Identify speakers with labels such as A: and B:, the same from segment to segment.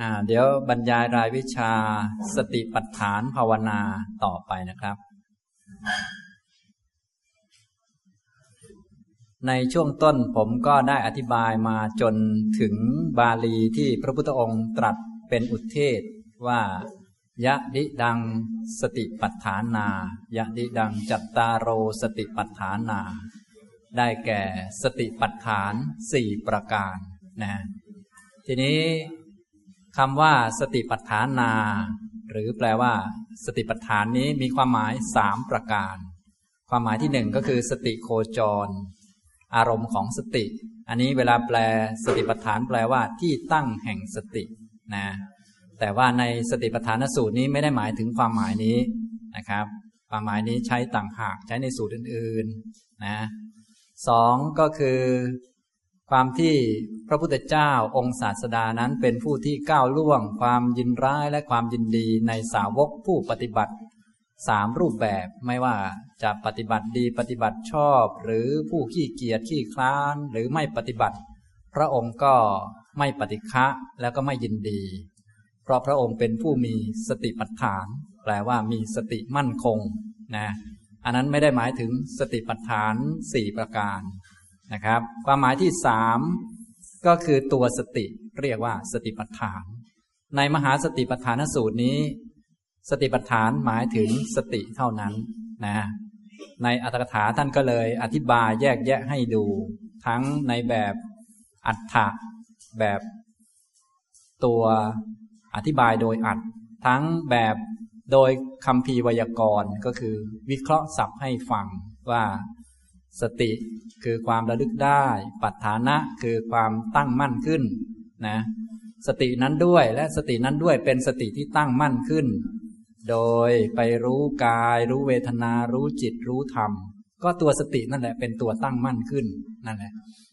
A: อ่า เดี๋ยวบรรยายรายวิชาสติปัฏฐานภาวนาต่อไปนะครับ ในช่วงต้นผมก็ได้อธิบายมาจนถึงบาลีที่พระพุทธองค์ตรัสเป็นอุทเทศว่ายะดิดังสติปัฏฐานนา ยะดิดังจัตตารโรสติปัฏฐานนา ได้แก่สติปัฏฐานสี่ประการนะทีนี้ คำว่าสติปัฏฐานนา หรือแปลว่า สติปัฏฐานนี้มีความหมายสามประการ ความหมายที่หนึ่งก็คือ สติโคจร อารมณ์ของสติ อันนี้เวลาแปลสติปัฏฐานแปลว่าที่ตั้งแห่งสตินะแต่ว่าในสติปัฏฐานสูตรนี้ไม่ได้หมายถึงความหมายนี้นะครับ ความหมายนี้ใช้ต่างหากใช้ในสูตรอื่นๆนะสองก็คือ ความที่พระพุทธเจ้าองค์ศาสดานั้นเป็นผู้ที่ก้าวล่วง ความยินร้ายและความยินดีในสาวกผู้ปฏิบัติสามรูปแบบไม่ว่าจะปฏิบัติดีปฏิบัติชอบ หรือผู้ขี้เกียจขี้คลานหรือไม่ปฏิบัติ พระองค์ก็ไม่ปฏิฆะแล้วก็ไม่ยินดี เพราะพระองค์เป็นผู้มีสติปัฏฐาน แปลว่ามีสติมั่นคงนะอันนั้นไม่ได้หมายถึงสติปัฏฐานสี่ประการ นะครับ ความหมายที่สามก็คือตัวสติเรียกว่าสติปัฏฐาน ในมหาสติปัฏฐานสูตรนี้ สติปัฏฐานหมายถึงสติเท่านั้นนะในอัตถกถาท่านก็เลยอธิบายแยกแยะให้ดู ทั้งในแบบอัฏฐะแบบ ตัวอธิบายโดยอัดทั้งแบบโดยคำพีไวยากรณ์ก็คือ วิเคราะห์ศัพท์ให้ฟังว่า สติคือความระลึกได้ ปัฏฐานะคือความตั้งมั่นขึ้นนะสตินั้นด้วยและสตินั้นด้วยเป็นสติที่ตั้งมั่นขึ้น โดยไปรู้กาย รู้เวทนา รู้จิตรู้ธรรม ก็ตัวสตินั่นแหละเป็นตัวตั้งมั่นขึ้นนั่นแหละ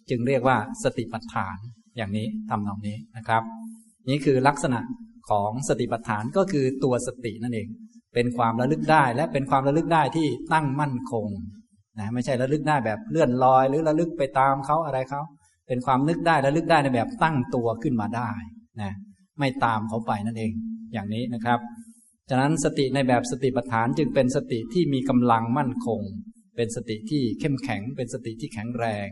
A: จึงเรียกว่าสติปัฏฐานอย่างนี้ทำตรงนี้นะครับ นี่คือลักษณะของสติปัฏฐานก็คือตัวสตินั่นเอง เป็นความระลึกได้และเป็นความระลึกได้ที่ตั้งมั่นคง นะไม่ใช่ระลึกได้แบบเลื่อนลอย หรือระลึกไปตามเขาอะไรเขาเป็นความนึกได้ระลึกได้ในแบบตั้งตัวขึ้นมาได้นะไม่ตามเขาไปนั่นเอง อย่างนี้นะครับ ฉะนั้นสติในแบบสติปัฏฐานจึงเป็นสติที่มีกำลังมั่นคง เป็นสติที่เข้มแข็ง เป็นสติที่แข็งแรง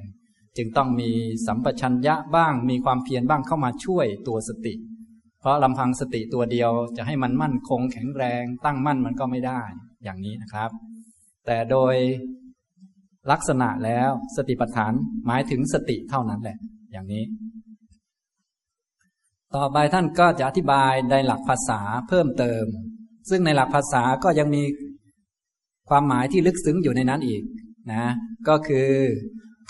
A: จึงต้องมีสัมปชัญญะบ้าง มีความเพียรบ้างเข้ามาช่วยตัวสติ เพราะลำพังสติตัวเดียวจะให้มันมั่นคง แข็งแรง ตั้งมั่นมันก็ไม่ได้ อย่างนี้นะครับ แต่โดย ลักษณะแล้วสติปัฏฐานหมายถึงสติเท่านั้นแหละ อย่างนี้ ต่อไปท่านก็จะอธิบายในหลักภาษาเพิ่มเติม ซึ่งในหลักภาษาก็ยังมีความหมายที่ลึกซึ้งอยู่ในนั้นอีกนะ ก็คือ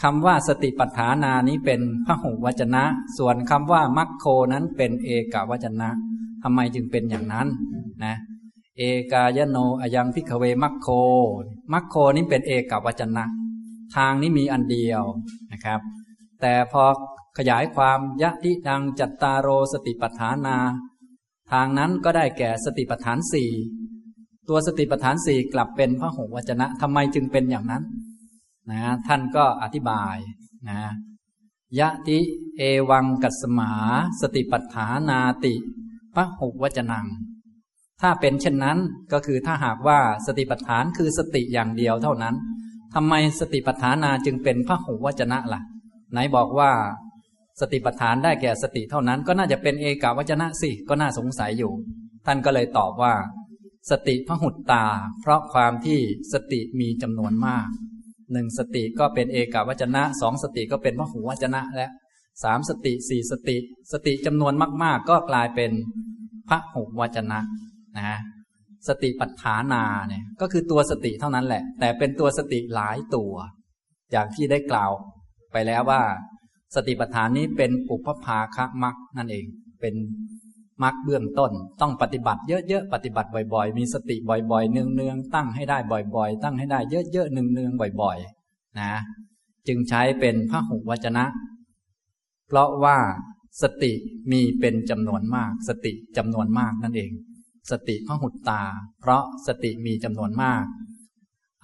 A: คำว่าสติปัฏฐานานี้เป็นพหุวจนะ ส่วนคำว่ามัคโคนั้นเป็นเอกวจนะทำไมจึงเป็นอย่างนั้นนะ เอกายโนอยังพิกเวมัคโค มัคโคนี้เป็นเอกวจนะ ทางนี้มีอันเดียวนะครับ แต่พอขยายความยะทิดังจัตตารโรสติปัฏฐานา ทางนั้นก็ได้แก่สติปัฏฐานสี่ตัวสติปัฏฐานสี่กลับเป็นพระหวจนะทำไมจึงเป็นอย่างนั้นนะท่านก็อธิบายนะยะติเอวังกัสมา สติปัฏฐานาติพระหวจนัง ถ้าเป็นเช่นนั้นก็คือถ้าหากว่าสติปัฏฐานคือสติอย่างเดียวเท่านั้นทำไมสติปัฏฐานาจึงเป็นพระหุวจนะละ่ะ ไหนบอกว่า สติปัฏฐานได้แก่สติเท่านั้น ก็น่าจะเป็นเอกาวจนะสิก็น่าสงสัยอยู่ ท่านก็เลยตอบว่า สติพระหุตตา เพราะความที่สติมีจำนวนมากหนึ่งสติก็เป็นเอกาวจนะสองสติก็เป็นพระหุวจนะและสามสติสี่สติ สติจำนวนมาก ๆ ก็กลายเป็นพระหุวจนะ นะสติปัฏฐานาเนี่ยก็คือตัวสติเท่านั้นแหละ แต่เป็นตัวสติหลายตัว อย่างที่ได้กล่าวไปแล้วว่า สติปัฏฐานนี้เป็นปุพพาคะมักนั่นเอง เป็นมักเบื้องต้น ต้องปฏิบัติเยอะๆปฏิบัติบ่อยๆ มีสติบ่อยๆ เนืองๆตั้งให้ได้บ่อยๆ ตั้งให้ได้เยอะๆเนืองๆบ่อยๆนะจึงใช้เป็นพระหุวจนะ เพราะว่าสติมีเป็นจำนวนมาก สติจำนวนมากนั่นเอง สติพหุตตา เพราะสติมีจำนวนมาก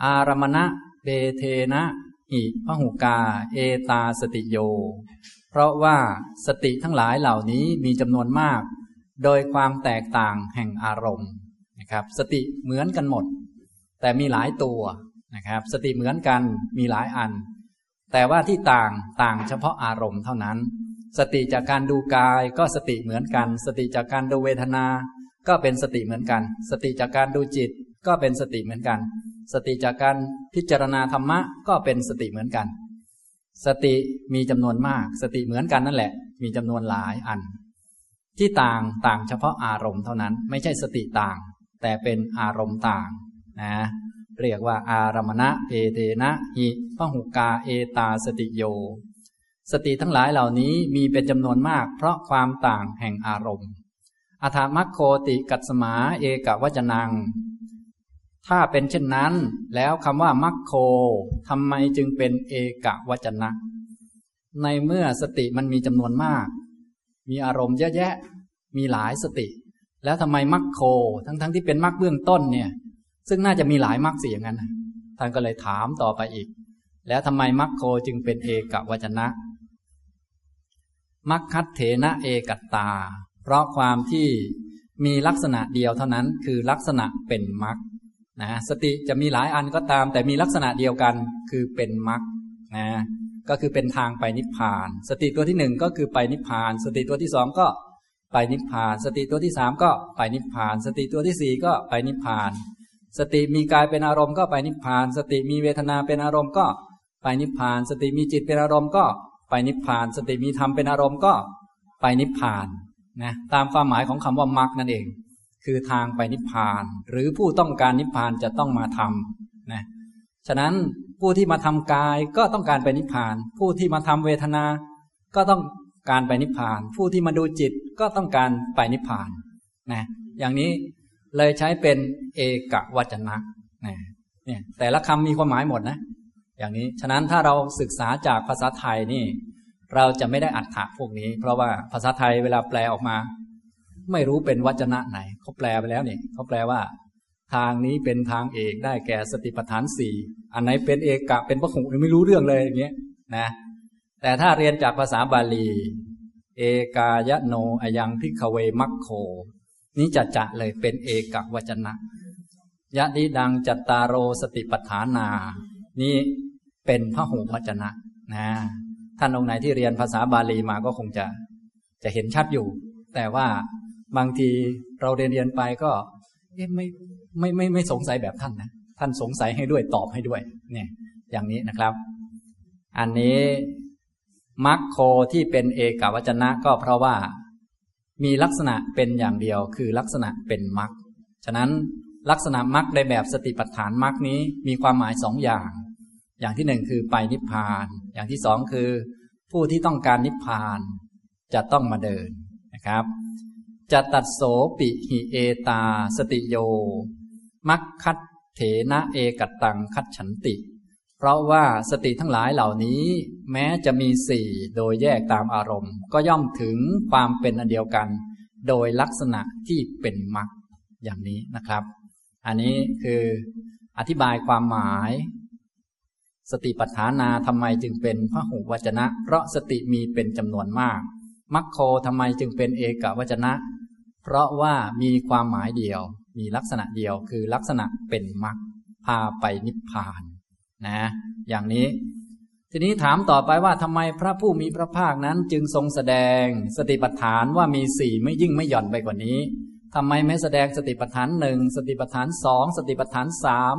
A: อารมณะเบเทนะหิพหุกา เอตาสติโย เพราะว่าสติทั้งหลายเหล่านี้มีจำนวนมาก โดยความแตกต่างแห่งอารมณ์นะครับ สติเหมือนกันหมด แต่มีหลายตัวนะครับ สติเหมือนกันมีหลายอัน แต่ว่าที่ต่างต่างเฉพาะอารมณ์เท่านั้น สติจากการดูกายก็สติเหมือนกัน สติจากการดูเวทนา ก็เป็นสติเหมือนกัน สติจากการดูจิตก็เป็นสติเหมือนกัน สติจากการพิจารณาธรรมะก็เป็นสติเหมือนกัน สติมีจำนวนมาก สติเหมือนกันนั่นแหละ มีจำนวนหลายอัน ที่ต่างต่างเฉพาะอารมณ์เท่านั้นไม่ใช่สติต่าง แต่เป็นอารมณ์ต่างนะเรียกว่าอารมณะเอเทนะหิพหุกาเอตาสติโย สติทั้งหลายเหล่านี้มีเป็นจำนวนมาก เพราะความต่างแห่งอารมณ์ อัธมัคโคติกัตสมา เอกวจนัง ถ้าเป็นเช่นนั้น แล้วคำว่ามัคโคทำไมจึงเป็นเอกวจนะ ในเมื่อสติมันมีจำนวนมาก มีอารมณ์เยอะแยะ มีหลายสติ แล้วทำไมมัคโค ทั้งๆทที่เป็นมัคเบื้องต้นเนี่ย ซึ่งน่าจะมีหลายมัคสิอย่างนั้นท่านก็เลยถามต่อไปอีก แล้วทำไมมัคโคจึงเป็นเอกวจนะมัคคัตเถนะเอกัตตา เพราะความที่มีลักษณะเดียวเท่านั้นคือลักษณะเป็นมัคนะสติจะมีหลายอันก็ตาม แต่มีลักษณะเดียวกันคือเป็นมรรคนะก็คือเป็นทางไปนิพพาน สติตัวที่หนึ่งก็คือไปนิพพาน สติตัวที่สองก็ไปนิพพาน สติตัวที่สามก็ไปนิพพาน สติตัวที่สี่ก็ไปนิพพาน สติมีกายเป็นอารมณ์ก็ไปนิพพาน สติมีเวทนาเป็นอารมณ์ก็ไปนิพพาน สติมีจิตเป็นอารมณ์ก็ไปนิพพาน สติมีธรรมเป็นอารมณ์ก็ไปนิพพาน นะตามความหมายของคำว่ามรรคนั่นเอง คือทางไปนิพพาน หรือผู้ต้องการนิพพานจะต้องมาทำนะฉะนั้นผู้ที่มาทำกายก็ต้องการไปนิพพาน ผู้ที่มาทำเวทนา ก็ต้องการไปนิพพาน ผู้ที่มาดูจิตก็ต้องการไปนิพพานนะอย่างนี้เลยใช้เป็นเอกวจนะนะเนี่ยแต่ละคำมีความหมายหมดนะ อย่างนี้ฉะนั้นถ้าเราศึกษาจากภาษาไทยนี่ เราจะไม่ได้อัดถะพวกนี้ เพราะว่าภาษาไทยเวลาแปลออกมา ไม่รู้เป็นวจนะไหนเขาแปลไปแล้วนี่เขาแปลว่า ทางนี้เป็นทางเอกได้แก่สติปัฏฐานสี่อันไหนเป็นเอกะเป็นพระคงไม่รู้เรื่องเลยอย่างเงี้ยนะแต่ถ้าเรียนจากภาษาบาลี เอกายโนอยังพิกเวมัคโคนี้จะจะเลยเป็นเอกวจนะยะนิดังจัตตารโรสติปัฏฐานา นี่เป็นพระหูวจนะนะ ท่านองค์ไหนที่เรียนภาษาบาลีมาก็คงจะจะเห็นชัดอยู่ แต่ว่าบางทีเราเรียนเรียนไปก็ไม่ไม่ไม่ไม่สงสัยแบบท่านนะท่านสงสัยให้ด้วยตอบให้ด้วย เนี่ย อย่างนี้นะครับ อันนี้มัคโคที่เป็นเอกวจนะก็เพราะว่ามีลักษณะเป็นอย่างเดียว คือลักษณะเป็นมัคฉะนั้นลักษณะมัคในแบบสติปัฏฐานมัคนี้มีความหมายสองอย่าง อย่างที่หนึ่งคือไปนิพพาน อย่างที่สองคือ ผู้ที่ต้องการนิพพาน จะต้องมาเดินนะครับจะตัดโสปิหิเอตา สติโย มัคคัตเถนะเอกัตตังคัตฉันติ เพราะว่าสติทั้งหลายเหล่านี้ แม้จะมีสี่โดยแยกตามอารมณ์ ก็ย่อมถึงความเป็นอันเดียวกัน โดยลักษณะที่เป็นมัคอย่างนี้นะครับ อันนี้คืออธิบายความหมาย สติปัฏฐานาทำไมจึงเป็นพระหุวจนะ เพราะสติมีเป็นจำนวนมากมัคโคทำไมจึงเป็นเอกวจนะ เพราะว่ามีความหมายเดียว มีลักษณะเดียวคือลักษณะเป็นมรรคพาไปนิพพานนะ อย่างนี้ ทีนี้ถามต่อไปว่าทำไมพระผู้มีพระภาคนั้นจึงทรงแสดงสติปัฏฐานว่ามีสี่ไม่ยิ่งไม่หย่อนไปกว่านี้ทำไมไม่แสดงสติปัฏฐานหนึ่งสติปัฏฐานสองสติปัฏฐานสาม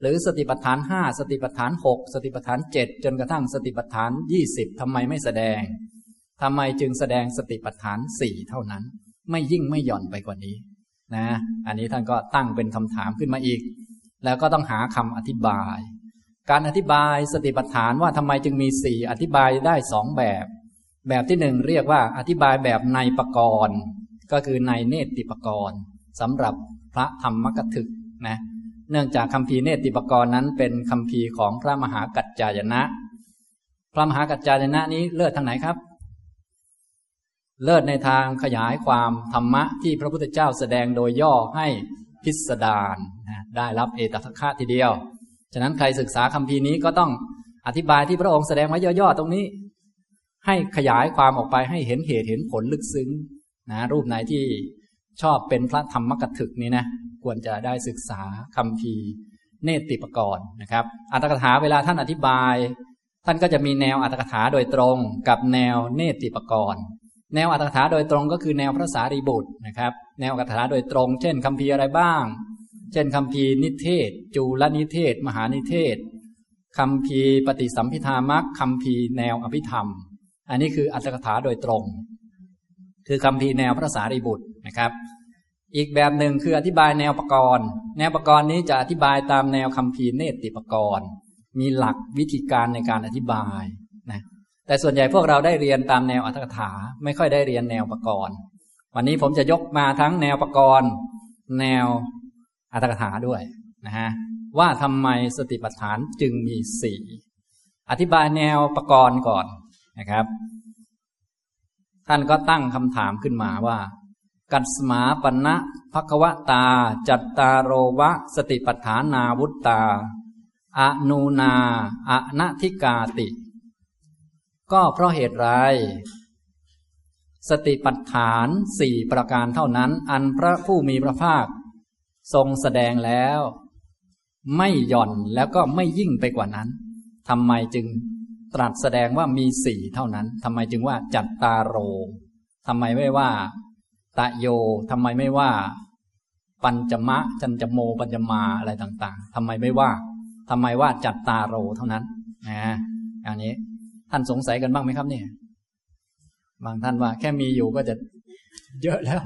A: หรือสติปัฏฐานห้าสติปัฏฐานหกสติปัฏฐานเจ็ดจนกระทั่งสติปัฏฐานยี่สิบทำไมไม่แสดงทำไมจึงแสดงสติปัฏฐานสี่เท่านั้น ไม่ยิ่งไม่หย่อนไปกว่านี้นะ อันนี้ท่านก็ตั้งเป็นคำถามขึ้นมาอีก แล้วก็ต้องหาคำอธิบาย การอธิบายสติปัฏฐานว่าทำไมจึงมีสี่อธิบายได้สองแบบ แบบที่หนึ่งเรียกว่าอธิบายแบบในปกรณ์ก็คือในเนติปกรณ์สำหรับพระธรรมกถึกนะ เนื่องจากคำพีเนติปกรณ์นั้นเป็นคำพีของพระมหากัจจายนะ พระมหากัจจายนะนี้เลิศทางไหนครับ เลิศในทางขยายความธรรมะที่พระพุทธเจ้าแสดงโดยย่อให้พิสดารได้รับเอตทัคคะทีเดียว ฉะนั้นใครศึกษาคำพีนี้ก็ต้องอธิบายที่พระองค์แสดงไว้ย่อๆตรงนี้ ให้ขยายความออกไปให้เห็นเหตุเห็นผลลึกซึ้งนะรูปไหนที่ชอบเป็นพระธรรมกถึกนี้นะ ควรจะได้ศึกษาคำพีเนติปกรณ์นะครับ อัตถกถาเวลาท่านอธิบาย ท่านก็จะมีแนวอัตถกถาโดยตรงกับแนวเนติปกรณ์แนวอัตถกถาโดยตรงก็คือแนวพระสารีบุตรนะครับ แนวอัตถกถาโดยตรง เช่นคำพีอะไรบ้าง เช่นคำพีนิเทศ จูลนิเทศ มหานิเทศคำพีปฏิสัมพิธามักคำพีแนวอภิธรรม อันนี้คืออัตถกถาโดยตรง คือคำพีแนวพระสารีบุตรนะครับ อีกแบบหนึ่งคืออธิบายแนวประกรณ์ แนวประกรณ์นี้จะอธิบายตามแนวคำพีเนติปกรณ์ มีหลักวิธีการในการอธิบายนะแต่ส่วนใหญ่พวกเราได้เรียนตามแนวอัตถกถา ไม่ค่อยได้เรียนแนวประกรณ์ วันนี้ผมจะยกมาทั้งแนวประกรณ์ แนวอัตถกถาด้วยนะฮะว่าทำไมสติปัฏฐานจึงมีสี่อธิบายแนวประกรณ์ก่อนนะครับ ท่านก็ตั้งคำถามขึ้นมาว่า กัสมาปณะภควตา จัตตาโรวะ สติปัฏฐานาวุตตาอนูนาอนทิกาติ ก็เพราะเหตุไรสติปัฏฐานสี่ประการเท่านั้น อันพระผู้มีพระภาค ทรงแสดงแล้ว ไม่หย่อนแล้วก็ไม่ยิ่งไปกว่านั้นทำไมจึงตรัสแสดงว่ามีสี่เท่านั้นทำไมจึงว่าจัตตาโรทำไมไม่ว่า ตะโยทำไมไม่ว่า ปัญจมะ จันจโม ปัญจมาอะไรต่างๆทำไมไม่ว่าทำไมว่าจัตตาโรเท่านั้นนะอันนี้ท่านสงสัยกันบ้างไหมครับเนี่ย บางท่านว่า แค่มีอยู่ก็จะเยอะแล้ว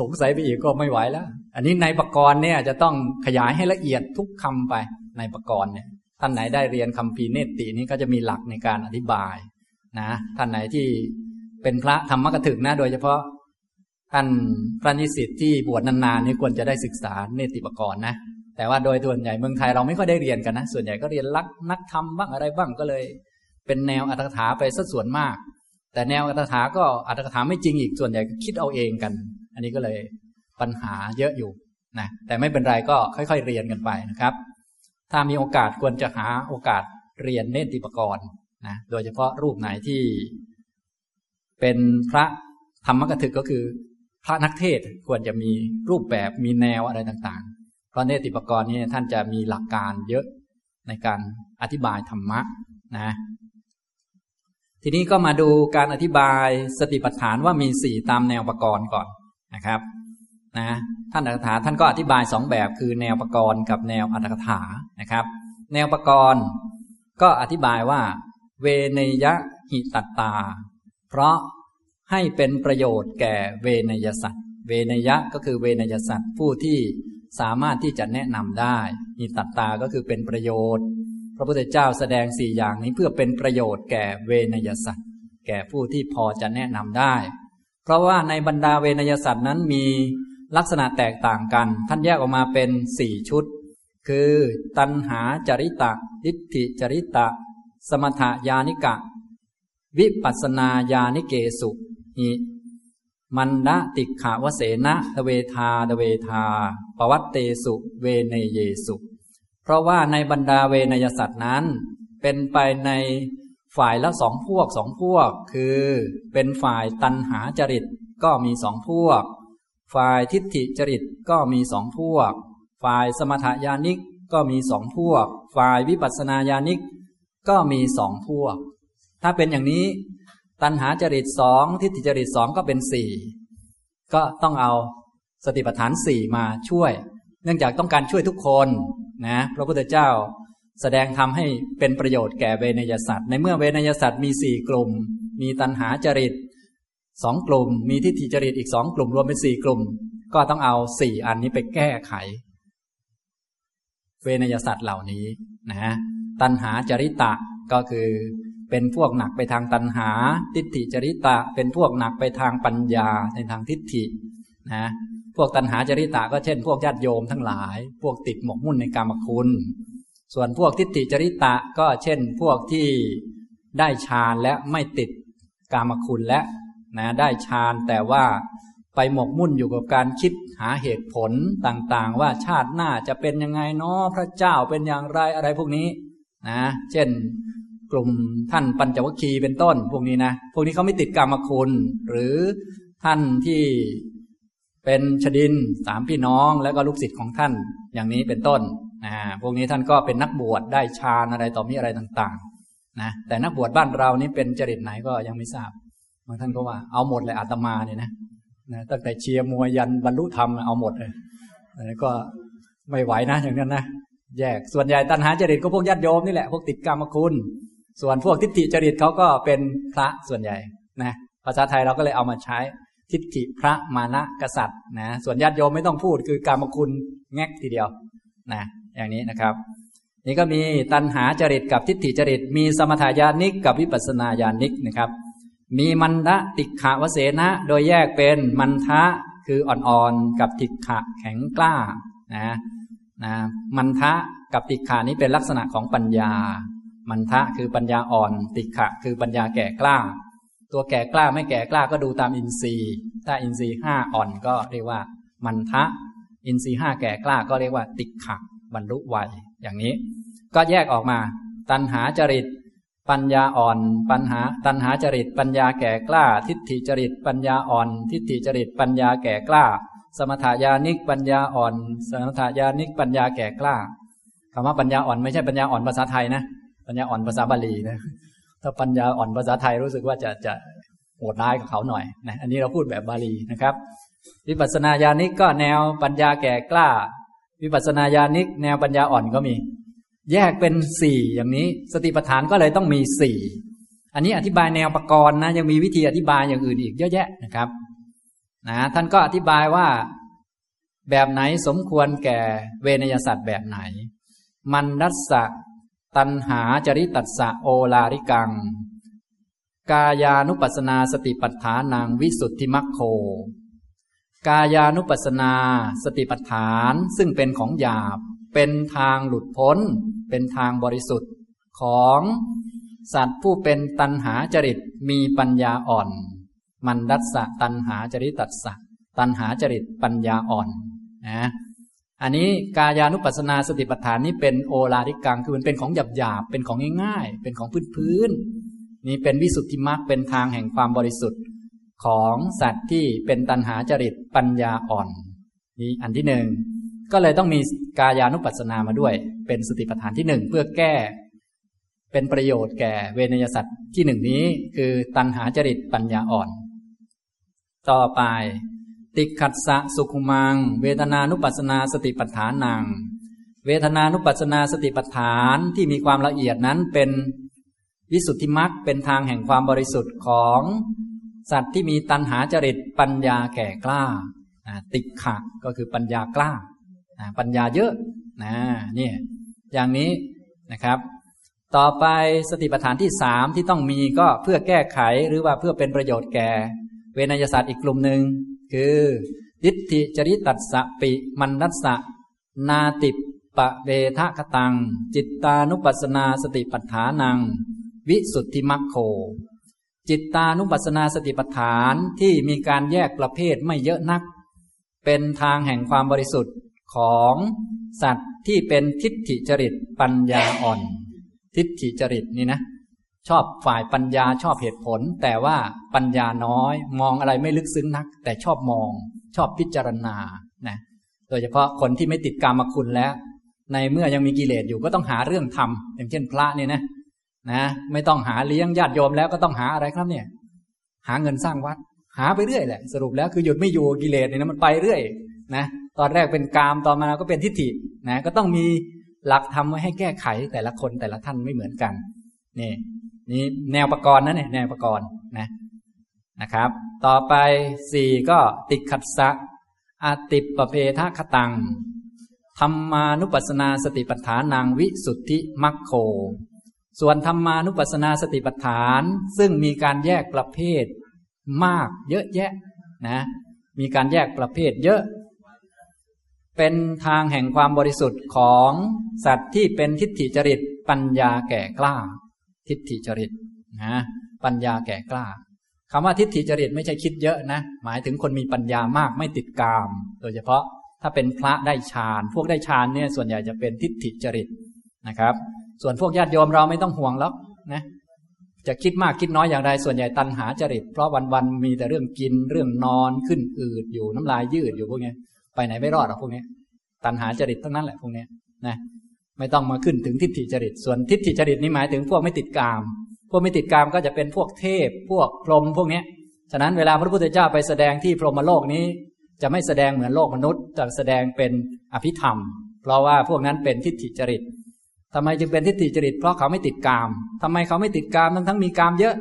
A: สงสัยไปอีกก็ไม่ไหวแล้ว อันนี้ในประกรณ์เนี่ยจะต้องขยายให้ละเอียดทุกคำไปในประกรณ์เนี่ย ท่านไหนได้เรียนคำพีเนตินี้ก็จะมีหลักในการอธิบายนะ ท่านไหนที่เป็นพระธรรมกถึกนะ โดยเฉพาะ ท่านพระนิสิตที่บวชนานๆนี่ควรจะได้ศึกษาเนติปกรณ์นะ แต่ว่าโดยส่วนใหญ่เมืองไทยเราไม่ค่อยได้เรียนกันนะ ส่วนใหญ่ก็เรียนลักนักธรรมบ้างอะไรบ้างก็เลย เป็นแนวอัตถกถาไปสัดส่วนมาก แต่แนวอัตถาก็อัตถกถาไม่จริงอีกส่วนใหญ่คิดเอาเองกัน อันนี้ก็เลยปัญหาเยอะอยู่นะแต่ไม่เป็นไรก็ค่อย ๆ เรียนกันไปนะครับ ถ้ามีโอกาสควรจะหาโอกาสเรียนเนติปกรณ์นะโดยเฉพาะรูปไหนที่ เป็นพระธรรมกถึกก็คือ พระนักเทศควรจะมีรูปแบบมีแนวอะไรต่างๆ เพราะเนติปกรณ์นี้ท่านจะมีหลักการเยอะในการอธิบายธรรมะนะ ทีนี้ก็มาดูการอธิบายสติปัฏฐานว่ามีสี่ตามแนวประกรณ์ก่อนนะครับนะท่านอัตถกถาท่านก็อธิบายสองแบบคือแนวประกรณ์กับแนวอัตถกถานะครับ แนวประกรณ์ก็อธิบายว่า เวเนยะหิตัตตา เพราะ ให้เป็นประโยชน์แก่เวนยสัตว์ เวนยะก็คือเวนยสัตว์ผู้ที่สามารถที่จะแนะนำได้หิตัตตาก็คือเป็นประโยชน์ พระพุทธเจ้าแสดงสี่อย่างนี้เพื่อเป็นประโยชน์แก่เวนยสัตว์ แก่ผู้ที่พอจะแนะนำได้ เพราะว่าในบรรดาเวนยสัตว์นั้นมีลักษณะแตกต่างกัน ท่านแยกออกมาเป็นสี่ชุด คือตัณหาจริตะทิฏฐิจริตะ สมถยานิกะ วิปัสนาญาณิเกสุ หิมันดะติขาวเสนะตเวทาตเวทา ปวัตเตสุเวเนเยสุ เพราะว่าในบรรดาเวนยสัตว์นั้น เป็นไปในฝ่ายละสองพวกสองพวก คือเป็นฝ่ายตันหาจริตก็มีสองพวก ฝ่ายทิฏฐิจริตก็มีสองพวก ฝ่ายสมถยานิกก็มีสองพวก ฝ่ายวิปัสสนาญาณิกก็มีสองพวก ถ้าเป็นอย่างนี้ ตันหาจริตสองทิฏฐิจริตสองก็เป็นสี่ก็ต้องเอาสติปัฏฐานสี่มาช่วย เนื่องจากต้องการช่วยทุกคนนะพระพุทธเจ้าแสดงทำให้เป็นประโยชน์แก่เวนยสัตว์ในเมื่อเวนยสัตว์มีสี่กลุ่ม มีตัณหาจริตสองกลุ่ม มีทิฏฐิจริตอีกสองกลุ่มรวมเป็นสี่กลุ่ม ก็ต้องเอาสี่อันนี้ไปแก้ไข เวนยสัตว์เหล่านี้นะตัณหาจริตะก็คือ เป็นพวกหนักไปทางตัณหา ทิฏฐิจริตะ เป็นพวกหนักไปทางปัญญาในทางทิฏฐินะพวกตัณหาจริตะก็เช่น พวกญาติโยมทั้งหลาย พวกติดหมกมุ่นในกรรมคุณ ส่วนพวกทิฏฐิจริตะก็เช่น พวกที่ได้ฌานและไม่ติดกรรมคุณและนะได้ฌานแต่ว่าไปหมกมุ่นอยู่กับการคิดหาเหตุผลต่างๆ ว่าชาติหน้าจะเป็นยังไงเนาะพระเจ้าเป็นอย่างไรอะไรพวกนี้นะเช่น กลุ่มท่านปัญจวัคคีย์เป็นต้น พวกนี้นะพวกนี้เขาไม่ติดกรรมคุณ หรือท่านที่เป็นชดินสามพี่น้องแล้วก็ลูกศิษย์ของท่านอย่างนี้เป็นต้นนะพวกนี้ท่านก็เป็นนักบวชได้ฌานอะไรต่อมีอะไรต่างๆนะแต่นักบวชบ้านเรานี่เป็นจริตไหนก็ยังไม่ทราบบางท่านก็ว่าเอาหมดเลยอาตมาเนี่ยนะนะตั้งแต่เชียร์มวยยันบรรลุธรรมเอาหมดเลยก็ไม่ไหวนะอย่างนั้นนะแยกส่วนใหญ่ตัณหาจริตก็พวกญาติโยมนี่แหละพวกติดกรรมคุณ ส่วนพวกทิฏฐิจริตเขาก็เป็นพระส่วนใหญ่นะภาษาไทยเราก็เลยเอามาใช้ทิฏฐิพระมานะกษัตริย์นะส่วนญาติโยมไม่ต้องพูดคือกรรมคุณแงกทีเดียวนะอย่างนี้นะครับ นี่ก็มีตัณหาจริตกับทิฏฐิจริต มีสมถายานิกกับวิปัสนาญาณิกนะครับ มีมันทะติขะวเสนะโดยแยกเป็นมันทะคืออ่อนๆกับติขะแข็งกล้านะนะมันทะกับติขานี้เป็นลักษณะของปัญญา มันทะคือปัญญาอ่อน ติขะ คือปัญญาแก่กล้า ตัวแก่กล้าไม่แก่กล้าก็ดูตามอินทรีย์ ถ้าอินทรีย์ห้าอ่อนก็เรียกว่า มันทะ อินทรีย์ห้าแก่กล้าก็เรียกว่า ติขะบรรลุไวอย่างนี้ ก็แยกออกมา ตัณหาจริต ปัญญาอ่อน ปัญหา ตัณหาจริต ปัญญาแก่กล้า ทิฏฐิจริต ปัญญาอ่อน ทิฏฐิจริต ปัญญาแก่กล้า สมถายานิกปัญญาอ่อน สมถายานิกปัญญาแก่กล้าคำว่าปัญญาอ่อนไม่ใช่ปัญญาอ่อนภาษาไทยนะ ปัญญาอ่อนภาษาบาลีนะ ถ้าปัญญาอ่อนภาษาไทยรู้สึกว่าจะจะโหดร้ายกับเขาหน่อยนะอันนี้เราพูดแบบบาลีนะครับ วิปัสสนาญาณิกก็แนวปัญญาแก่กล้า วิปัสสนาญาณิก แนวปัญญาอ่อนก็มี แยกเป็นสี่อย่างนี้ สติปัฏฐานก็เลยต้องมีสี่อันนี้อธิบายแนวประกรณ์นะยังมีวิธีอธิบายอย่างอื่นอีกเยอะแยะนะครับนะท่านก็อธิบายว่าแบบไหนสมควรแก่เวนยสัตว์แบบไหน มันนัสสะ ตันหาจริตัสสะโอลาริกัง กายานุปัสนาสติปัฏฐานังวิสุทธิมัคโค กายานุปัสนาสติปัฏฐานซึ่งเป็นของหยาบ เป็นทางหลุดพ้น เป็นทางบริสุทธิ์ของสัตว์ผู้เป็นตันหาจริตมีปัญญาอ่อน มันดัสสะตันหาจริตตัสสะตันหาจริตปัญญาอ่อนนะ อันนี้กายานุปัสสนาสติปัฏฐานนี้เป็นโอลาริกังคือมันเป็นของหยาบหยาบเป็นของง่ายๆ เป็นของพื้นพื้นนี่เป็นวิสุทธิมรรคเป็นทางแห่งความบริสุทธิ์ของสัตว์ที่เป็นตันหาจริตปัญญาอ่อนนี่อันที่หนึ่งก็เลยต้องมีกายานุปัสสนามาด้วย เป็นสติปัฏฐานที่หนึ่งเพื่อแก้ เป็นประโยชน์แก่เวนยสัตว์ที่หนึ่งนี้ คือตันหาจริตปัญญาอ่อน ต่อไป ติขัดสะสุขุมัง เวทนานุปัสนาสติปัฏฐานัง เวทนานุปัสนาสติปัฏฐานที่มีความละเอียดนั้นเป็นวิสุทธิมรรคเป็นทางแห่งความบริสุทธิ์ของ สัตว์ที่มีตัณหาจริตปัญญาแก่กล้า ติขะก็คือปัญญากล้า ปัญญาเยอะนะนี่อย่างนี้นะครับ ต่อไปสติปัฏฐานที่สามที่ต้องมีก็เพื่อแก้ไขหรือว่าเพื่อเป็นประโยชน์แก่ เวนยศาสตร์อีกกลุ่มหนึ่ง คือทิฏฐิจริตัสสะปิมันนัสสะนาติปะเวทะคตัง จิตตานุปัสนาสติปัฏฐานัง วิสุทธิมัคโค จิตตานุปัสนาสติปัฏฐานที่มีการแยกประเภทไม่เยอะนัก เป็นทางแห่งความบริสุทธิ์ของสัตว์ที่เป็นทิฏฐิจริตปัญญาอ่อน ทิฏฐิจริตนี่นะ ชอบฝ่ายปัญญาชอบเหตุผล แต่ว่าปัญญาน้อย มองอะไรไม่ลึกซึ้งนัก แต่ชอบมอง ชอบพิจารณานะโดยเฉพาะคนที่ไม่ติดกรรมคุณแล้ว ในเมื่อยังมีกิเลสอยู่ก็ต้องหาเรื่องทำอย่างเช่นพระเนี่ยนะนะไม่ต้องหาเลี้ยงญาติโยมแล้วก็ต้องหาอะไรครับเนี่ย หาเงินสร้างวัด หาไปเรื่อยแหละ สรุปแล้วคือหยุดไม่อยู่กิเลสเนี่ยนะมันไปเรื่อยนะตอนแรกเป็นกามตอนมาก็เป็นทิฏฐินะก็ต้องมีหลักทำไว้ให้แก้ไขแต่ละคนแต่ละท่านไม่เหมือนกันนี่ นี่แนวประกรณ์นะเนี่ยแนวประกรณ์นะนะครับ ต่อไปสี่ก็ติขัดสะอาติปเพทะคตังธรรมานุปัสสนาสติปัฏฐานนางวิสุทธิมัคโค ส่วนธรรมานุปัสสนาสติปัฏฐาน ซึ่งมีการแยกประเภทมากเยอะแยะนะมีการแยกประเภทเยอะ เป็นทางแห่งความบริสุทธิ์ของสัตว์ที่เป็นทิฏฐิจริตปัญญาแก่กล้า ทิฏฐิจริตนะปัญญาแก่กล้าคำว่าทิฏฐิจริตไม่ใช่คิดเยอะนะ หมายถึงคนมีปัญญามากไม่ติดกาม โดยเฉพาะถ้าเป็นพระได้ฌาน พวกได้ฌานเนี่ยส่วนใหญ่จะเป็นทิฏฐิจริตนะครับ ส่วนพวกญาติโยมเราไม่ต้องห่วงแล้วนะจะคิดมากคิดน้อยอย่างไรส่วนใหญ่ตันหาจริต เพราะวันๆมีแต่เรื่องกินเรื่องนอนขึ้นอืดอยู่น้ำลายยืดอยู่พวกนี้ไปไหนไม่รอดหรอกพวกนี้ตันหาจริตทั้งนั้นแหละพวกนี้นะ ไม่ต้องมาขึ้นถึงทิฏฐิจริต ส่วนทิฏฐิจริตนี่หมายถึงพวกไม่ติดกาม พวกไม่ติดกามก็จะเป็นพวกเทพ พวกพรหมพวกนี้ฉะนั้นเวลาพระพุทธเจ้าไปแสดงที่พรหมโลกนี้ จะไม่แสดงเหมือนโลกมนุษย์จะแสดงเป็นอภิธรรม เพราะว่าพวกนั้นเป็นทิฏฐิจริตทำไมจึงเป็นทิฏฐิจริต เพราะเขาไม่ติดกามทำไมเขาไม่ติดกามทั้งทั้งมีกามเยอะ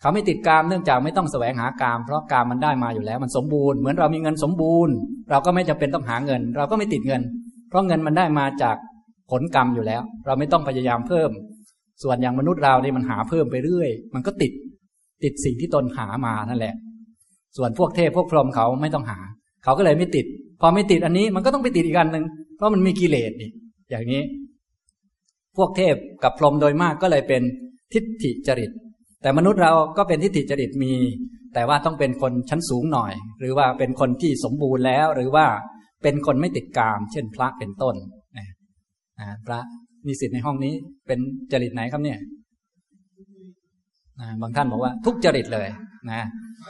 A: เขาไม่ติดกามเนื่องจากไม่ต้องแสวงหากาม เพราะกามมันได้มาอยู่แล้ว มันสมบูรณ์เหมือนเรามีเงินสมบูรณ์ เราก็ไม่จำเป็นต้องหาเงิน เราก็ไม่ติดเงิน เพราะเงินมันได้มาจาก ผลกรรมอยู่แล้ว เราไม่ต้องพยายามเพิ่ม ส่วนอย่างมนุษย์เราเนี่ยมันหาเพิ่มไปเรื่อย มันก็ติดติดสิ่งที่ตนหามานั่นแหละ ส่วนพวกเทพพวกพรหมเขาไม่ต้องหา เขาก็เลยไม่ติด พอไม่ติดอันนี้มันก็ต้องไปติดอีกอันหนึ่งเพราะมันมีกิเลสนี่อย่างนี้ พวกเทพกับพรหมโดยมากก็เลยเป็นทิฏฐิจริต แต่มนุษย์เราก็เป็นทิฏฐิจริตมี แต่ว่าต้องเป็นคนชั้นสูงหน่อย หรือว่าเป็นคนที่สมบูรณ์แล้ว หรือว่าเป็นคนไม่ติดกาม เช่นพระเป็นต้น พระนิสิตในห้องนี้ เป็นจริตไหนครับเนี่ยบางท่านบอกว่าทุกจริตเลยนะ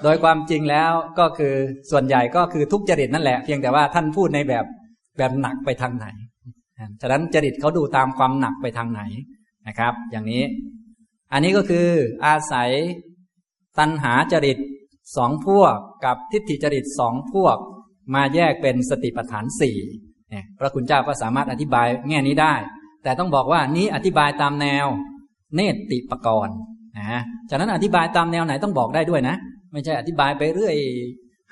A: โดยความจริงแล้วก็คือส่วนใหญ่ก็คือทุกจริตนั่นแหละ เพียงแต่ว่าท่านพูดในแบบแบบหนักไปทางไหนฉะนั้นจริตเขาดูตามความหนักไปทางไหนนะครับ อย่างนี้ อันนี้ก็คืออาศัยตัณหาจริตสองพวกกับทิฏฐิจริตสองพวก มาแยกเป็นสติปัฏฐานสี่ พระคุณเจ้าก็สามารถอธิบายแง่นี้ได้ แต่ต้องบอกว่านี้อธิบายตามแนว เนติปกรณ์นะฉะนั้นอธิบายตามแนวไหนต้องบอกได้ด้วยนะ ไม่ใช่อธิบายไปเรื่อย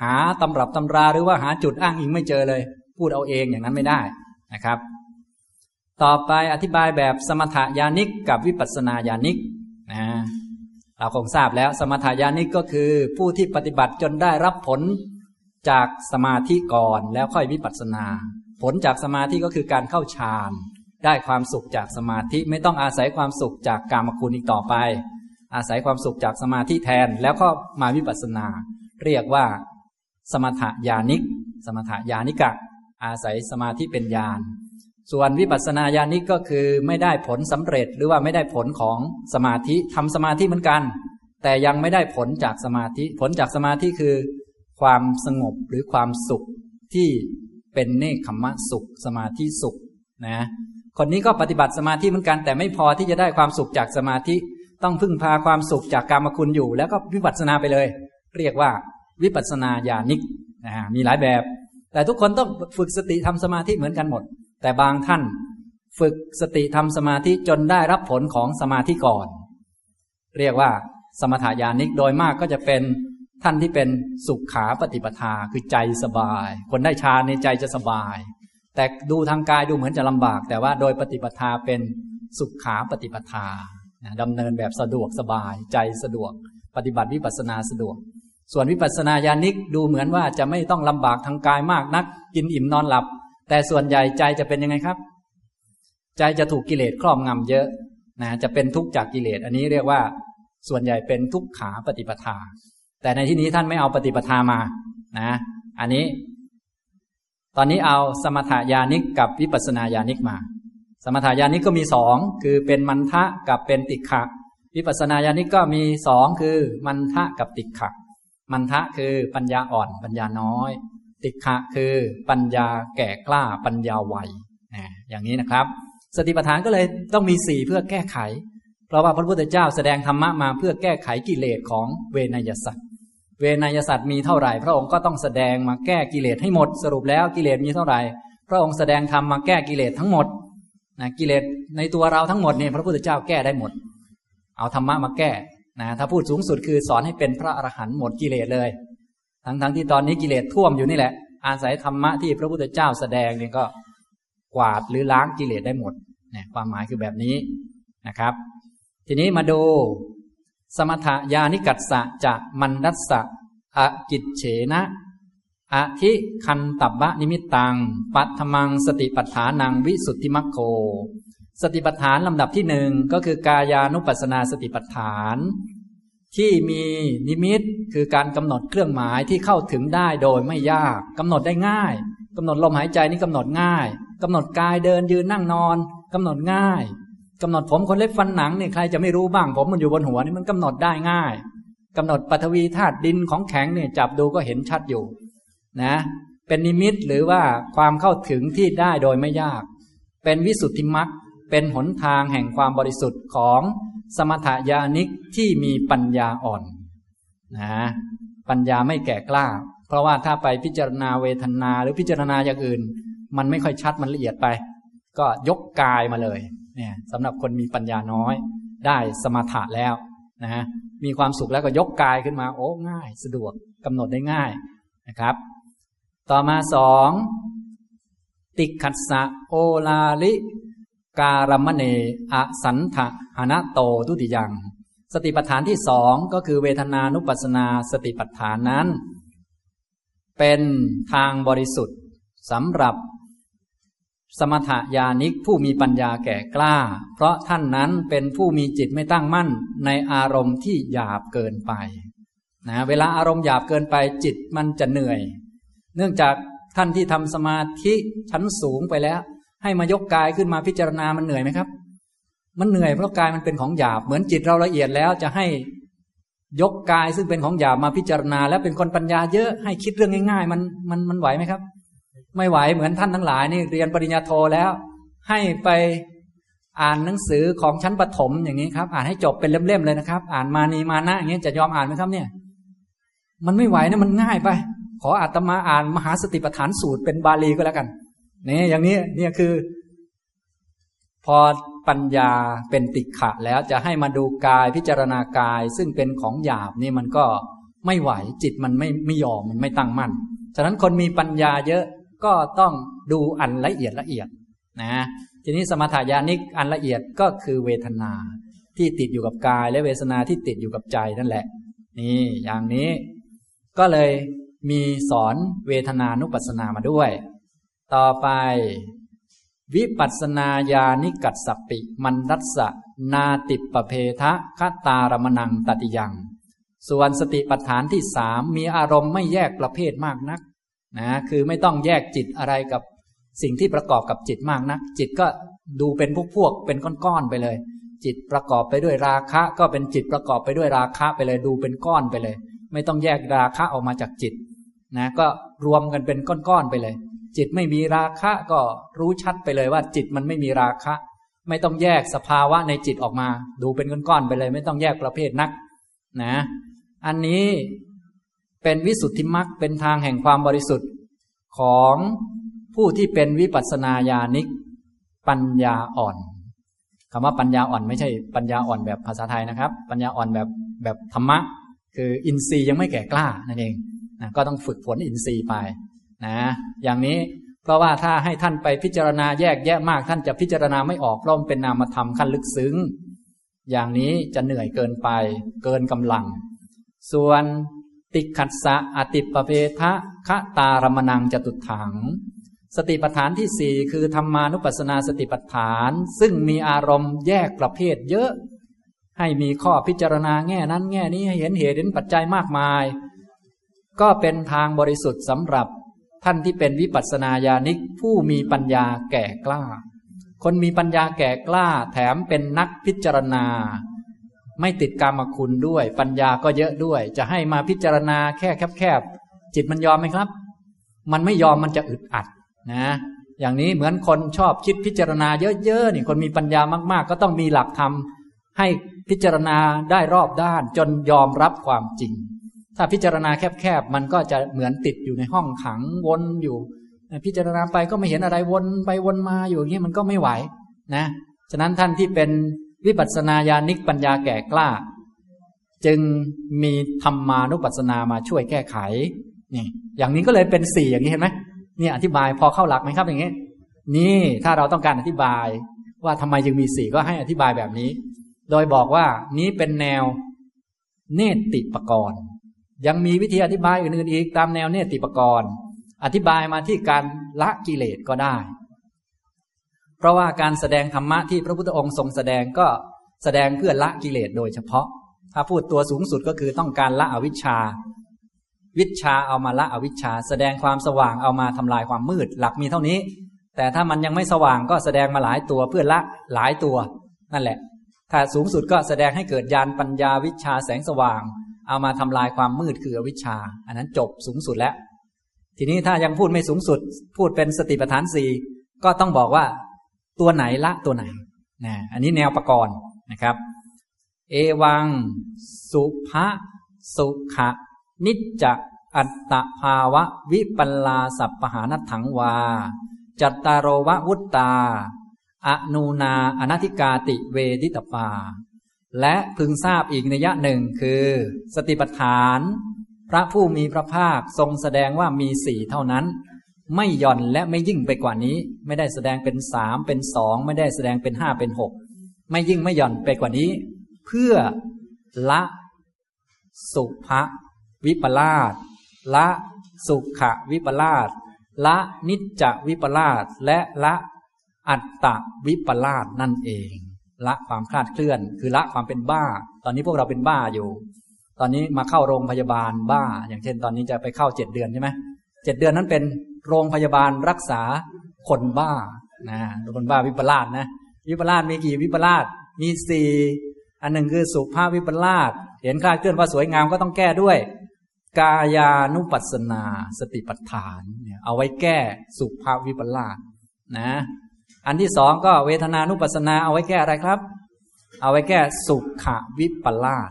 A: หาตำรับตำราหรือว่าหาจุดอ้างอิงไม่เจอเลย พูดเอาเองอย่างนั้นไม่ได้นะครับ ต่อไปอธิบายแบบสมถยานิกกับวิปัสสนาญาณิกนะเราคงทราบแล้วสมถยานิกก็คือผู้ที่ปฏิบัติจนได้รับผลจากสมาธิก่อนแล้วค่อยวิปัสสนา ผลจากสมาธิก็คือการเข้าฌาน ได้ความสุขจากสมาธิไม่ต้องอาศัยความสุขจากกามคุณอีกต่อไป อาศัยความสุขจากสมาธิแทนแล้วก็มาวิปัสสนา เรียกว่า สมถญาณิก สมถญาณิกะ อาศัยสมาธิเป็นญาณส่วนวิปัสสนาญาณิกก็คือไม่ได้ผลสำเร็จหรือว่าไม่ได้ผลของสมาธิทำสมาธิเหมือนกัน แต่ยังไม่ได้ผลจากสมาธิ ผลจากสมาธิคือ ความสงบหรือความสุขที่ เป็นเนคขมะสุข สมาธิสุขนะคนนี้ก็ปฏิบัติสมาธิเหมือนกัน แต่ไม่พอที่จะได้ความสุขจากสมาธิต้องพึ่งพาความสุขจากกรรมคุณอยู่ แล้วก็วิปัสสนาไปเลย เรียกว่าวิปัสสนาญาณิกนะมีหลายแบบ แต่ทุกคนต้องฝึกสติทำสมาธิเหมือนกันหมด แต่บางท่านฝึกสติทำสมาธิจนได้รับผลของสมาธิก่อน เรียกว่าสมถายานิกโดยมากก็จะเป็น ท่านที่เป็นสุขขาปฏิปทาคือใจสบาย คนได้ฌานในใจจะสบาย แต่ดูทางกายดูเหมือนจะลำบาก แต่ว่าโดยปฏิปทาเป็นสุขขาปฏิปทาดำเนินแบบสะดวกสบาย ใจสะดวก ปฏิบัติวิปัสสนาสะดวก ส่วนวิปัสสนาญาณิกดูเหมือนว่าจะไม่ต้องลำบากทางกายมากนัก กินอิ่มนอนหลับ แต่ส่วนใหญ่ใจจะเป็นยังไงครับ ใจจะถูกกิเลสครอบงำเยอะนะจะเป็นทุกข์จากกิเลส อันนี้เรียกว่าส่วนใหญ่เป็นทุกขาปฏิปทา แต่ในที่นี้ท่านไม่เอาปฏิปทามานะ อันนี้ ตอนนี้เอาสมถายานิกกับวิปัสสนาญาณิกมา สมถายานิก็มีสองคือเป็นมันทะกับเป็นติขะวิปัสสนาญาณิก็มีสองคือมันทะกับติขะมันทะคือปัญญาอ่อนปัญญาน้อย ติขะคือปัญญาแก่กล้าปัญญาไวอย่างนี้นะครับ สติปัฏฐานก็เลยต้องมีสี่เพื่อแก้ไข เพราะว่าพระพุทธเจ้าแสดงธรรมะมาเพื่อแก้ไขกิเลสของเวนยสัตว์ เวนยสัตว์มีเท่าไหร่ พระองค์ก็ต้องแสดงมาแก้กิเลสให้หมด สรุปแล้วกิเลสมีเท่าไหร่ พระองค์แสดงธรรมมาแก้กิเลสทั้งหมดนะกิเลสในตัวเราทั้งหมดเนี่ยพระพุทธเจ้าแก้ได้หมด เอาธรรมะมาแก้นะถ้าพูดสูงสุดคือสอนให้เป็นพระอรหันต์หมดกิเลสเลย ทั้งๆทที่ตอนนี้กิเลสท่วมอยู่นี่แหละ อาศัยธรรมะที่พระพุทธเจ้าแสดงเนี่ยก็กวาดหรือล้างกิเลสได้หมดเนี่ยความหมายคือแบบนี้นะครับ ทีนี้มาดู สมถยานิกัสสะจะมันดัสสะอกิจเฉนะอธิคันตับบะนิมิตตัง ปัตมังสติปัฏฐานังวิสุทธิมัคโค สติปัฏฐานลำดับที่หนึ่งก็คือกายานุปัสนาสติปัฏฐาน ที่มีนิมิตคือการกำหนดเครื่องหมายที่เข้าถึงได้โดยไม่ยากกำหนดได้ง่ายกำหนดลมหายใจนี่กำหนดง่ายกำหนดกายเดินยืนนั่งนอนกำหนดง่าย กำหนดผมขนเล็บฟันหนังเนี่ยใครจะไม่รู้บ้าง ผมมันอยู่บนหัวนี่มันกำหนดได้ง่ายกำหนดปฐวีธาตุดินของแข็งเนี่ยจับดูก็เห็นชัดอยู่ นะ เป็นนิมิตหรือว่าความเข้าถึงที่ได้โดยไม่ยาก เป็นวิสุทธิมรรคเป็นหนทางแห่งความบริสุทธิ์ของสมถยานิกที่มีปัญญาอ่อนนะปัญญาไม่แก่กล้า เพราะว่าถ้าไปพิจารณาเวทนาหรือพิจารณาอย่างอื่น มันไม่ค่อยชัดมันละเอียดไป ก็ยกกายมาเลยเนี่ยสำหรับคนมีปัญญาน้อย ได้สมถะแล้วนะมีความสุขแล้วก็ยกกายขึ้นมา โอ้ง่าย สะดวกกำหนดได้ง่ายนะครับ ต่อมาสองติขัสสะโอลาลิ การมเนอสันทะหนะโตทุติยัง สติปัฏฐานที่สองก็คือเวทนานุปัสนาสติปัฏฐานนั้น เป็นทางบริสุทธิ์สำหรับ สมถยานิกผู้มีปัญญาแก่กล้า เพราะท่านนั้นเป็นผู้มีจิตไม่ตั้งมั่นในอารมณ์ที่หยาบเกินไปนะเวลาอารมณ์หยาบเกินไปจิตมันจะเหนื่อย เนื่องจากท่านที่ทำสมาธิชั้นสูงไปแล้ว ให้มายกกายขึ้นมาพิจารณามันเหนื่อยไหมครับ มันเหนื่อยเพราะกายมันเป็นของหยาบเหมือนจิตเราละเอียดแล้วจะให้ยกกายซึ่งเป็นของหยาบมาพิจารณา แล้วเป็นคนปัญญาเยอะให้คิดเรื่องง่าย ๆ มันมันมันไหวไหมครับ ไม่ไหวเหมือนท่านทั้งหลายนี่เรียนปริญญาโทแล้ว ให้ไปอ่านหนังสือของชั้นประถมอย่างนี้ครับ อ่านให้จบเป็นเล่มๆเลยนะครับ อ่านมานีมานะอย่างนี้จะยอมอ่านไหมครับเนี่ย มันไม่ไหวนะมันง่ายไป ขออาตมาอ่านมหาสติปัฏฐานสูตรเป็นบาลีก็แล้วกันนี่อย่างนี้เนี่ยคือ พอปัญญาเป็นติขะแล้วจะให้มาดูกายพิจารณากาย ซึ่งเป็นของหยาบนี่มันก็ไม่ไหวจิตมันไม่ไม่ยอมมันไม่ตั้งมั่นฉะนั้นคนมีปัญญาเยอะ ก็ต้องดูอันละเอียดละเอียดนะทีนี้สมถายานิกอันละเอียดก็คือเวทนาที่ติดอยู่กับกาย และเวทนาที่ติดอยู่กับใจนั่นแหละ นี่อย่างนี้ ก็เลยมีสอนเวทนานุปัสสนามาด้วย ต่อไป วิปัสสนาญาณิกัสสปิ มันรัสะนาติปเพทะคตารมนังตติยัง ส่วนสติปัฏฐานที่สามมีอารมณ์ไม่แยกประเภทมากนัก นะคือไม่ต้องแยกจิตอะไรกับสิ่งที่ประกอบกับจิตมากนะจิตก็ดูเป็นพวกพวกเป็นก้อนๆไปเลย จิตประกอบไปด้วยราคะ ก็เป็นจิตประกอบไปด้วยราคะไปเลยดูเป็นก้อนไปเลย ไม่ต้องแยกราคะออกมาจากจิตนะก็รวมกันเป็นก้อนๆไปเลย จิตไม่มีราคะก็รู้ชัดไปเลยว่าจิตมันไม่มีราคะ ไม่ต้องแยกสภาวะในจิตออกมา ดูเป็นก้อนๆไปเลย ไม่ต้องแยกประเภทนัก นะ อันนี้ เป็นวิสุทธิมรรคเป็นทางแห่งความบริสุทธิ์ของผู้ที่เป็นวิปัสสนาญาณิก ปัญญาอ่อนคำว่าปัญญาอ่อนไม่ใช่ปัญญาอ่อนแบบภาษาไทยนะครับ ปัญญาอ่อนแบบแบบธรรมะ คืออินทรีย์ยังไม่แก่กล้านั่นเองนะก็ต้องฝึกฝนอินทรีย์ไปนะอย่างนี้เพราะว่าถ้าให้ท่านไปพิจารณาแยกแยะมาก ท่านจะพิจารณาไม่ออกเพราะมันเป็นนามธรรมขั้นลึกซึ้ง อย่างนี้จะเหนื่อยเกินไป เกินกำลัง ส่วน ติขัสสะอติปเพทะคะตารมนังจตุถัง สติปัฏฐานที่สี่คือธรรมานุปัสสนาสติปัฏฐาน ซึ่งมีอารมณ์แยกประเภทเยอะ ให้มีข้อพิจารณาแง่นั้นแง่นี้ให้เห็นเหตุเห็นปัจจัยมากมาย ก็เป็นทางบริสุทธิ์สำหรับท่านที่เป็นวิปัสสนาญาณิกผู้มีปัญญาแก่กล้า คนมีปัญญาแก่กล้าแถมเป็นนักพิจารณา ไม่ติดกรรมคุณด้วย ปัญญาก็เยอะด้วย จะให้มาพิจารณาแค่แคบๆจิตมันยอมไหมครับ มันไม่ยอมมันจะอึดอัดนะ อย่างนี้เหมือนคนชอบคิดพิจารณาเยอะๆนี่คนมีปัญญามากๆ ก็ต้องมีหลักธรรมให้พิจารณาได้รอบด้าน จนยอมรับความจริง ถ้าพิจารณาแคบๆมันก็จะเหมือนติดอยู่ในห้องขังวนอยู่ พิจารณาไปก็ไม่เห็นอะไรวนไปวนมาอยู่อย่างนี้มันก็ไม่ไหวนะฉะนั้นท่านที่เป็น วิปัสสนาญาณิกปัญญาแก่กล้า จึงมีธรรมานุปัสสนามาช่วยแก้ไขนี่อย่างนี้ก็เลยเป็นสี่อย่างนี้เห็นไหมนี่อธิบายพอเข้าหลักไหมครับอย่างนี้ นี่ถ้าเราต้องการอธิบายว่าทำไมจึงมีสี่ก็ให้อธิบายแบบนี้ โดยบอกว่านี้เป็นแนวเนติปกรณ์ยังมีวิธีอธิบายอื่นๆอีกตามแนวเนติปกรณ์อธิบายมาที่การละกิเลสก็ได้ เพราะว่าการแสดงธรรมะที่พระพุทธองค์ทรงแสดงก็แสดงเพื่อละกิเลสโดยเฉพาะ ถ้าพูดตัวสูงสุดก็คือต้องการละอวิชชา วิชาเอามาละอวิชชา แสดงความสว่างเอามาทำลายความมืด หลักมีเท่านี้ แต่ถ้ามันยังไม่สว่างก็แสดงมาหลายตัวเพื่อละหลายตัว นั่นแหละ ถ้าสูงสุดก็แสดงให้เกิดญาณปัญญาวิชาแสงสว่าง เอามาทำลายความมืดคืออวิชชา อันนั้นจบสูงสุดแล้ว ทีนี้ถ้ายังพูดไม่สูงสุด พูดเป็นสติปัฏฐานสี่ก็ต้องบอกว่า ตัวไหนละตัวไหนนะอันนี้แนวประกรณ์นะครับ เอวัง สุภะสุขะ นิจจอัตตภาวะ วิปัลลาสัพปหานัถังวา จัตตารโววุตตา อนูนาอนัติกาติเวดิตปา และพึงทราบอีกในยะหนึ่งคือ สติปัฏฐาน พระผู้มีพระภาคทรงแสดงว่ามีสี่เท่านั้น ไม่หย่อนและไม่ยิ่งไปกว่านี้ ไม่ได้แสดงเป็นสามเป็นสองไม่ได้แสดงเป็นห้าเป็นหกไม่ยิ่งไม่หย่อนไปกว่านี้ เพื่อละ สุภวิปลาสละสุขวิปลาสละนิจจวิปลาสและละอัตตวิปลาสนั่นเอง ละความคลาดเคลื่อน คือละความเป็นบ้า ตอนนี้พวกเราเป็นบ้าอยู่ ตอนนี้มาเข้าโรงพยาบาลบ้า อย่างเช่น ตอนนี้จะไปเข้าเจ็ดเดือนใช่ไหมเจ็ดเดือนนั้นเป็น โรงพยาบาลรักษาคนบ้านะคนบ้าวิปลาสนะ วิปลาสมีกี่วิปลาสมีสี่อันหนึ่งคือสุภาพวิปลาสเห็นคลาดเคลื่อนว่าสวยงามก็ต้องแก้ด้วย กายานุปัสนา สติปัฏฐานเนี่ยเอาไว้แก้สุภาพวิปลาสนะ อันที่สองก็เวทนานุปัสสนา เอาไว้แก้อะไรครับ เอาไว้แก้สุขวิปลาส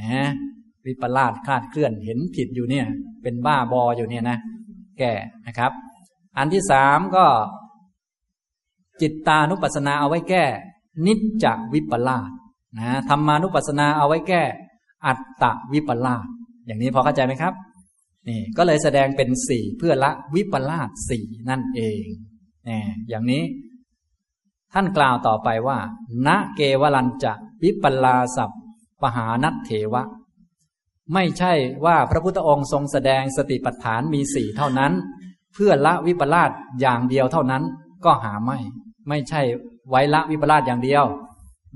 A: นะวิปลาสคลาดเคลื่อนเห็นผิดอยู่เนี่ย เป็นบ้าบออยู่เนี่ยนะ แก้นะครับ อันที่สามก็ จิตตานุปัสสนาเอาไว้แก้ นิจจวิปลาสนะธรรมานุปัสสนาเอาไว้แก้ อัตตวิปลาสอย่างนี้พอเข้าใจไหมครับนี่ก็เลยแสดงเป็นสี่เพื่อละวิปลาสสี่นั่นเองนี่อย่างนี้ ท่านกล่าวต่อไปว่าณเกวลันจะวิปลาสัพปหานัตเถวะ ไม่ใช่ว่าพระพุทธองค์ทรงแสดงสติปัฏฐานมีสี่เท่านั้น เพื่อละวิปลาสอย่างเดียวเท่านั้น ก็หาไม่ ไม่ใช่ไว้ละวิปลาสอย่างเดียว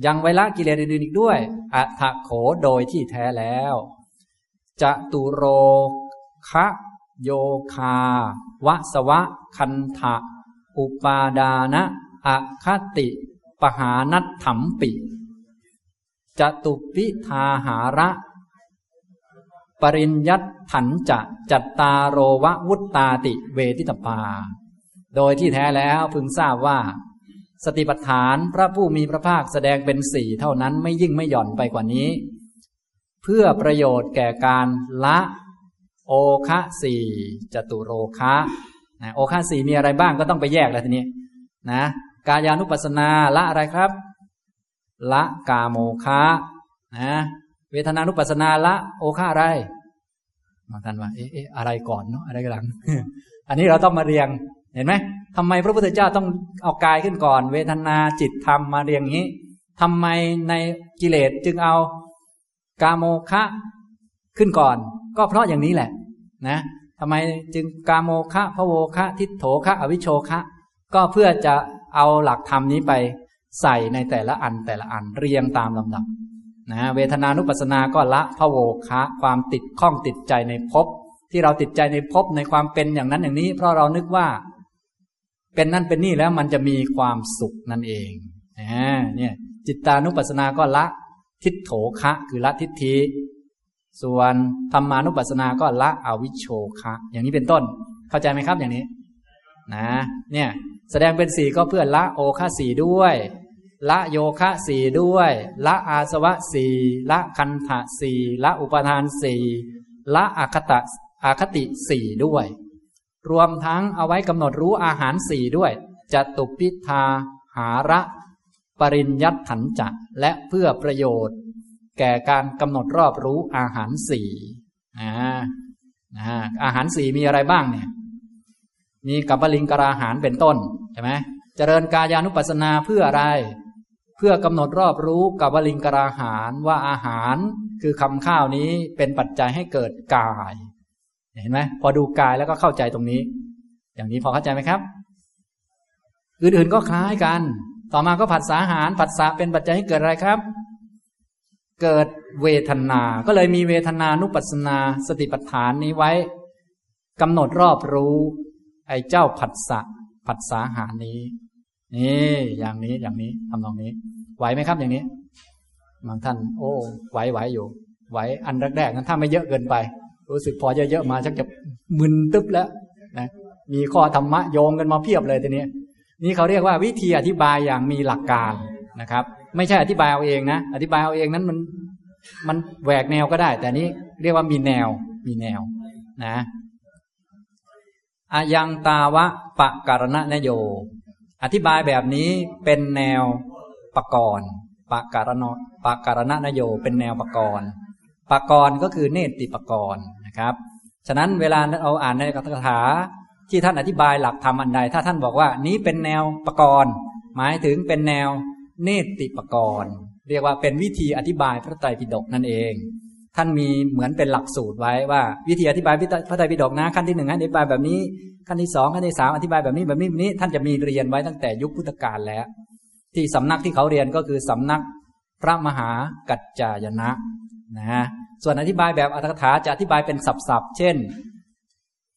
A: ยังไว้ละกิเลสอื่นอีกด้วยอัฏฐโขโดยที่แท้แล้วจะตุโรคะโยคาวสวะ คันทะอุปาดานะอคติ ปหานัตถัมปิจตุปิทาหาระ ปริญยัตถันจะจัตตาโรววุตตาติเวทิตปา โดยที่แท้แล้วพึงทราบว่า สติปัฏฐานพระผู้มีพระภาคแสดงเป็นสี่เท่านั้นไม่ยิ่งไม่หย่อนไปกว่านี้ เพื่อประโยชน์แก่การละ โอคะสี่จตุโรคะนะโอคะสี่มีอะไรบ้างก็ต้องไปแยกแล้วทีนี้นะกายานุปัสสนาละอะไรครับ ละกาโมคะนะเวทนานุปัสสนาละโอคะอะไร บางท่านว่าเอ๊ะอะไรก่อนเนาะอะไรกันหลัง อันนี้เราต้องมาเรียงเห็นไหมทำไมพระพุทธเจ้าต้องเอากายขึ้นก่อน เวทนาจิตธรรมมาเรียงนี้ทำไมในกิเลสจึงเอากาโมคะขึ้นก่อน ก็เพราะอย่างนี้แหละ นะทำไมจึงกาโมคะพะโวคะทิฏโถคะอวิโชคะ ก็เพื่อจะเอาหลักธรรมนี้ไปใส่ในแต่ละอันแต่ละอันเรียงตามลำดับ นะเวทนานุปัสสนาก็ละพะโวคะความติดข้องติดใจในภพที่เราติดใจในภพในความเป็นอย่างนั้นอย่างนี้ เพราะเรานึกว่า เป็นนั่นเป็นนี่แล้วมันจะมีความสุขนั่นเองเนี่ย จิตตานุปัสสนาก็ละ ทิฏโถคะ คือละทิฏฐิส่วนธรรมานุปัสสนาก็ละอวิชโชคะ อย่างนี้เป็นต้น เข้าใจไหมครับอย่างนี้ นะ เนี่ย แสดงเป็นสี่ก็เพื่อละโอคะสี่ด้วย ละโยคะสี่ด้วย ละอาสวะสี่ละคันธะสี่ละอุปทานสี่ละอคตะอาคติสี่ด้วย รวมทั้งเอาไว้กำหนดรู้อาหารสี่ด้วยจะตุปิทาหาระ ปริญยัตถันจักและเพื่อประโยชน์ แก่การกำหนดรอบรู้อาหารสี่นะนะอาหารสี่มีอะไรบ้างเนี่ย มีกัปลิงกราหารเป็นต้นใช่ไหมเจริญกายานุปัสสนาเพื่ออะไร พื่อกำหนดรอบรู้กัปลิงกราหารว่าอาหารคือคำข้าวนี้เป็นปัจจัยให้เกิดกาย เห็นไหมพอดูกายแล้วก็เข้าใจตรงนี้ อย่างนี้พอเข้าใจไหมครับ อื่นๆก็คล้ายกัน ต่อมาก็ผัสสะอาหารผัสสะเป็นปัจจัยให้เกิดอะไรครับ เกิดเวทนา ก็เลยมีเวทนานุปัสสนา สติปัฏฐานนี้ไว้กำหนดรอบรู้ ไอ้เจ้าผัสสะผัสสะหานี้ นี่อย่างนี้อย่างนี้ทำตรงนี้ ไหวไหมครับอย่างนี้บางท่าน โอ้ ไหวไหวอยู่ ไหวอันแรกๆนั้นถ้าไม่เยอะเกินไป รู้สึกพอเยอะๆมาชักจะมึนตึ๊บแล้วนะมีข้อธรรมะโยงกันมาเพียบเลยทีนี้นี่เขาเรียกว่าวิธีอธิบายอย่างมีหลักการนะครับ ไม่ใช่อธิบายเอาเองนะอธิบายเอาเองนั้นมันมันแหวกแนวก็ได้ แต่นี้เรียกว่ามีแนวมีแนวนะอายังตาวะปะการณะนโย อธิบายแบบนี้เป็นแนวปกรณ์ปะการณปะการณนโยเป็นแนวปกรณ์ปกรณ์ก็คือเนติปกรณ์นะครับ ฉะนั้นเวลาเราอ่านในคาถาที่ท่านอธิบายหลักธรรมอันใด ถ้าท่านบอกว่านี้เป็นแนวปกรณ์หมายถึงเป็นแนวเนติปกรณ์เรียกว่าเป็นวิธีอธิบายพระไตรปิฎกนั่นเอง ท่านมีเหมือนเป็นหลักสูตรไว้ว่า วิธีอธิบายพระไตรปิฎกนะขั้นที่หนึ่งอธิบายแบบนี้ขั้นที่สองขั้นที่สามอธิบายแบบนี้แบบนี้แบบนี้ ท่านจะมีเรียนไว้ตั้งแต่ยุคพุทธกาลแล้ว ที่สำนักที่เขาเรียนก็คือสำนักพระมหากัจจายนะนะส่วนอธิบายแบบอัตถกถาจะอธิบายเป็นสับๆเช่น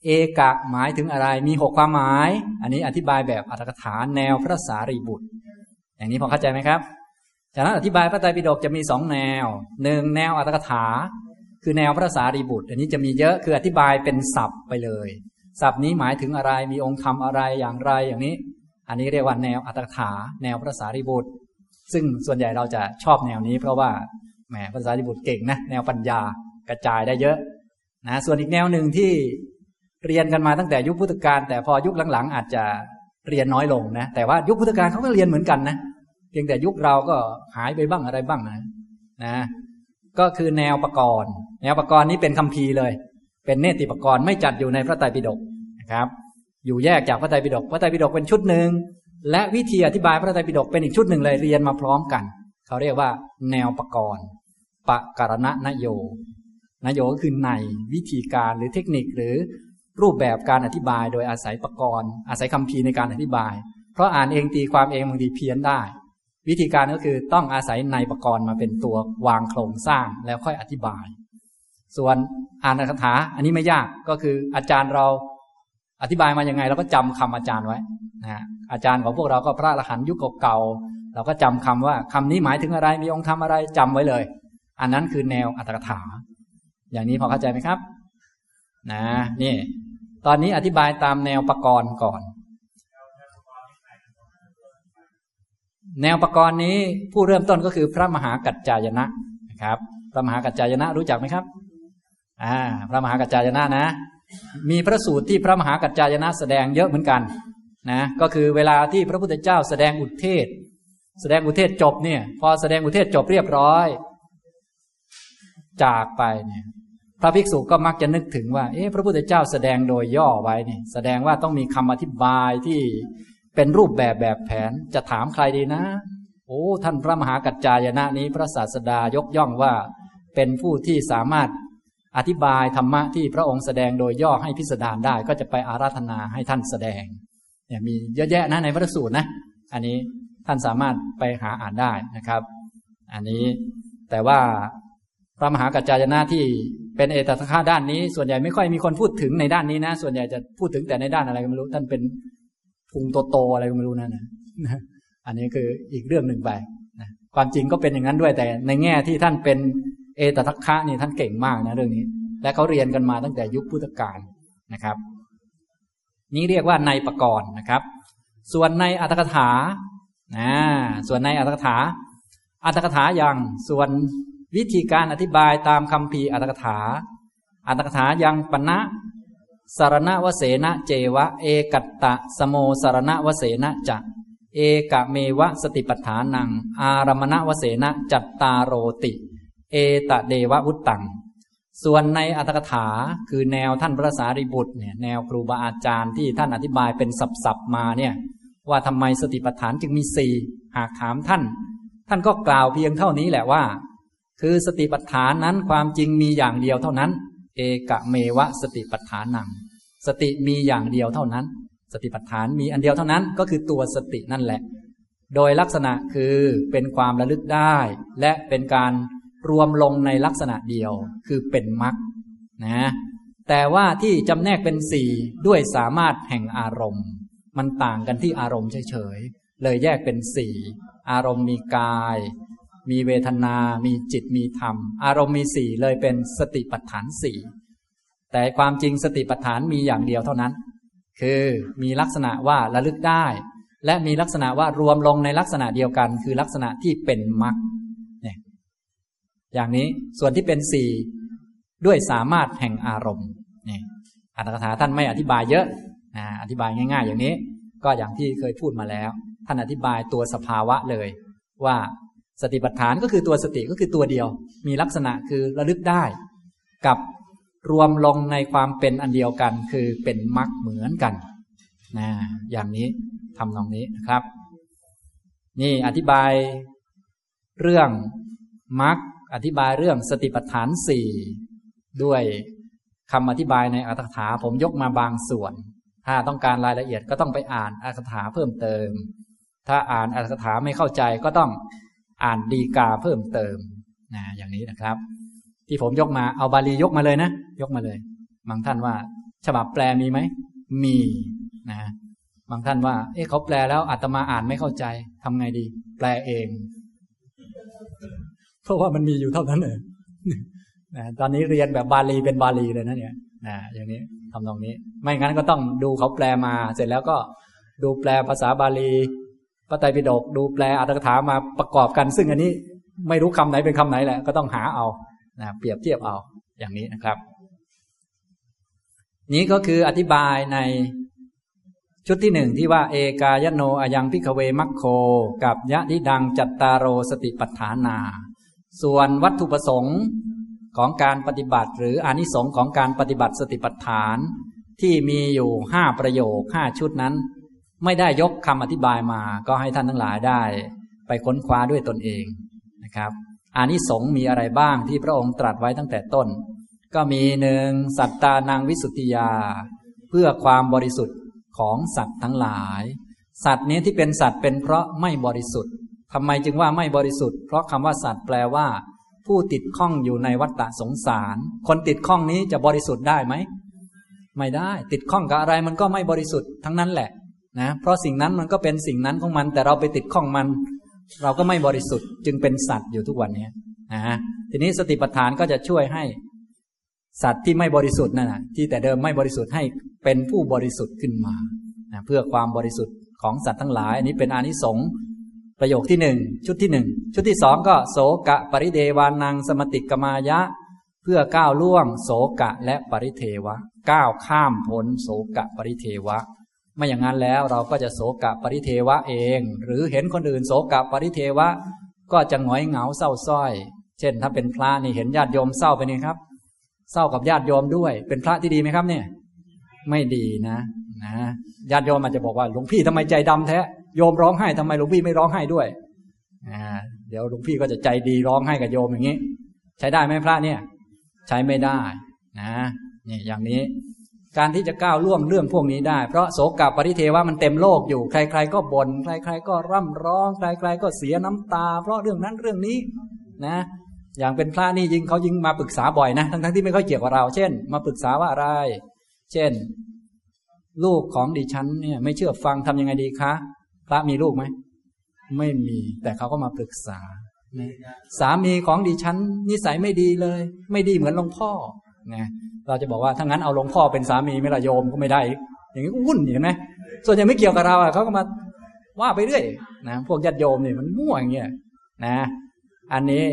A: เอกะหมายถึงอะไรมีหกความหมาย อันนี้อธิบายแบบอัตถกถาแนวพระสารีบุตร อย่างนี้พอเข้าใจไหมครับ จากนั้นอธิบายพระไตรปิฎกจะมีสองแนวหนึ่งแนวอัตถกถา คือแนวพระสารีบุตร อันนี้จะมีเยอะคืออธิบายเป็นศัพท์ไปเลย ศัพท์นี้หมายถึงอะไรมีองค์ธรรมอะไรอย่างไรอย่างนี้ อันนี้เรียกว่าแนวอัตถกถา แนวพระสารีบุตร ซึ่งส่วนใหญ่เราจะชอบแนวนี้ เพราะว่าแหมพระสารีบุตรเก่งนะแนวปัญญากระจายได้เยอะนะส่วนอีกแนวหนึ่งที่เรียนกันมาตั้งแต่ยุคพุทธกาลแต่พอยุคหลังๆ อาจจะเรียนน้อยลงนะแต่ว่ายุคพุทธกาลเขาก็เรียนเหมือนกันนะ พียงแต่ยุคเราก็หายไปบ้างอะไรบ้างนะนะ ก็คือแนวประกรณ์แนวประกรณ์นี้เป็นคำพีเลย เป็นเนติประกรณ์ไม่จัดอยู่ในพระไตรปิฎกนะครับ อยู่แยกจากพระไตรปิฎกพระไตรปิฎกเป็นชุดหนึ่งและวิธีอธิบายพระไตรปิฎกเป็นอีกชุดหนึ่งเลยเรียนมาพร้อมกัน เขาเรียกว่า แนวประกรณ์ปะการณะนโยนโยก็คือในวิธีการหรือเทคนิคหรือรูปแบบการอธิบายโดยอาศัยประกรณ์อาศัยคำพีในการอธิบาย เพราะอ่านเองตีความเองบางทีเพี้ยนได้ วิธีการก็คือต้องอาศัยในประกรณ์มาเป็นตัววางโครงสร้างแล้วค่อยอธิบาย ส่วนอ่านคาถาอันนี้ไม่ยากก็คืออาจารย์เราอธิบายมาอย่างไงเราก็จำคำอาจารย์ไว้นะอาจารย์ของพวกเราก็พระอรหันต์ยุคเก่าเราก็จำคำว่าคำนี้หมายถึงอะไรมีองค์ธรรมอะไรจำไว้เลย อันนั้นคือแนวอัตถกถา อย่างนี้พอเข้าใจไหมครับ นะนี่ ตอนนี้อธิบายตามแนวประกรณ์ก่อน แนวประกรณ์นี้ผู้เริ่มต้นก็คือพระมหากัจจายนะนะครับ พระมหากัจจายนะรู้จักไหมครับอ่าพระมหากัจจายนะนะ มีพระสูตรที่พระมหากัจจายนะแสดงเยอะเหมือนกันนะก็คือเวลาที่พระพุทธเจ้าแสดงอุเทศ แสดงอุเทศจบเนี่ย พอแสดงอุเทศจบเรียบร้อย จากไปเนี่ยพระภิกษุก็มักจะนึกถึงว่า เอ๊ะพระพุทธเจ้าแสดงโดยย่อไว้นี่ยแสดงว่าต้องมีคำอธิบายที่ เป็นรูปแบบแบบแผนจะถามใครดีนะ โอ้ท่านพระมหากัจจายนะนี้พระศาสดายกย่องว่า เป็นผู้ที่สามารถอธิบายธรรมะที่พระองค์แสดงโดยย่อให้พิสดารได้ ก็จะไปอาราธนาให้ท่านแสดงเนี่ยมีเยอะแยะนะในพระสูตรนะ อันนี้ท่านสามารถไปหาอ่านได้นะครับ อันนี้แต่ว่าพระมหากัจจายนะที่เป็นเอตทัคคะด้านนี้ ส่วนใหญ่ไม่ค่อยมีคนพูดถึงในด้านนี้นะ ส่วนใหญ่จะพูดถึงแต่ในด้านอะไรก็ไม่รู้ท่านเป็น พุงโตๆอะไรก็ไม่รู้นั่นนะอันนี้คืออีกเรื่องหนึ่งไปนะความจริงก็เป็นอย่างนั้นด้วยแต่ ในแง่ที่ท่านเป็นเอตทัคคะนี่ท่านเก่งมากนะเรื่องนี้ และเขาเรียนกันมาตั้งแต่ยุคพุทธกาลนะครับ นี้เรียกว่าในประกรณ์นะครับ ส่วนในอัตถกถานะส่วนในอัตถกถา อัตถกถาอย่างส่วนวิธีการอธิบายตามคำพีอัตถกถา อัตถกถายังปณะ สารณวเสนะเจวะ เอกัตตะสโมสารณวเสนะจะเอกเมวะสติปัฏฐานัง อารมณวเสนะจัตตาโรติ เอตเดวะวุตตัง ส่วนในอัตถกถาคือแนวท่านพระสารีบุตรเนี่ยแนวครูบาอาจารย์ที่ท่านอธิบายเป็นสับๆมาเนี่ยว่าทำไมสติปัฏฐานจึงมีสี่หากถามท่าน ท่านก็กล่าวเพียงเท่านี้แหละว่า คือสติปัฏฐานนั้นความจริงมีอย่างเดียวเท่านั้น เอกะเมวะสติปัฏฐานัง สติมีอย่างเดียวเท่านั้น สติปัฏฐานมีอันเดียวเท่านั้น ก็คือตัวสตินั่นแหละ โดยลักษณะคือเป็นความระลึกได้ และเป็นการรวมลงในลักษณะเดียว คือเป็นมรรคนะ แต่ว่าที่จำแนกเป็นสี่ด้วยสามารถแห่งอารมณ์ มันต่างกันที่อารมณ์เฉยเลยแยกเป็นสี่อารมณ์มีกาย มีเวทนา มีจิตมีธรรม อารมณ์มีสี่เลยเป็นสติปัฏฐานสี่แต่ความจริงสติปัฏฐานมีอย่างเดียวเท่านั้น คือมีลักษณะว่าระลึกได้ และมีลักษณะว่ารวมลงในลักษณะเดียวกัน คือลักษณะที่เป็นมรรคเนี่ยอย่างนี้ส่วนที่เป็นสี่ด้วยสามารถแห่งอารมณ์นี่อัตถกถาท่านไม่อธิบายเยอะอธิบายง่าย ๆ อย่างนี้ ก็อย่างที่เคยพูดมาแล้ว ท่านอธิบายตัวสภาวะเลย ว่า สติปัฏฐานก็คือตัวสติก็คือตัวเดียว มีลักษณะคือระลึกได้ กับรวมลงในความเป็นอันเดียวกัน คือเป็นมรรคเหมือนกันนะอย่างนี้ทำนองนี้นะครับ นี่อธิบายเรื่องมรรคอธิบายเรื่องสติปัฏฐานสี่ด้วยคำอธิบายในอัตถกถาผมยกมาบางส่วน ถ้าต้องการรายละเอียดก็ต้องไปอ่านอัตถกถาเพิ่มเติม ถ้าอ่านอัตถกถาไม่เข้าใจก็ต้อง อ่านดีกาเพิ่มเติมนะอย่างนี้นะครับ ที่ผมยกมาเอาบาลียกมาเลยนะ ยกมาเลย บางท่านว่า ฉบับแปลมีไหม มีนะบางท่านว่า เอ๊ะเขาแปลแล้วอาตมาอ่านไม่เข้าใจทำไงดี แปลเอง เพราะว่ามันมีอยู่เท่านั้นเองนะตอนนี้เรียนแบบบาลีเป็นบาลีเลยนะเนี่ยนะอย่างนี้ทำตรงนี้ ไม่งั้นก็ต้องดูเขาแปลมา เสร็จแล้วก็ดูแปลภาษาบาลี พระไตรปิฎกดูแปลอัตถกถามาประกอบกัน ซึ่งอันนี้ไม่รู้คำไหนเป็นคำไหนแหละก็ต้องหาเอานะเปรียบเทียบเอาอย่างนี้นะครับ นี้ก็คืออธิบายในชุดที่หนึ่งที่ว่าเอกายโนอายังพิกเวมัคโค กับยะทิดังจัตตารโรสติปัฏฐานา ส่วนวัตถุประสงค์ของการปฏิบัติ หรืออนิสงส์ของการปฏิบัติสติปัฏฐาน ที่มีอยู่ห้าประโยคห้าชุดนั้น ไม่ได้ยกคำอธิบายมาก็ให้ท่านทั้งหลายได้ ไปค้นคว้าด้วยตนเองนะครับอานิสงส์มีอะไรบ้างที่พระองค์ตรัสไว้ตั้งแต่ต้น ก็มีหนึ่งสัตตานางวิสุทธิยา เพื่อความบริสุทธิ์ของสัตว์ทั้งหลาย สัตว์นี้ที่เป็นสัตว์เป็นเพราะไม่บริสุทธิ์ทำไมจึงว่าไม่บริสุทธิ์เพราะคำว่าสัตว์แปลว่า ผู้ติดข้องอยู่ในวัฏฏะสงสาร คนติดข้องนี้จะบริสุทธิ์ได้ไหมไม่ได้ ติดข้องกับอะไรมันก็ไม่บริสุทธิ์ทั้งนั้นแหละ นะเพราะสิ่งนั้นมันก็เป็นสิ่งนั้นของมัน แต่เราไปติดข้องมัน เราก็ไม่บริสุทธิ์จึงเป็นสัตว์อยู่ทุกวันนี้นะฮะทีนี้สติปัฏฐานก็จะช่วยให้ สัตว์ที่ไม่บริสุทธิ์นั่นนะที่แต่เดิมไม่บริสุทธิ์ให้เป็นผู้บริสุทธิ์ขึ้นมานะเพื่อความบริสุทธิ์ของสัตว์ทั้งหลาย อันนี้เป็นอานิสงส์ประโยคที่หนึ่งชุดที่หนึ่งชุดที่สองก็โสกะปริเดวานังสมติกมายะ เพื่อก้าวล่วง โสกะและปริเทวะ ก้าวข้ามพ้นโสกะปริเทวะ ไม่อย่างนั้นแล้วเราก็จะโสกะปริเทวะเอง หรือเห็นคนอื่นโสกะปริเทวะ ก็จะหงอยเหงาเศร้าส้อย เช่น ถ้าเป็นพระนี่เห็นญาติโยมเศร้าไปนี่ครับ เศร้ากับญาติโยมด้วย เป็นพระที่ดีไหมครับเนี่ย ไม่ดีนะนะญาติโยมอาจจะบอกว่าหลวงพี่ทำไมใจดำแท้โยมร้องไห้ทำไมหลวงพี่ไม่ร้องไห้ด้วยอ่าเดี๋ยวหลวงพี่ก็จะใจดีร้องไห้กับโยมอย่างนี้ ใช้ได้ไหมพระเนี่ย ใช้ไม่ได้นะนี่อย่างนี้ การที่จะก้าวล่วงเรื่องพวกนี้ได้ เพราะโสกปริเทวะมันเต็มโลกอยู่ ใคร ๆ ก็บน่นใคร ๆ ก็ร่ำร้อง ใคร ๆ ก็เสียน้ำตา เพราะเรื่องนั้นเรื่องนี้นะ อย่างเป็นพระนี่ยิงเขายิงมาปรึกษาบ่อยนะ ทั้งๆที่ไม่ค่อยเกี่ยวกับเรา เช่น มาปรึกษาว่าอะไร เช่น ลูกของดิฉันเนี่ยไม่เชื่อฟังทำยังไงดีคะ พระมีลูกไหม ไม่มี แต่เขาก็มาปรึกษา สามีของดิฉันนิสัยไม่ดีเลย ไม่ดีเหมือนหลวงพ่อ นะเราจะบอกว่าถ้างั้นเอาหลวงพ่อเป็นสามีไม่ละโยมก็ไม่ได้ อย่างนี้ก็วุ่นเห็นไหมส่วนใหญ่ไม่เกี่ยวกับเราอะเขาก็มาว่าไปเรื่อยนะพวกญาติโยมเนี่ยมันมั่วอย่างเงี้ยนะ อันนี้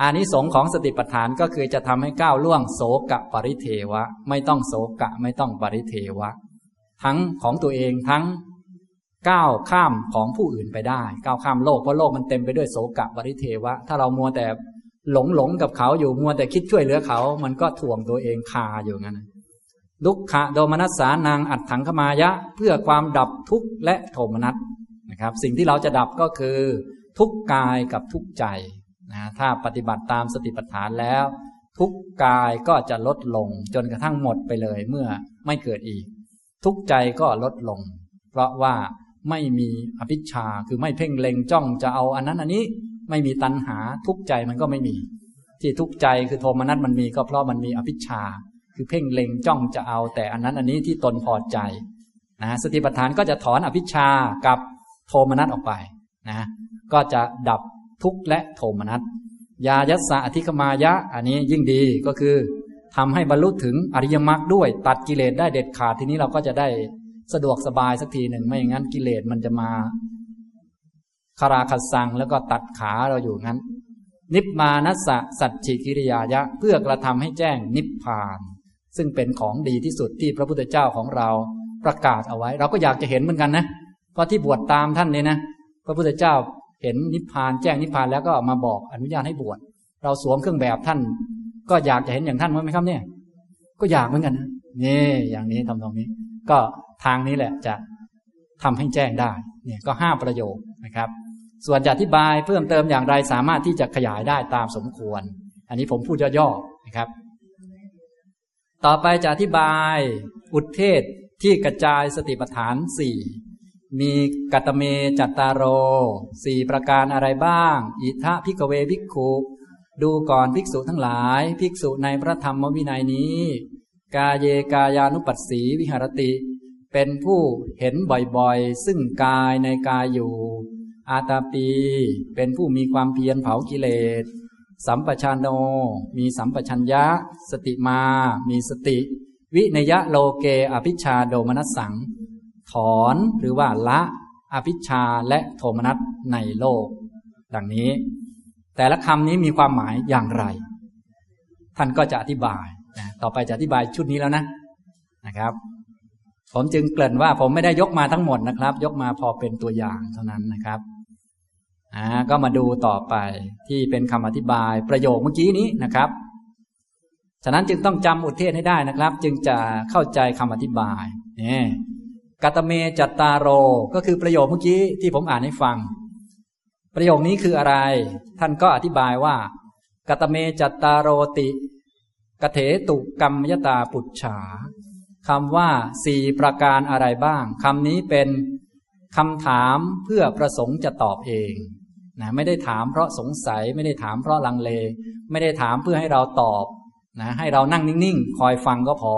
A: อานิสงส์ของสติปัฏฐานก็คือจะทำให้ก้าวล่วงโสกะปริเทวะ ไม่ต้องโสกะไม่ต้องปริเทวะ ทั้งของตัวเองทั้งก้าวข้ามของผู้อื่นไปได้ ก้าวข้ามโลกเพราะโลกมันเต็มไปด้วยโศกะบริเทวะ ถ้าเรามัวแต่ หลงหลงกับเขาอยู่มัวแต่คิดช่วยเหลือเขา มันก็ถ่วงตัวเองคาอยู่งั้นลุกขะโดมนัสสานางอัดถังขมายะ เพื่อความดับทุกข์และโทมนัสนะครับ สิ่งที่เราจะดับก็คือ ทุกกายกับทุกใจนะถ้าปฏิบัติตามสติปัฏฐานแล้ว ทุกกายก็จะลดลงจนกระทั่งหมดไปเลยเมื่อไม่เกิดอีก ทุกใจก็ลดลง เพราะว่าไม่มีอภิชาคือไม่เพ่งเล็งจ้องจะเอาอันนั้นอันนี้ ไม่มีตัณหาทุกใจมันก็ไม่มี ที่ทุกใจคือโทมนัสมันมีก็เพราะมันมีอภิชา คือเพ่งเล็งจ้องจะเอาแต่อันนั้นอันนี้ที่ตนพอใจนะสติปัฏฐานก็จะถอนอภิชากับโทมนัสออกไปนะก็จะดับทุกข์และโทมนัสยายัสสะอธิคมายะ อันนี้ยิ่งดีก็คือทำให้บรรลุถึงอริยมรรคด้วย ตัดกิเลสได้เด็ดขาดทีนี้เราก็จะได้สะดวกสบายสักทีหนึ่งไม่อย่างนั้นกิเลสมันจะมา คาราคัสังแล้วก็ตัดขาเราอยู่งั้น นิพมานัสสะสัจฉิกิริยายะ เพื่อกระทำให้แจ้งนิพพาน ซึ่งเป็นของดีที่สุดที่พระพุทธเจ้าของเราประกาศเอาไว้ เราก็อยากจะเห็นเหมือนกันนะเพราะที่บวชตามท่านเนี่ยนะ พระพุทธเจ้าเห็นนิพพานแจ้งนิพพานแล้วก็มาบอกอนุญาตให้บวชเราสวมเครื่องแบบท่าน ก็อยากจะเห็นอย่างท่านไหมครับเนี่ย ก็อยากเหมือนกันนะนี่อย่างนี้ทำตรงนี้ ก็ทางนี้แหละจะทำให้แจ้งได้ เนี่ยก็ห้าประโยคนะครับ ส่วนจะอธิบายเพิ่มเติมอย่างไรสามารถที่จะขยายได้ตามสมควร อันนี้ผมพูดย่อๆนะครับ ต่อไปจะอธิบายอุทเทศที่กระจายสติปัฏฐานสี่มีกะตะเมจัตตาโรสี่ประการอะไรบ้าง อิธะ ภิกขะเวภิกขุดูก่อนภิกษุทั้งหลาย ภิกษุในพระธรรมวินัยนี้ กาเยกายานุปัสสีวิหะระติ เป็นผู้เห็นบ่อยๆ ซึ่งกายในกายอยู่ อาตาปี เป็นผู้มีความเพียรเผากิเลส สัมปชานโน มีสัมปชัญญะ สติมา มีสติ วินยะโลเกอภิชาโดมนัสสัง ถอนหรือว่าละอภิชาและโทมนัสในโลก ดังนี้ แต่ละคำนี้มีความหมายอย่างไร ท่านก็จะอธิบายนะต่อไปจะอธิบายชุดนี้แล้วนะนะครับ ผมจึงเกริ่นว่าผมไม่ได้ยกมาทั้งหมดนะครับ ยกมาพอเป็นตัวอย่างเท่านั้นนะครับ อ่าก็มาดูต่อไปที่เป็นคำอธิบายประโยคเมื่อกี้นี้นะครับ ฉะนั้นจึงต้องจำอุทเทศให้ได้นะครับ จึงจะเข้าใจคำอธิบายนี่กตเม จตฺตาโรก็คือประโยคเมื่อกี้ที่ผมอ่านให้ฟัง ประโยคนี้คืออะไร ท่านก็อธิบายว่ากตเม จตฺตาโรติกเถตุกรรมยตาปุจฉาคำว่าสี่ประการอะไรบ้างคำนี้เป็นคำถามเพื่อประสงค์จะตอบเอง นะไม่ได้ถามเพราะสงสัย ไม่ได้ถามเพราะลังเล ไม่ได้ถามเพื่อให้เราตอบนะให้เรานั่งนิ่งๆ คอยฟังก็พอ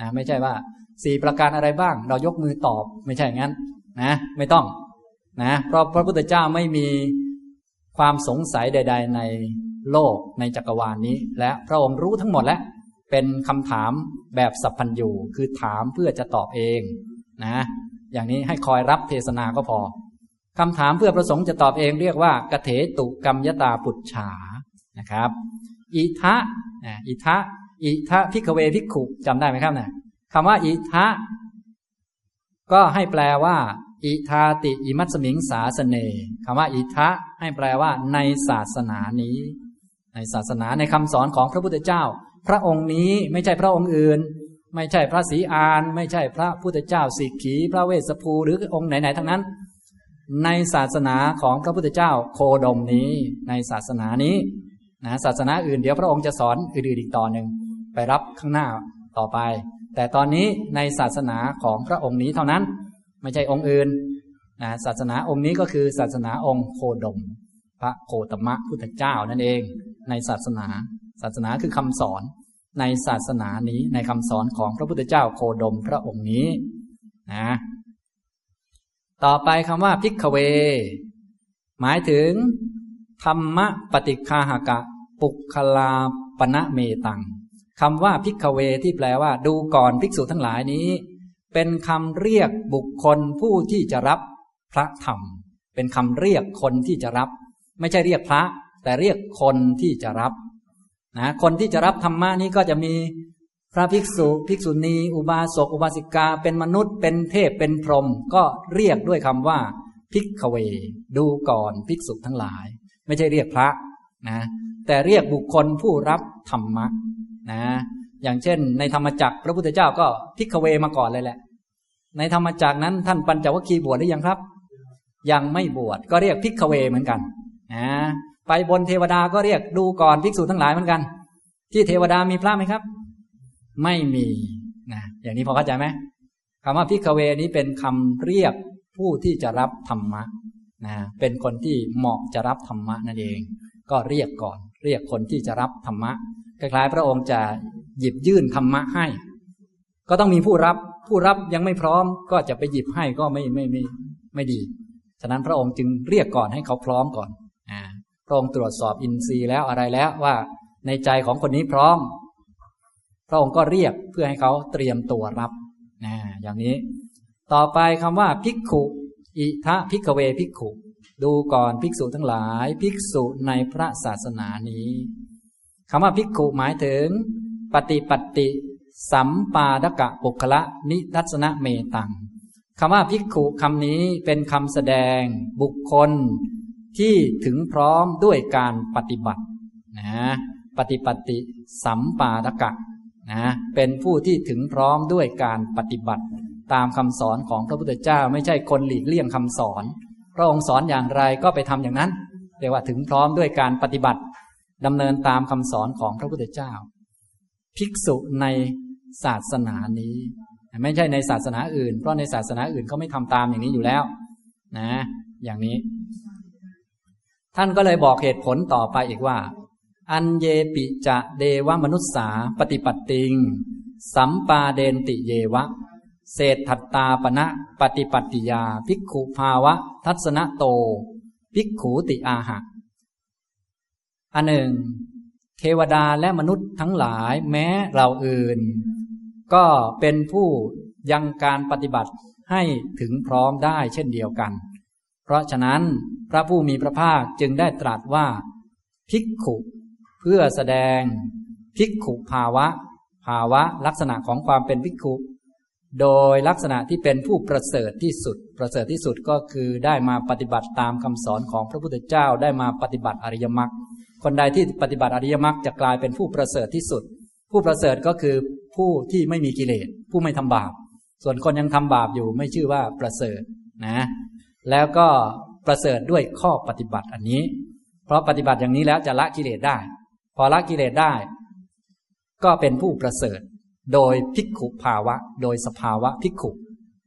A: นะไม่ใช่ว่าสี่ประการอะไรบ้าง เรายกมือตอบไม่ใช่งั้นนะไม่ต้องนะเพราะพระพุทธเจ้าไม่มีความสงสัยใด ๆ ในโลกในจักรวาลนนี้ และพระองค์รู้ทั้งหมดแล้วเป็นคำถามแบบสัพพัญญูคือถามเพื่อจะตอบเองนะอย่างนี้ให้คอยรับเทศนาก็พอ คำถามเพื่อประสงค์จะตอบเองเรียกว่ากเถตุกรรมยตาปุจฉานะครับ อิทะอิทะอิทะพิกเวพิกขุจำได้ไหมครับเนี่ยคำว่าอิทะก็ให้แปลว่า อิทาติอิมัตสมิงสาสเนคำว่าอิทะให้แปลว่า ในศาสนานี้ ในศาสนาในคำสอนของพระพุทธเจ้า พระองค์นี้ไม่ใช่พระองค์อื่น ไม่ใช่พระศรีอาน ไม่ใช่พระพุทธเจ้าสิกขี พระเวสสภูหรือองค์ไหนๆทั้งนั้น ในศาสนาของพระพุทธเจ้าโคดมนี้ในศาสนานี้นะศาสนาอื่นเดี๋ยวพระองค์จะสอนอื่นๆอีกต่อหนึ่งไปรับข้างหน้าต่อไป แต่ตอนนี้ในศาสนาของพระองค์นี้เท่านั้น ไม่ใช่องค์อื่นนะศาสนาองค์นี้ก็คือศาสนาองค์โคดม พระโคตมะพุทธเจ้านั่นเอง ในศาสนา ศาสนาคือคำสอนในศาสนานี้ในคำสอนของพระพุทธเจ้าโคดมพระองค์นี้นะ ต่อไปคำว่าพิกเว หมายถึง ธรรมปฏิคาหกะ ปุคลาปณะเมตังคำว่าพิกเวที่แปลว่า ดูก่อนภิกษุทั้งหลายนี้ เป็นคำเรียกบุคคลผู้ที่จะรับพระธรรม เป็นคำเรียกคนที่จะรับ ไม่ใช่เรียกพระ แต่เรียกคนที่จะรับนะคนที่จะรับธรรมะนี้ก็จะมี พระภิกษุ ภิกษุณี อุบาสก อุบาสิกา เป็นมนุษย์ เป็นเทพ เป็นพรหม ก็เรียกด้วยคำว่าพิกเว ดูก่อนภิกษุทั้งหลาย ไม่ใช่เรียกพระนะ แต่เรียกบุคคลผู้รับธรรมะนะ อย่างเช่น ในธรรมจักรพระพุทธเจ้าก็พิกเวมาก่อนเลยแหละ ในธรรมจักรนั้นท่านปัญจวัคคีย์บวชหรือยังครับ ยังไม่บวช ก็เรียกพิกเวเหมือนกันนะ ไปบนเทวดาก็เรียกดูก่อนภิกษุทั้งหลายเหมือนกัน ที่เทวดามีพระไหมครับ ไม่มีนะอย่างนี้พอเข้าใจไหมคำว่าพิกเวนี้เป็นคำเรียกผู้ที่จะรับธรรมะนะเป็นคนที่เหมาะจะรับธรรมะนั่นเอง ก็เรียกก่อน เรียกคนที่จะรับธรรมะคล้ายๆพระองค์จะหยิบยื่นธรรมะให้ ก็ต้องมีผู้รับผู้รับยังไม่พร้อมก็จะไปหยิบให้ก็ไม่ไม่ไม่ไม่ดี ฉะนั้นพระองค์จึงเรียกก่อนให้เขาพร้อมก่อนอ่าพระองค์ตรวจสอบอินทรีย์แล้วอะไรแล้วว่า ในใจของคนนี้พร้อม พระองค์ก็เรียกเพื่อให้เขาเตรียมตัวรับนะอย่างนี้ ต่อไปคำว่าภิกขุอิทะภิกเวภิกขุดูก่อนภิกษุทั้งหลาย ภิกษุในพระศาสนานี้คำว่าภิกขุหมายถึง ปฏิปัติสัมปาดกะปุคละนิทัศนเมตังคำว่าภิกขุคำนี้เป็นคำแสดงบุคคล ที่ถึงพร้อมด้วยการปฏิบัตินะปฏิปฏิสัมปาดกะ นะเป็นผู้ที่ถึงพร้อมด้วยการปฏิบัติ ตามคำสอนของพระพุทธเจ้าไม่ใช่คนหลีกเลี่ยงคำสอน พระองค์สอนอย่างไรก็ไปทำอย่างนั้นเรียกว่าถึงพร้อมด้วยการปฏิบัติดำเนินตามคำสอนของพระพุทธเจ้า ภิกษุในศาสนานี้ ไม่ใช่ในศาสนาอื่น เพราะในศาสนาอื่นเขาไม่ทำตามอย่างนี้อยู่แล้ว นะ อย่างนี้ ท่านก็เลยบอกเหตุผลต่อไปอีกว่า อันเยปิจะเดวมนุษสาปฏิปัตติง สัมปาเดนติเยวะ เศษทัตตาปณะปฏิปัติยา ภิกขุภาวะ ทัศนโต ภิกขูติอาหะ อันหนึ่ง เทวดาและมนุษย์ทั้งหลายแม้เราอื่น ก็เป็นผู้ยังการปฏิบัติให้ถึงพร้อมได้เช่นเดียวกัน เพราะฉะนั้นพระผู้มีพระภาคจึงได้ตรัสว่า ภิกขุ เพื่อแสดงภิกขุภาวะ ภาวะลักษณะของความเป็นภิกขุ โดยลักษณะที่เป็นผู้ประเสริฐที่สุด ประเสริฐที่สุดก็คือได้มาปฏิบัติตามคำสอนของพระพุทธเจ้าได้มาปฏิบัติอริยมรรคคนใดที่ปฏิบัติอริยมรรคจะกลายเป็นผู้ประเสริฐที่สุด ผู้ประเสริฐก็คือผู้ที่ไม่มีกิเลสผู้ไม่ทำบาป ส่วนคนยังทำบาปอยู่ไม่ชื่อว่าประเสริฐนะ แล้วก็ประเสริฐด้วยข้อปฏิบัติอันนี้ เพราะปฏิบัติอย่างนี้แล้วจะละกิเลสได้ พอละกิเลสได้ ก็เป็นผู้ประเสริฐ โดยพิกขุภาวะ โดยสภาวะพิกขุ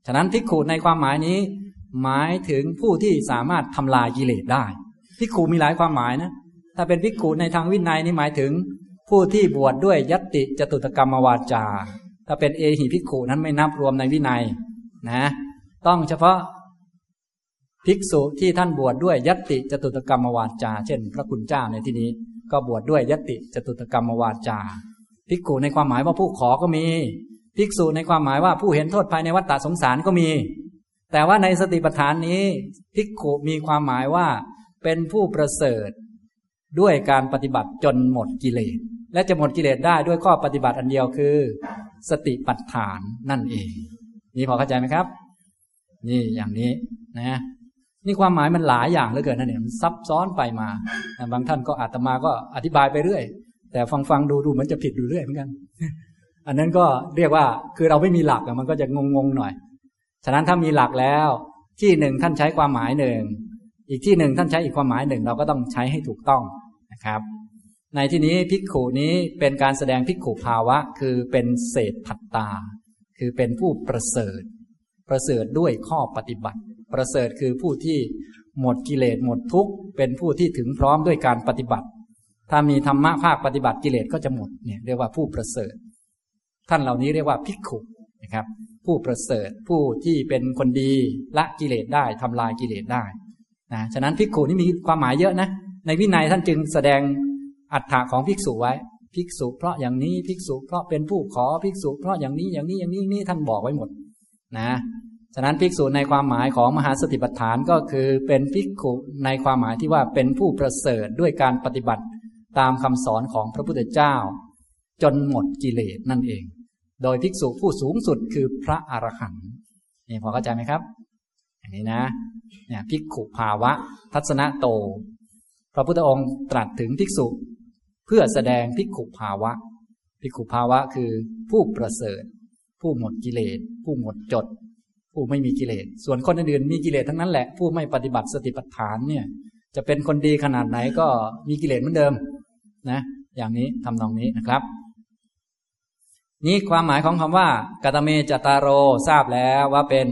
A: ฉะนั้นพิกขุในความหมายนี้ หมายถึงผู้ที่สามารถทำลายกิเลสได้พิกขุมีหลายความหมายนะถ้าเป็นภิกขุในทางวินัยนี่หมายถึง ผู้ที่บวชดด้วยยติจตุตกรรมวาจา ถ้าเป็นเอหิภิกขุนั้นไม่นับรวมในวินัยนะ ต้องเฉพาะภิกษุที่ท่านบวชดด้วยยติจตุตกรรมวาจา เช่น พระคุณเจ้าในที่นี้ ก็บวชดด้วยยติจตุตกรรมวาจา ภิกขุในความหมายว่าผู้ขอก็มี ภิกษุในความหมายว่าผู้เห็นโทษภายในวัฏฏะสงสารก็มี แต่ว่าในสติปัฏฐานนี้ ภิกขุมีความหมายว่าเป็นผู้ประเสริฐ ด้วยการปฏิบัติจนหมดกิเลส และจะหมดกิเลสได้ด้วยข้อปฏิบัติอันเดียวคือ สติปัฏฐานนั่นเอง นี่พอเข้าใจไหมครับ นี่อย่างนี้นะ นี่ความหมายมันหลายอย่างเหลือเกินนั่นเองมันซับซ้อนไปมา บางท่านก็อาตมาก็อธิบายไปเรื่อย แต่ฟังฟังดูดูเหมือนจะผิดดูเรื่อยเหมือนกัน อันนั้นก็เรียกว่าคือเราไม่มีหลักมันก็จะงงงหน่อย ฉะนั้นถ้ามีหลักแล้ว ที่หนึ่งท่านใช้ความหมายหนึ่ง อีกที่หนึ่งท่านใช้อีกความหมายหนึ่งเราก็ต้องใช้ให้ถูกต้องนะครับ ในที่นี้ภิกขุนี้เป็นการแสดงภิกขุภาวะ คือเป็นเศษถัตตา คือเป็นผู้ประเสริฐ ประเสริฐด้วยข้อปฏิบัติ ประเสริฐคือผู้ที่หมดกิเลสหมดทุกข์เป็นผู้ที่ถึงพร้อมด้วยการปฏิบัติ ถ้ามีธรรมะภาคปฏิบัติกิเลสก็จะหมดเนี่ยเรียกว่าผู้ประเสริฐ ท่านเหล่านี้เรียกว่าภิกขุนะครับ ผู้ประเสริฐผู้ที่เป็นคนดีละกิเลสได้ทำลายกิเลสได้นะฉะนั้นภิกขุนี่มีความหมายเยอะนะ ในวินัยท่านจึงแสดงอัฏฐะของภิกษุไว้ ภิกษุเพราะอย่างนี้ภิกษุเพราะเป็นผู้ขอภิกษุเพราะอย่างนี้อย่างนี้อย่างนี้นี่ท่านบอกไว้หมด นะ ฉะนั้นภิกษุในความหมายของมหาสติปัฏฐานก็คือเป็นภิกขุในความหมายที่ว่าเป็นผู้ประเสริฐด้วยการปฏิบัติตามคำสอนของพระพุทธเจ้า จนหมดกิเลสนั่นเอง โดยภิกษุผู้สูงสุดคือพระอรหันต์นี่พอเข้าใจไหมครับอย่างนี้นะเนี่ยภิกขุภาวะ ทัศนโต พระพุทธองค์ตรัสถึงภิกษุ เพื่อแสดงภิกขุภาวะภิกขุภาวะคือผู้ประเสริฐ ผู้หมดกิเลส ผู้หมดจด ผู้ไม่มีกิเลส ส่วนคนอื่นมีกิเลสทั้งนั้นแหละ ผู้ไม่ปฏิบัติสติปัฏฐานเนี่ย จะเป็นคนดีขนาดไหนก็มีกิเลสเหมือนเดิม นะ อย่างนี้ทำนองนี้นะครับ นี่ความหมายของคำว่ากตเมจตฺตาโรทราบแล้วว่าเป็น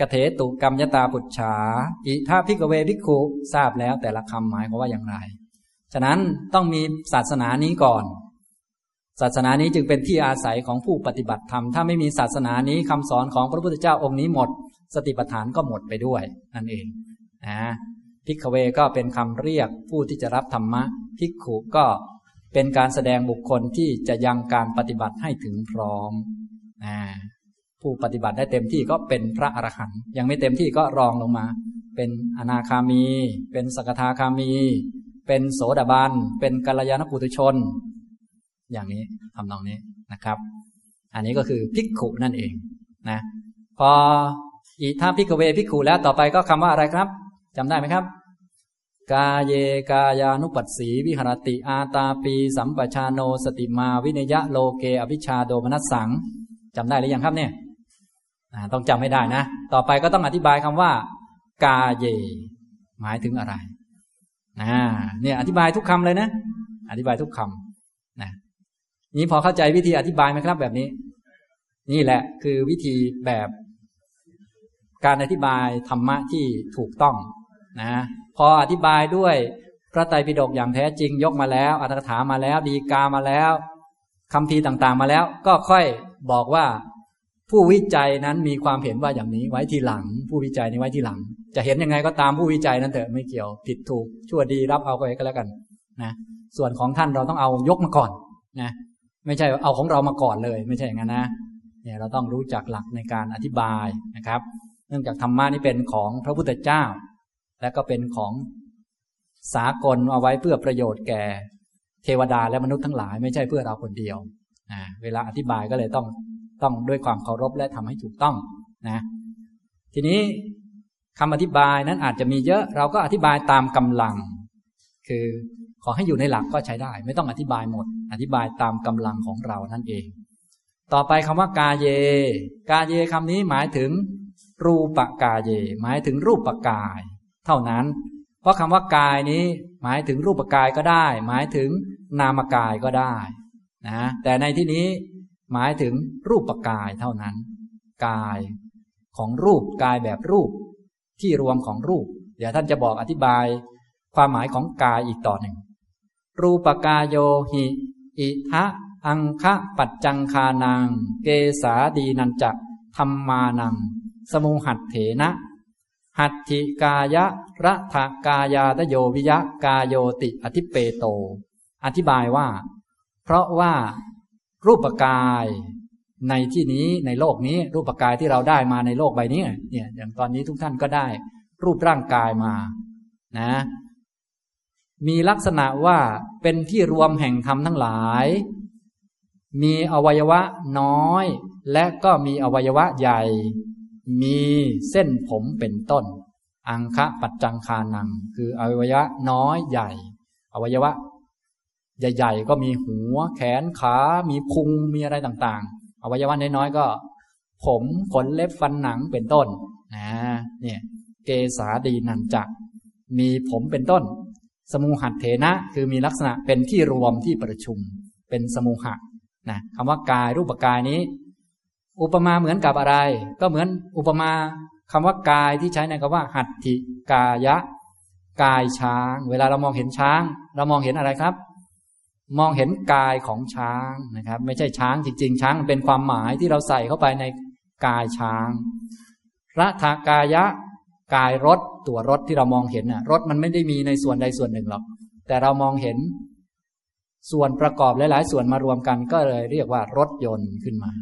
A: กเถตุกัมยตาปุจฉา อิธ ภิกฺขเว ภิกฺขุทราบแล้วแต่ละคำหมายความว่าอย่างไร ฉะนั้นต้องมีศาสนานี้ก่อน ศาสนานี้จึงเป็นที่อาศัยของผู้ปฏิบัติธรรม ถ้าไม่มีศาสนานี้คำสอนของพระพุทธเจ้าองค์นี้หมด สติปัฏฐานก็หมดไปด้วยนั่นเองนะพิกเวก็เป็นคำเรียกผู้ที่จะรับธรรมะพิกขุก็เป็นการแสดงบุคคลที่จะยังการปฏิบัติให้ถึงพร้อมนะผู้ปฏิบัติได้เต็มที่ก็เป็นพระอรหันต์ยังไม่เต็มที่ก็รองลงมา เป็นอนาคามี เป็นสกทาคามี เป็นโสดาบันเป็นกัลยาณปุถุชน อย่างนี้ทำนองนี้นะครับ อันนี้ก็คือพิกขุนั่นเองนะ พออีถ้าพิกเวพิกขุแล้วต่อไปก็คำว่าอะไรครับจำได้ไหมครับ กาเยกายานุปัสสีวิหรติอาตาปี สัมปชาโนสติมาวินยะโลเกอภิชาโดมนัสสังจำได้หรือยังครับเนี่ยต้องจำให้ได้นะ ต่อไปก็ต้องอธิบายคำว่า กาเย หมายถึงอะไรนะเนี่ยอธิบายทุกคำเลยนะ อธิบายทุกคำนะ นี้พอเข้าใจวิธีอธิบายไหมครับแบบนี้ นี่แหละคือวิธีแบบการอธิบายธรรมะที่ถูกต้องนะพออธิบายด้วยพระไตรปิฎกอย่างแท้จริงยกมาแล้วอัตถกถามาแล้ว ดีกามาแล้วคำพีต่างๆมาแล้ว ก็ค่อยบอกว่า ผู้วิจัยนั้นมีความเห็นว่าอย่างนี้ไว้ทีหลัง ผู้วิจัยนี้ไว้ทีหลัง จะเห็นยังไงก็ตามผู้วิจัยนั้นเถอะไม่เกี่ยวผิดถูกชั่วดีรับเอาไปก็แล้วกันนะส่วนของท่านเราต้องเอายกมาก่อนนะ ไม่ใช่เอาของเรามาก่อนเลย ไม่ใช่อย่างนั้นนะเนี่ยเราต้องรู้จักหลักในการอธิบายนะครับ เนื่องจากธรรมะนี่เป็นของพระพุทธเจ้า และก็เป็นของสากลเอาไว้เพื่อประโยชน์แก่ เทวดาและมนุษย์ทั้งหลาย ไม่ใช่เพื่อเราคนเดียวเวลาอธิบายก็เลยต้องต้องด้วยความเคารพและทำให้ถูกต้องนะทีนี้คำอธิบายนั้นอาจจะมีเยอะเราก็อธิบายตามกำลัง คือ ขอให้อยู่ในหลักก็ใช้ได้ ไม่ต้องอธิบายหมด อธิบายตามกำลังของเรานั่นเอง ต่อไปคำว่ากาเย กาเยคำนี้หมายถึง รูปกาเย หมายถึงรูปกาย เท่านั้น เพราะคำว่ากายนี้ หมายถึงรูปกายก็ได้ หมายถึงนามกายก็ได้นะแต่ในที่นี้หมายถึงรูปกายเท่านั้น กายของรูปกายแบบรูป ที่รวมของรูป เดี๋ยวท่านจะบอกอธิบาย ความหมายของกายอีกต่อหนึ่ง รูปกายโยหิ อิทะอังคะปัจจังคานังเกสาดีนันจักธรรมานัง สมุหัตเถนะ หัตถิกายะระทะกายาตโยวิยะกายโยติอธิเปโต อธิบายว่า เพราะว่ารูปกายในที่นี้ในโลกนี้รูปกายที่เราได้มาในโลกใบนี้เนี่ยอย่างตอนนี้ทุกท่านก็ได้ รูปร่างกายมา นะ มีลักษณะว่าเป็นที่รวมแห่งธรรมทั้งหลาย มีอวัยวะน้อย และก็มีอวัยวะใหญ่ มีเส้นผมเป็นต้น อังคะปัจจังคานัง คืออวัยวะน้อยใหญ่ อวัยวะ ใหญ่ ๆ ก็มีหัว แขนขา มีพุง มีอะไรต่างๆ อวัยวะน้อยๆก็ ผมขนเล็บฟันหนังเป็นต้นนะเนี่ยเกษาดีนันจักมีผมเป็นต้น สมูหัตเถนะ คือมีลักษณะเป็นที่รวมที่ประชุม เป็นสมูหะนะคำว่ากายรูปกายนี้ อุปมาเหมือนกับอะไร ก็เหมือนอุปมาคำว่ากายที่ใช้ในคำว่าหัตถิกายะ กายช้าง เวลาเรามองเห็นช้าง เรามองเห็นอะไรครับ มองเห็นกายของช้างนะครับ ไม่ใช่ช้างจริง ๆ ช้างเป็นความหมายที่เราใส่เข้าไปในกายช้างรัฐากายะ กายรถตัวรถที่เรามองเห็นน่ะรถมันไม่ได้มีในส่วนใดส่วนหนึ่งหรอก แต่เรามองเห็น ส่วนประกอบหลายๆ ส่วนมารวมกันก็เลยเรียกว่ารถยนต์ขึ้นมา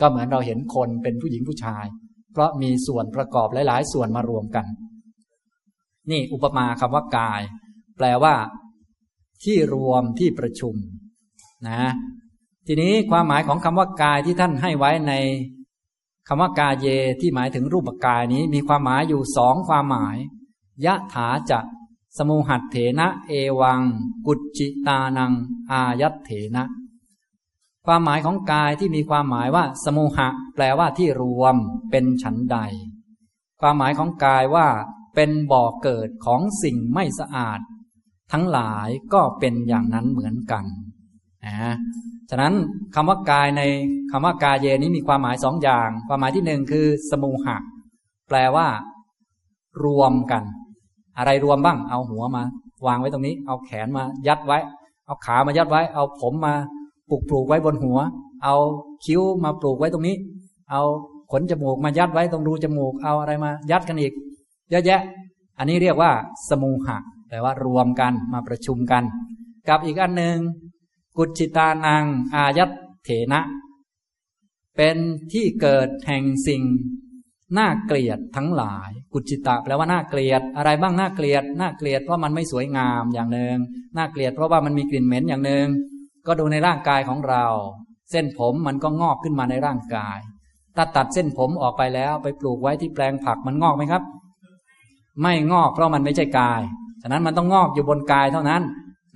A: ก็เหมือนเราเห็นคนเป็นผู้หญิงผู้ชาย เพราะมีส่วนประกอบหลาย ๆ ส่วนมารวมกัน นี่อุปมาคำว่ากาย แปลว่า ที่รวมที่ประชุม นะ ทีนี้ความหมายของคำว่ากายที่ท่านให้ไว้ใน คำว่ากายเยที่หมายถึงรูปกายนี้มีความหมายอยู่สองความหมายยะถาจะสมุหัตเถนะ เอวัง กุจิตานัง อายัตเถนะ ความหมายของกายที่มีความหมายว่า สมุหะ แปลว่าที่รวมเป็นฉันใด ความหมายของกายว่า เป็นบ่อเกิดของสิ่งไม่สะอาด ทั้งหลายก็เป็นอย่างนั้นเหมือนกันนะ ฉะนั้นคำว่ากายในคำว่ากายเยนี้มีความหมายสองอย่าง ความหมายที่หนึ่งคือ สมูหะ แปลว่า รวมกัน อะไรรวมบ้าง เอาหัวมา วางไว้ตรงนี้ เอาแขนมา ยัดไว้ เอาขามายัดไว้ เอาผมมาปลูกปลูกไว้บนหัว เอาคิ้วมาปลูกไว้ตรงนี้ เอาขนจมูกมายัดไว้ตรงรูจมูก เอาอะไรมา ยัดกันอีก เยอะแยะ อันนี้เรียกว่า สมูหะ แปลว่ารวมกันมาประชุมกัน กับอีกอันหนึ่ง กุจิตานังอายัตเถนะ เป็นที่เกิดแห่งสิ่งน่าเกลียดทั้งหลาย กุจิตะแปลว่าน่าเกลียด อะไรบ้างน่าเกลียดน่าเกลียดเพราะมันไม่สวยงามอย่างหนึ่งน่าเกลียดเพราะว่ามันมีกลิ่นเหม็นอย่างหนึ่งก็ดูในร่างกายของเรา เส้นผมมันก็งอกขึ้นมาในร่างกาย ถ้าตัดเส้นผมออกไปแล้วไปปลูกไว้ที่แปลงผักมันงอกไหมครับ ไม่งอกเพราะมันไม่ใช่กาย ฉะนั้นมันต้องงอกอยู่บนกายเท่านั้น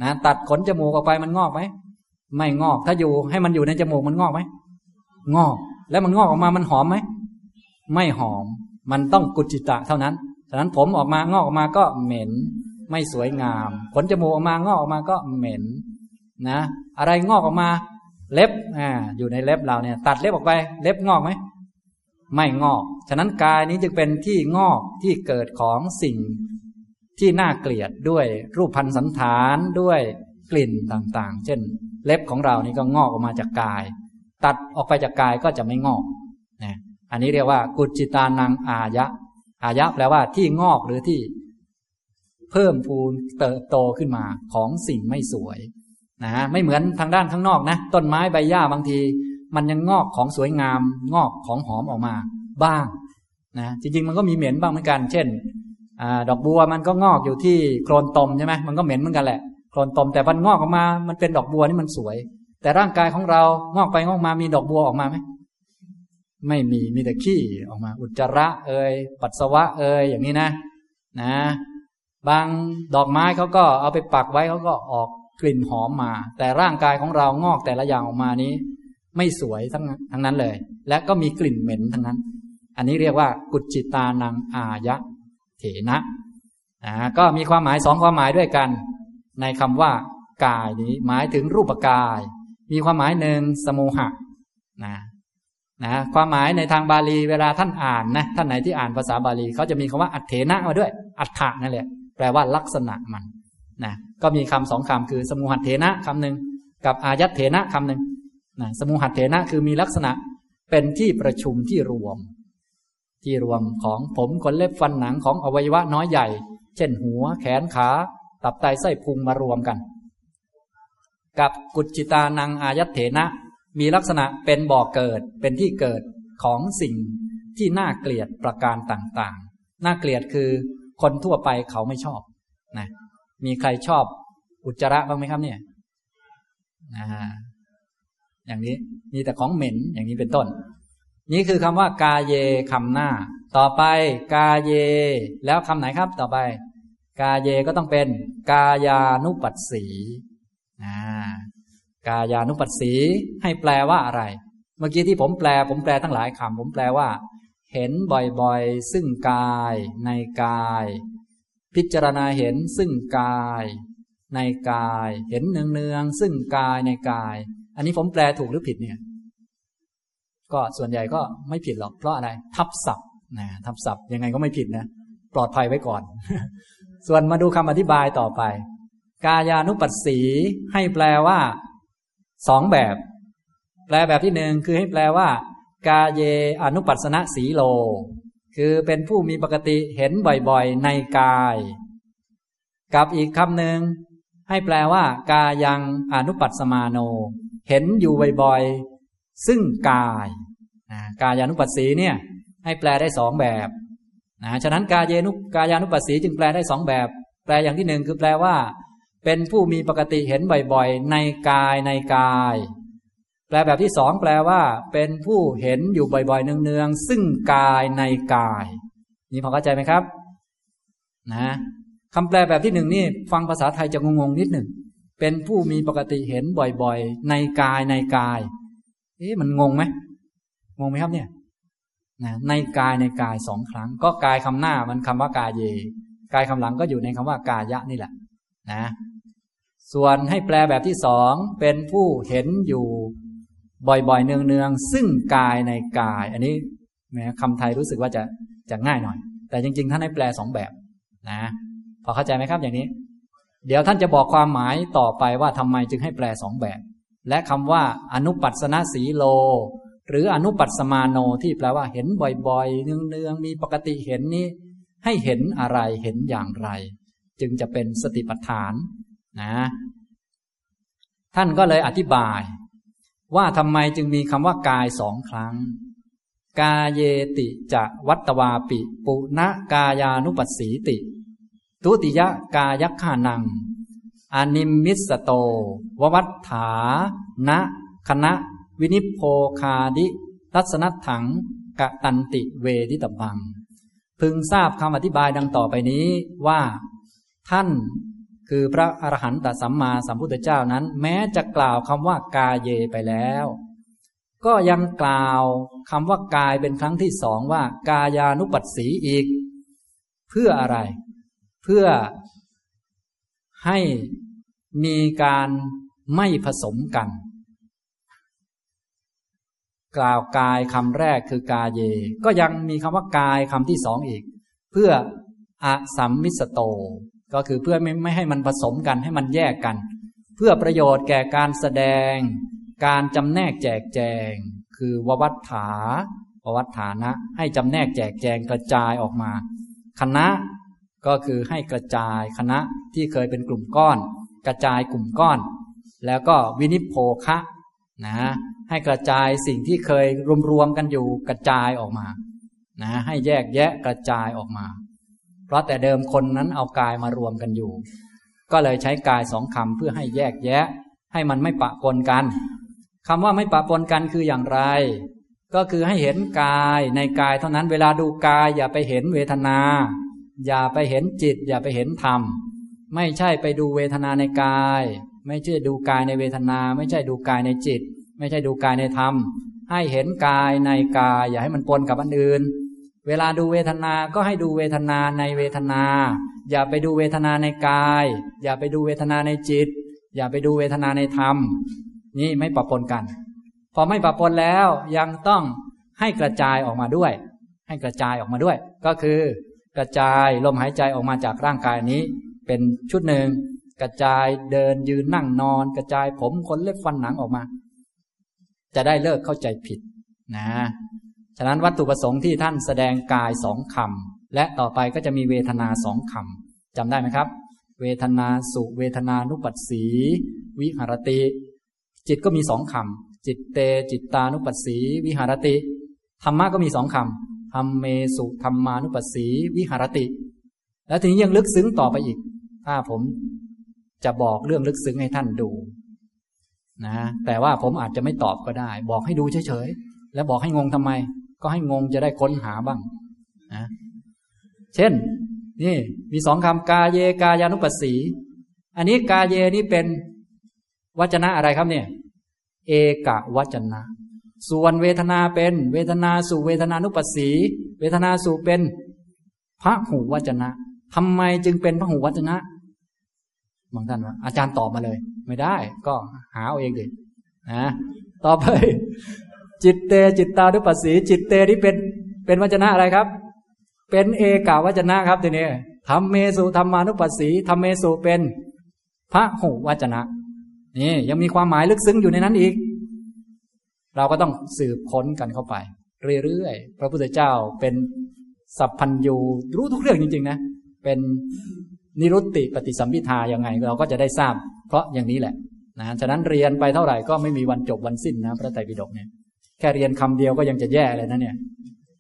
A: นะตัดขนจมูกออกไปมันงอกไหม ไม่งอก ถ้าอยู่ให้มันอยู่ในจมูกมันงอกไหมงอก แล้วมันงอกออกมามันหอมไหมไม่หอม มันต้องกุจิตะเท่านั้นฉะนั้นผมออกมางอกออกมาก็เหม็น ไม่สวยงามขนจมูกออกมางอกออกมาก็เหม็น นะ อะไรงอกออกมา เล็บอ่าอยู่ในเล็บเราเนี่ย ตัดเล็บออกไป เล็บงอกไหมไม่งอก ฉะนั้นกายนี้จึงเป็นที่งอกที่เกิดของสิ่งที่น่าเกลียดด้วยรูปพันสันฐานด้วยกลิ่นต่างๆ เช่น เล็บของเรานี่ก็งอกออกมาจากกาย ตัดออกไปจากกายก็จะไม่งอกนะอันนี้เรียกว่า กุจิตานังอายะ อายะแปลว่าที่งอกหรือที่ เพิ่มพูนเติบโตขึ้นมาของสิ่งไม่สวยนะไม่เหมือนทางด้านข้างนอกนะ ต้นไม้ใบหญ้าบางที มันยังงอกของสวยงาม งอกของหอมออกมา บ้างนะจริงๆ มันก็มีเหม็นบ้างเหมือนกัน เช่นอดอกบัวมันก็งอกอยู่ที่โคลนตมใช่ไหมมันก็เหม็นเหมือนกันแหละ โคลนตมแต่มันงอกออกมา มันเป็นดอกบัวนี่มันสวย แต่ร่างกายของเรางอกไปงอกมามีดอกบัวออกมาไหมไม่มีมีแต่ขี้ออกมา อุจจาระ เอ่ยปัสสาวะเอ่ยอย่างนี้นะ นะ บางดอกไม้เขาก็เอาไปปักไว้เขาก็ออกกลิ่นหอมมา แต่ร่างกายของเรางอกแต่ละอย่างออกมานี้ ไม่สวยทั้งทั้งนั้นเลย และก็มีกลิ่นเหม็นทั้งนั้น อันนี้เรียกว่า กุจิตานังอายะ เถนะอ่าก็มีความหมายสองความหมายด้วยกัน ในคำว่ากายนี้หมายถึงรูปกาย มีความหมายหนึ่งสมุหะนะนะความหมายในทางบาลีเวลาท่านอ่านนะท่านไหนที่อ่านภาษาบาลีเขาจะมีคำว่าอัตเถนะมาด้วย อัฏฐะนั่นแหละแปลว่าลักษณะมันนะก็มีคำสองคำคือสมุหัตเถนะคำหนึ่งกับอายัตเถนะคำหนึ่งนะสมุหัตเถนะคือมีลักษณะเป็นที่ประชุมที่รวม ที่รวมของผมขนเล็บฟันหนังของอวัยวะน้อยใหญ่ เช่นหัวแขนขา ตับไตไส้พุงมารวมกัน กับกุจิตานังอายัตเถนะ มีลักษณะเป็นบ่อเกิดเป็นที่เกิดของสิ่งที่น่าเกลียดประการต่างๆ น่าเกลียดคือคนทั่วไปเขาไม่ชอบนะมีใครชอบอุจจาระบ้างไหมครับเนี่ยอ่าอย่างนี้มีแต่ของเหม็นอย่างนี้เป็นต้น นี่คือคำว่ากาเยคำหน้า ต่อไปกาเย แล้วคำไหนครับต่อไป กาเยก็ต้องเป็น กายานุปัสสีกายานุปัสสีให้แปลว่าอะไร เมื่อกี้ที่ผมแปล ผมแปลทั้งหลายคำผมแปลว่า เห็นบ่อยๆ ซึ่งกายในกาย พิจารณาเห็นซึ่งกาย ในกาย เห็นเนืองๆซึ่งกายในกาย อันนี้ผมแปลถูกหรือผิดเนี่ย ก็ส่วนใหญ่ก็ไม่ผิดหรอกเพราะอะไร ทับศัพท์นะทับศัพท์ยังไงก็ไม่ผิดนะปลอดภัยไว้ก่อน ส่วนมาดูคำอธิบายต่อไป กายานุปัสสีให้แปลว่าสองแบบ แปลแบบที่หนึ่งคือให้แปลว่า กาเยอนุปัสนะสีโล คือเป็นผู้มีปกติเห็นบ่อยๆในกาย กับอีกคำหนึ่งให้แปลว่า กายังอนุปัสมาโน เห็นอยู่บ่อยๆซึ่งกายกายานุปัสสีเนี่ย ให้แปลได้สองแบบ นะฉะนั้นกายนุกายานุปัสสีจึงแปลได้สองแบบ แปลอย่างที่หนึ่งคือแปลว่า เป็นผู้มีปกติเห็นบ่อยๆ ในกายในกาย แปลแบบที่สองแปลว่า เป็นผู้เห็นอยู่บ่อยๆเนืองๆซึ่งกายในกาย นี่พอเข้าใจไหมครับ นะคำแปลแบบที่หนึ่งนี่ฟังภาษาไทยจะงงๆนิดหนึ่งเป็นผู้มีปกติเห็นบ่อยๆ ในกายในกาย เอ๊ะมันงงไหมงงไหมครับเนี่ย นะในกายในกายสองครั้ง ก็กายคำหน้ามันคำว่ากายเย กายคำหลังก็อยู่ในคำว่ากายะนี่แหละนะส่วนให้แปลแบบที่สองเป็นผู้เห็นอยู่บ่อยๆ เนืองๆ ซึ่งกายในกาย อันนี้แม้คำไทยรู้สึกว่าจะจะง่ายหน่อย แต่จริง ๆ ท่านให้แปลสองแบบนะพอเข้าใจไหมครับอย่างนี้ เดี๋ยวท่านจะบอกความหมายต่อไปว่าทำไมจึงให้แปลสองแบบ และคำว่าอนุปัสนาสีโล หรืออนุปัสมาโนที่แปลว่าเห็นบ่อยๆ เนืองๆ มีปกติเห็นนี้ ให้เห็นอะไรเห็นอย่างไร จึงจะเป็นสติปัฏฐานนะ ท่านก็เลยอธิบาย ว่าทำไมจึงมีคำว่ากายสองครั้ง กาเยติจะวัตวาปิ ปุณกายานุปัสสีติ ทุติยกายักขานัง อนิมมิสโต ววัฏฐา นะคณะ วินิโพคาดิทัศนถังกะตันติเวทิตบัง พึงทราบคำอธิบายดังต่อไปนี้ว่า ท่านคือพระอรหันตสัมมาสัมพุทธเจ้านั้น แม้จะกล่าวคำว่ากาเยไปแล้ว ก็ยังกล่าวคำว่ากายเป็นครั้งที่สองว่ากายานุปัสสีอีก เพื่ออะไร เพื่อให้มีการไม่ผสมกัน กล่าวกายคำแรกคือกาเย ก็ยังมีคำว่ากายคำที่สองอีก เพื่ออะสัมมิสโต ก็คือเพื่อไม่ไม่ให้มันผสมกันให้มันแยกกัน เพื่อประโยชน์แก่การแสดง การจำแนกแจกแจง คือววัฏฐา ววัฏฐานะ ให้จำแนกแจกแจงกระจายออกมา คณะก็คือให้กระจายคณะที่เคยเป็นกลุ่มก้อน กระจายกลุ่มก้อน แล้วก็วินิโพคะนะ ให้กระจายสิ่งที่เคยรวมๆกันอยู่กระจายออกมา นะ ให้แยกแยะกระจายออกมา เพราะแต่เดิมคนนั้นเอากายมารวมกันอยู่ ก็เลยใช้กายสองคำเพื่อให้แยกแยะ ให้มันไม่ปะปนกันคำว่าไม่ปะปนกันคืออย่างไร ก็คือให้เห็นกายในกายเท่านั้นเวลาดูกายอย่าไปเห็นเวทนา อย่าไปเห็นจิต อย่าไปเห็นธรรม ไม่ใช่ไปดูเวทนาในกาย ไม่ใช่ดูกายในเวทนา ไม่ใช่ดูกายในจิต ไม่ใช่ดูกายในธรรม ให้เห็นกายในกาย อย่าให้มันปนกับอันอื่น เวลาดูเวทนาก็ให้ดูเวทนาในเวทนา อย่าไปดูเวทนาในกาย อย่าไปดูเวทนาในจิต อย่าไปดูเวทนาในธรรม นี่ไม่ปะปนกัน พอไม่ปะปนแล้วยังต้องให้กระจายออกมาด้วย ให้กระจายออกมาด้วย ก็คือกระจายลมหายใจออกมาจากร่างกายนี้ เป็นชุดหนึ่งกระจายเดินยืนนั่งนอน กระจายผมขนเล็บฟันหนังออกมา จะได้เลิกเข้าใจผิดนะ ฉะนั้นวัตถุประสงค์ที่ท่านแสดงกายสองคำและต่อไปก็จะมีเวทนาสองคำจำได้ไหมครับ เวทนาสุเวทนานุปัสสี วิหารติ จิตก็มีสองคำจิตเตจิตตานุปัสสี วิหารติธรรมะก็มีสองคำธรรมเมสุธรรมานุปัสสี วิหารติ แล้วทีนี้ยังลึกซึ้งต่อไปอีก ถ้าผมจะบอกเรื่องลึกซึ้งให้ท่านดู นะแต่ว่าผมอาจจะไม่ตอบก็ได้ บอกให้ดูเฉยๆแล้วบอกให้งงทำไม ก็ให้งงจะได้ค้นหาบ้างนะเช่น นี่มีสองคำกาเยกายานุปัสสี อันนี้กาเยนี่เป็นวจนะอะไรครับเนี่ย เอกวจนะ ส่วนเวทนาเป็น เวทนาสู่เวทนานุปัสสี เวทนาสู่เป็นพระหูวจนะทำไมจึงเป็นพระหูวจนะ บางท่านว่าอาจารย์ตอบมาเลย ไม่ได้ ก็หาเอาเองดินะต่อไป จิตเตจิตตานุปัสสีจิตเตที่เป็นเป็นวจนะอะไรครับ เป็นเอกาวจนะครับทีนี้ทำเมสุธรรมานุปัสสีทำเมสุเป็นพระหูวจนะ นี่ ยังมีความหมายลึกซึ้งอยู่ในนั้นอีก เราก็ต้องสืบค้นกันเข้าไป เรื่อยๆพระพุทธเจ้าเป็นสัพพัญญูรู้ทุกเรื่องจริง ๆ นะ เป็น นิรุตติปฏิสัมพิทายังไงเราก็จะได้ทราบ เพราะอย่างนี้แหละนะฉะนั้นเรียนไปเท่าไหร่ก็ไม่มีวันจบวันสิ้นนะพระไตรปิฎกเนี่ยแค่เรียนคำเดียวก็ยังจะแย่เลยนะเนี่ย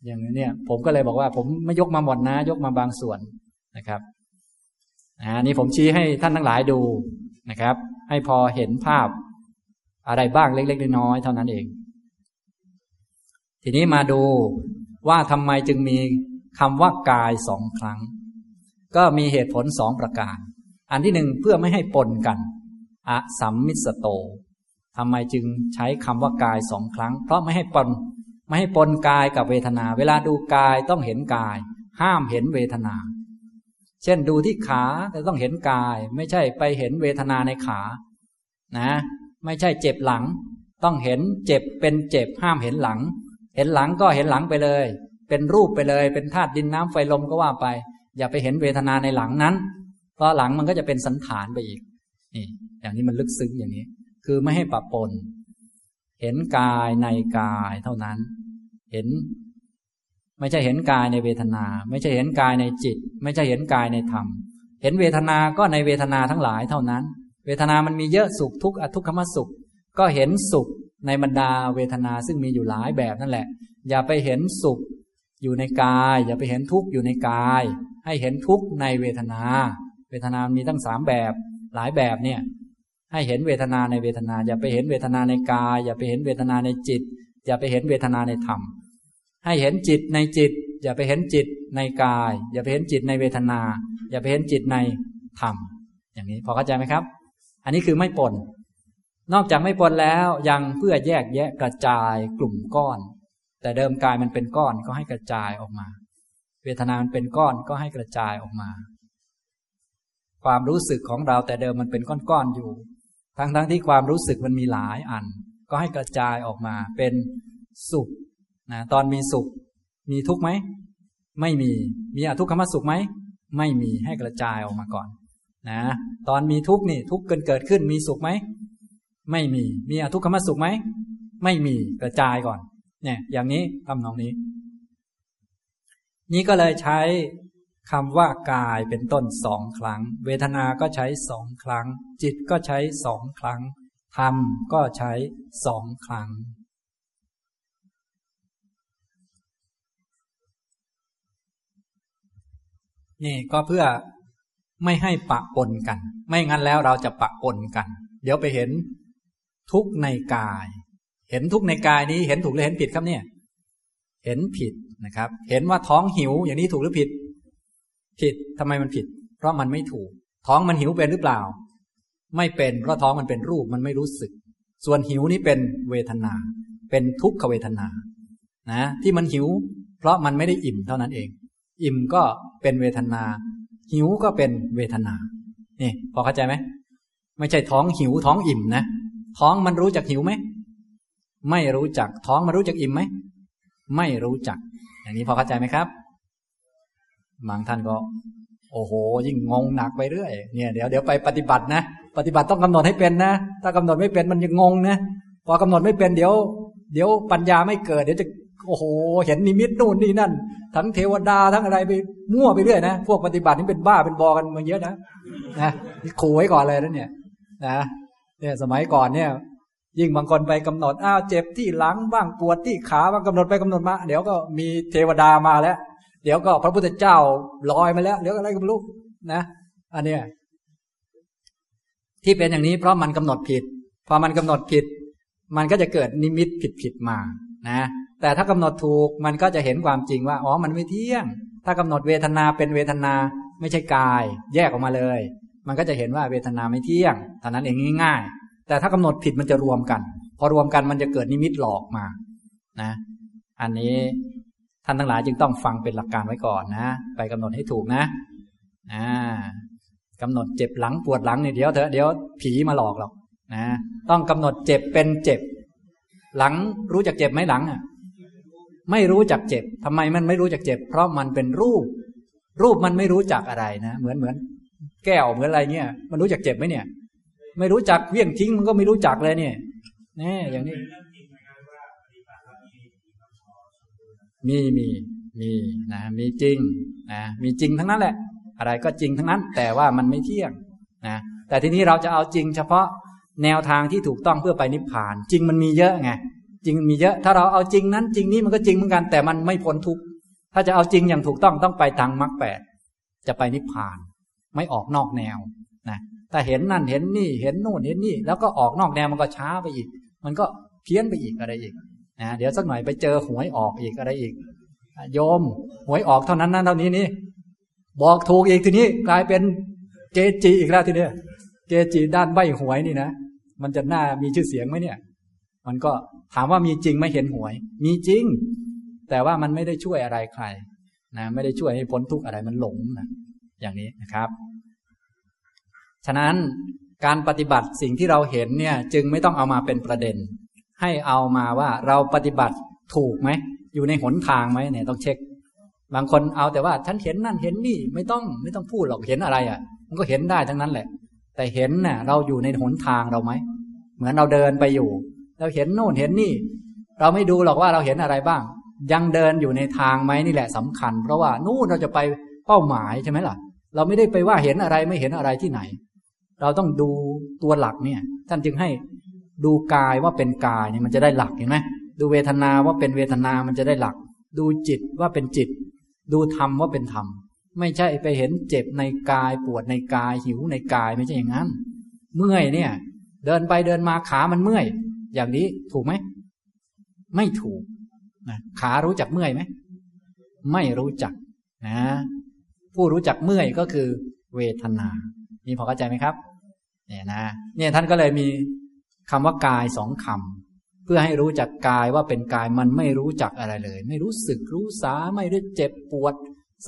A: อย่างนี้เนี่ย ผมก็เลยบอกว่า ผมไม่ยกมาหมดนะ ยกมาบางส่วนนะครับอันนี้ผมชี้ให้ท่านทั้งหลายดูนะครับ ให้พอเห็นภาพอะไรบ้างเล็กๆน้อยๆเท่านั้นเอง ทีนี้มาดูว่าทำไมจึงมีคำว่ากายสองครั้ง ก็มีเหตุผลสองประการ อันที่หนึ่งเพื่อไม่ให้ปนกันอะสัมมิสโตทำไมจึงใช้คำว่ากายสองครั้ง เพราะไม่ให้ปนไม่ให้ปนกายกับเวทนา เวลาดูกายต้องเห็นกาย ห้ามเห็นเวทนา เช่นดูที่ขาแต่ต้องเห็นกาย ไม่ใช่ไปเห็นเวทนาในขา นะ ไม่ใช่เจ็บหลัง ต้องเห็นเจ็บเป็นเจ็บห้ามเห็นหลัง เห็นหลังก็เห็นหลังไปเลย เป็นรูปไปเลย เป็นธาตุดินน้ำไฟลมก็ว่าไป อย่าไปเห็นเวทนาในหลังนั้น เพราะหลังมันก็จะเป็นสันฐานไปอีกนี่อย่างนี้มันลึกซึ้งอย่างนี้ คือไม่ให้ปะปน เห็นกายในกายเท่านั้น เห็น ไม่ใช่เห็นกายในเวทนา ไม่ใช่เห็นกายในจิต ไม่ใช่เห็นกายในธรรม เห็นเวทนาก็ในเวทนาทั้งหลายเท่านั้น เวทนามันมีเยอะสุขทุกข์อทุกขมสุข ก็เห็นสุขในบรรดาเวทนาซึ่งมีอยู่หลายแบบนั่นแหละ อย่าไปเห็นสุข อยู่ในกาย อย่าไปเห็นทุกข์อยู่ในกาย ให้เห็นทุกข์ในเวทนา เวทนามีตั้งสามแบบหลายแบบเนี่ย ให้เห็นเวทนาในเวทนา อย่าไปเห็นเวทนาในกาย อย่าไปเห็นเวทนาในจิต อย่าไปเห็นเวทนาในธรรม ให้เห็นจิตในจิต อย่าไปเห็นจิตในกาย อย่าไปเห็นจิตในเวทนา อย่าไปเห็นจิตในธรรม อย่างนี้พอเข้าใจไหมครับ อันนี้คือไม่ปนนอกจากไม่ปนแล้วยังเพื่อแยกแยะกระจายกลุ่มก้อน แต่เดิมกายมันเป็นก้อนก็ให้กระจายออกมา เวทนามันเป็นก้อนก็ให้กระจายออกมา ความรู้สึกของเราแต่เดิมมันเป็นก้อนๆอยู่ ทั้งๆทที่ความรู้สึกมันมีหลายอัน ก็ให้กระจายออกมา เป็นสุขนะตอนมีสุข มีทุกข์ไหมไม่มีมีอทุกขมสุขไหมไม่มีให้กระจายออกมาก่อน นะ ตอนมีทุกข์นี่ ทุกข์เกินเกิดขึ้นมีสุขไหมไม่มี มีอทุกขมสุขไหมไม่มีกระจายก่อน เนี่ย อย่างนี้ทำนองนี้ นี้ก็เลยใช้คำว่ากายเป็นต้นสองครั้ง เวทนา ก็ใช้สองครั้ง จิตก็ใช้สองครั้งธรรมก็ใช้สองครั้ง นี่ก็เพื่อไม่ให้ปะปนกัน ไม่งั้นแล้วเราจะปะปนกัน เดี๋ยวไปเห็นทุกในกาย เห็นทุกในกายนี้เห็นถูกหรือเห็นผิดครับเนี่ย เห็นผิดนะครับ เห็นว่าท้องหิวอย่างนี้ถูกหรือผิด ผิดทำไมมันผิด เพราะมันไม่ถูก ท้องมันหิวเป็นหรือเปล่า ไม่เป็นเพราะท้องมันเป็นรูปมันไม่รู้สึก ส่วนหิวนี้เป็นเวทนา เป็นทุกขเวทนา นะ ที่มันหิว เพราะมันไม่ได้อิ่มเท่านั้นเอง อิ่มก็เป็นเวทนา หิวก็เป็นเวทนา นี่พอเข้าใจไหมไม่ใช่ท้องหิวท้องอิ่มนะ ท้องมันรู้จักหิวไหม ไม่รู้จักท้องมันรู้จักอิ่มไหม ไม่รู้จัก อย่างนี้พอเข้าใจไหมครับ บางท่านก็ โอ้โห ยิ่งงงหนักไปเรื่อย เนี่ยเดี๋ยวเดี๋ยวไปปฏิบัตินะ ปฏิบัติต้องกำหนดให้เป็นนะ ถ้ากำหนดไม่เป็นมันยังงนะ พอกำหนดไม่เป็นเดี๋ยว เดี๋ยวปัญญาไม่เกิด เดี๋ยวจะโอ้โห เห็นนิมิตนู่นนี่นั่น ทั้งเทวดาทั้งอะไรไปมั่วไปเรื่อยนะ พวกปฏิบัตินี่เป็นบ้าเป็นบอกันมาเยอะนะ นะขู่ไว้ก่อนเลยนะเนี่ย นะ เนี่ยสมัยก่อนเนี่ย ยิ่งบางคนไปกำหนดอ้าวเจ็บที่หลังบ้างปวดที่ขาบ้างกำหนดไปกำหนดมา เดี๋ยวก็มีเทวดามาแล้ว เดี๋ยวก็พระพุทธเจ้าลอยมาแล้วเดี๋ยวอะไรก็ไม่รู้นะ อันเนี้ยที่เป็นอย่างนี้เพราะมันกำหนดผิด พอมันกำหนดผิด มันก็จะเกิดนิมิตผิดผิดมานะ แต่ถ้ากำหนดถูกมันก็จะเห็นความจริงว่าอ๋อมันไม่เที่ยง ถ้ากำหนดเวทนาเป็นเวทนาไม่ใช่กาย แยกออกมาเลย มันก็จะเห็นว่าเวทนาไม่เที่ยงเท่านั้นเองง่ายๆ แต่ถ้ากำหนดผิดมันจะรวมกัน พอรวมกันมันจะเกิดนิมิตหลอกมานะ อันนี้ท่านทั้งหลายจึงต้องฟังเป็นหลักการไว้ก่อนนะ ไปกำหนดให้ถูกนะอ่ากำหนดเจ็บหลังปวดหลังเนี่ยเดี๋ยวเถอะเดี๋ยวผีมาหลอกหรอกนะต้องกำหนดเจ็บเป็นเจ็บ หลังรู้จักเจ็บไหมหลังอะไม่รู้จักเจ็บทำไมมันไม่รู้จักเจ็บ เพราะมันเป็นรูป รูปมันไม่รู้จักอะไรนะ เหมือนเหมือน แก้วเหมือนอะไรเนี่ย มันรู้จักเจ็บไหมเนี่ย ไม่รู้จักเวี่ยงทิ้งมันก็ไม่รู้จักเลยเนี่ยนี่อย่างนี้ มีมีมีนะมีจริงนะมีจริงทั้งนั้นแหละ อะไรก็จริงทั้งนั้น แต่ว่ามันไม่เที่ยงนะแต่ทีนี้เราจะเอาจริง เฉพาะแนวทางที่ถูกต้องเพื่อไปนิพพาน จริงมันมีเยอะไงจริงมีเยอะถ้าเราเอาจริงนั้น จริงนี้มันก็จริงเหมือนกัน แต่มันไม่พ้นทุกข์ถ้าจะเอาจริงอย่างถูกต้องต้องไปทางมรรคแปดจะไปนิพพาน ไม่ออกนอกแนวนะ ถ้าเห็นนั่นเห็นนี่เห็นโน่นเห็นนี่ แล้วก็ออกนอกแนวมันก็ช้าไปอีก มันก็เพี้ยนไปอีกอะไรอีกนะเดี๋ยวสักหน่อยไปเจอหวยออกอีกอะไรอีกโยมหวยออกเท่านั้นนั้นเท่านี้นี่บอกถูกอีกทีนี้กลายเป็นเกจิอีกแล้วทีเนี้ยเกจิด้านใบหวยนี่นะมันจะน่ามีชื่อเสียงไหมเนี่ย มันก็ถามว่ามีจริงไม่เห็นหวย มีจริง แต่ว่ามันไม่ได้ช่วยอะไรใครนะไม่ได้ช่วยให้พ้นทุกข์อะไรมันหลงนะอย่างนี้นะครับ ฉะนั้นการปฏิบัติสิ่งที่เราเห็นเนี่ยจึงไม่ต้องเอามาเป็นประเด็น ให้เอามาว่าเราปฏิบัติถูกไหม อยู่ในหนทางไหมเนี่ยต้องเช็ค บางคนเอาแต่ว่าฉันเห็นนั่นเห็นนี่ไม่ต้องไม่ต้องพูดหรอกเห็นอะไรอะ่ะ มันก็เห็นได้ทั้งนั้นแหละ แต่เห็นน่ะเราอยู่ในหนทางเราไหม เหมือนเราเดินไปอยู่ เราเห็นโน่นเห็นนี่ เราไม่ดูหรอกว่าเราเห็นอะไรบ้าง ยังเดินอยู่ในทางไหมนี่แหละสำคัญ เพราะว่านู่นเราจะไปเป้าหมายใช่ไหมล่ะ เราไม่ได้ไปว่าเห็นอะไรไม่เห็นอะไรที่ไหน เราต้องดูตัวหลักเนี่ย ท่านจึงให้ดูกายว่าเป็นกายเนี่ยมันจะได้หลักเห็นไหมดูเวทนาว่าเป็นเวทนามันจะได้หลัก ดูจิตว่าเป็นจิต ดูธรรมว่าเป็นธรรม ไม่ใช่ไปเห็นเจ็บในกายปวดในกายหิวในกายไม่ใช่อย่างนั้น เมื่อยเนี่ย เดินไปเดินมาขามันเมื่อย อย่างนี้ถูกไหมไม่ถูกนะขารู้จักเมื่อยไหมไม่รู้จักนะ ผู้รู้จักเมื่อยก็คือเวทนา นี่พอเข้าใจไหมครับ เนี่ยนะเนี่ยท่านก็เลยมีคำว่ากายสองคำเพื่อให้รู้จักกายว่าเป็นกายมันไม่รู้จักอะไรเลย ไม่รู้สึกรู้สาไม่ได้เจ็บปวด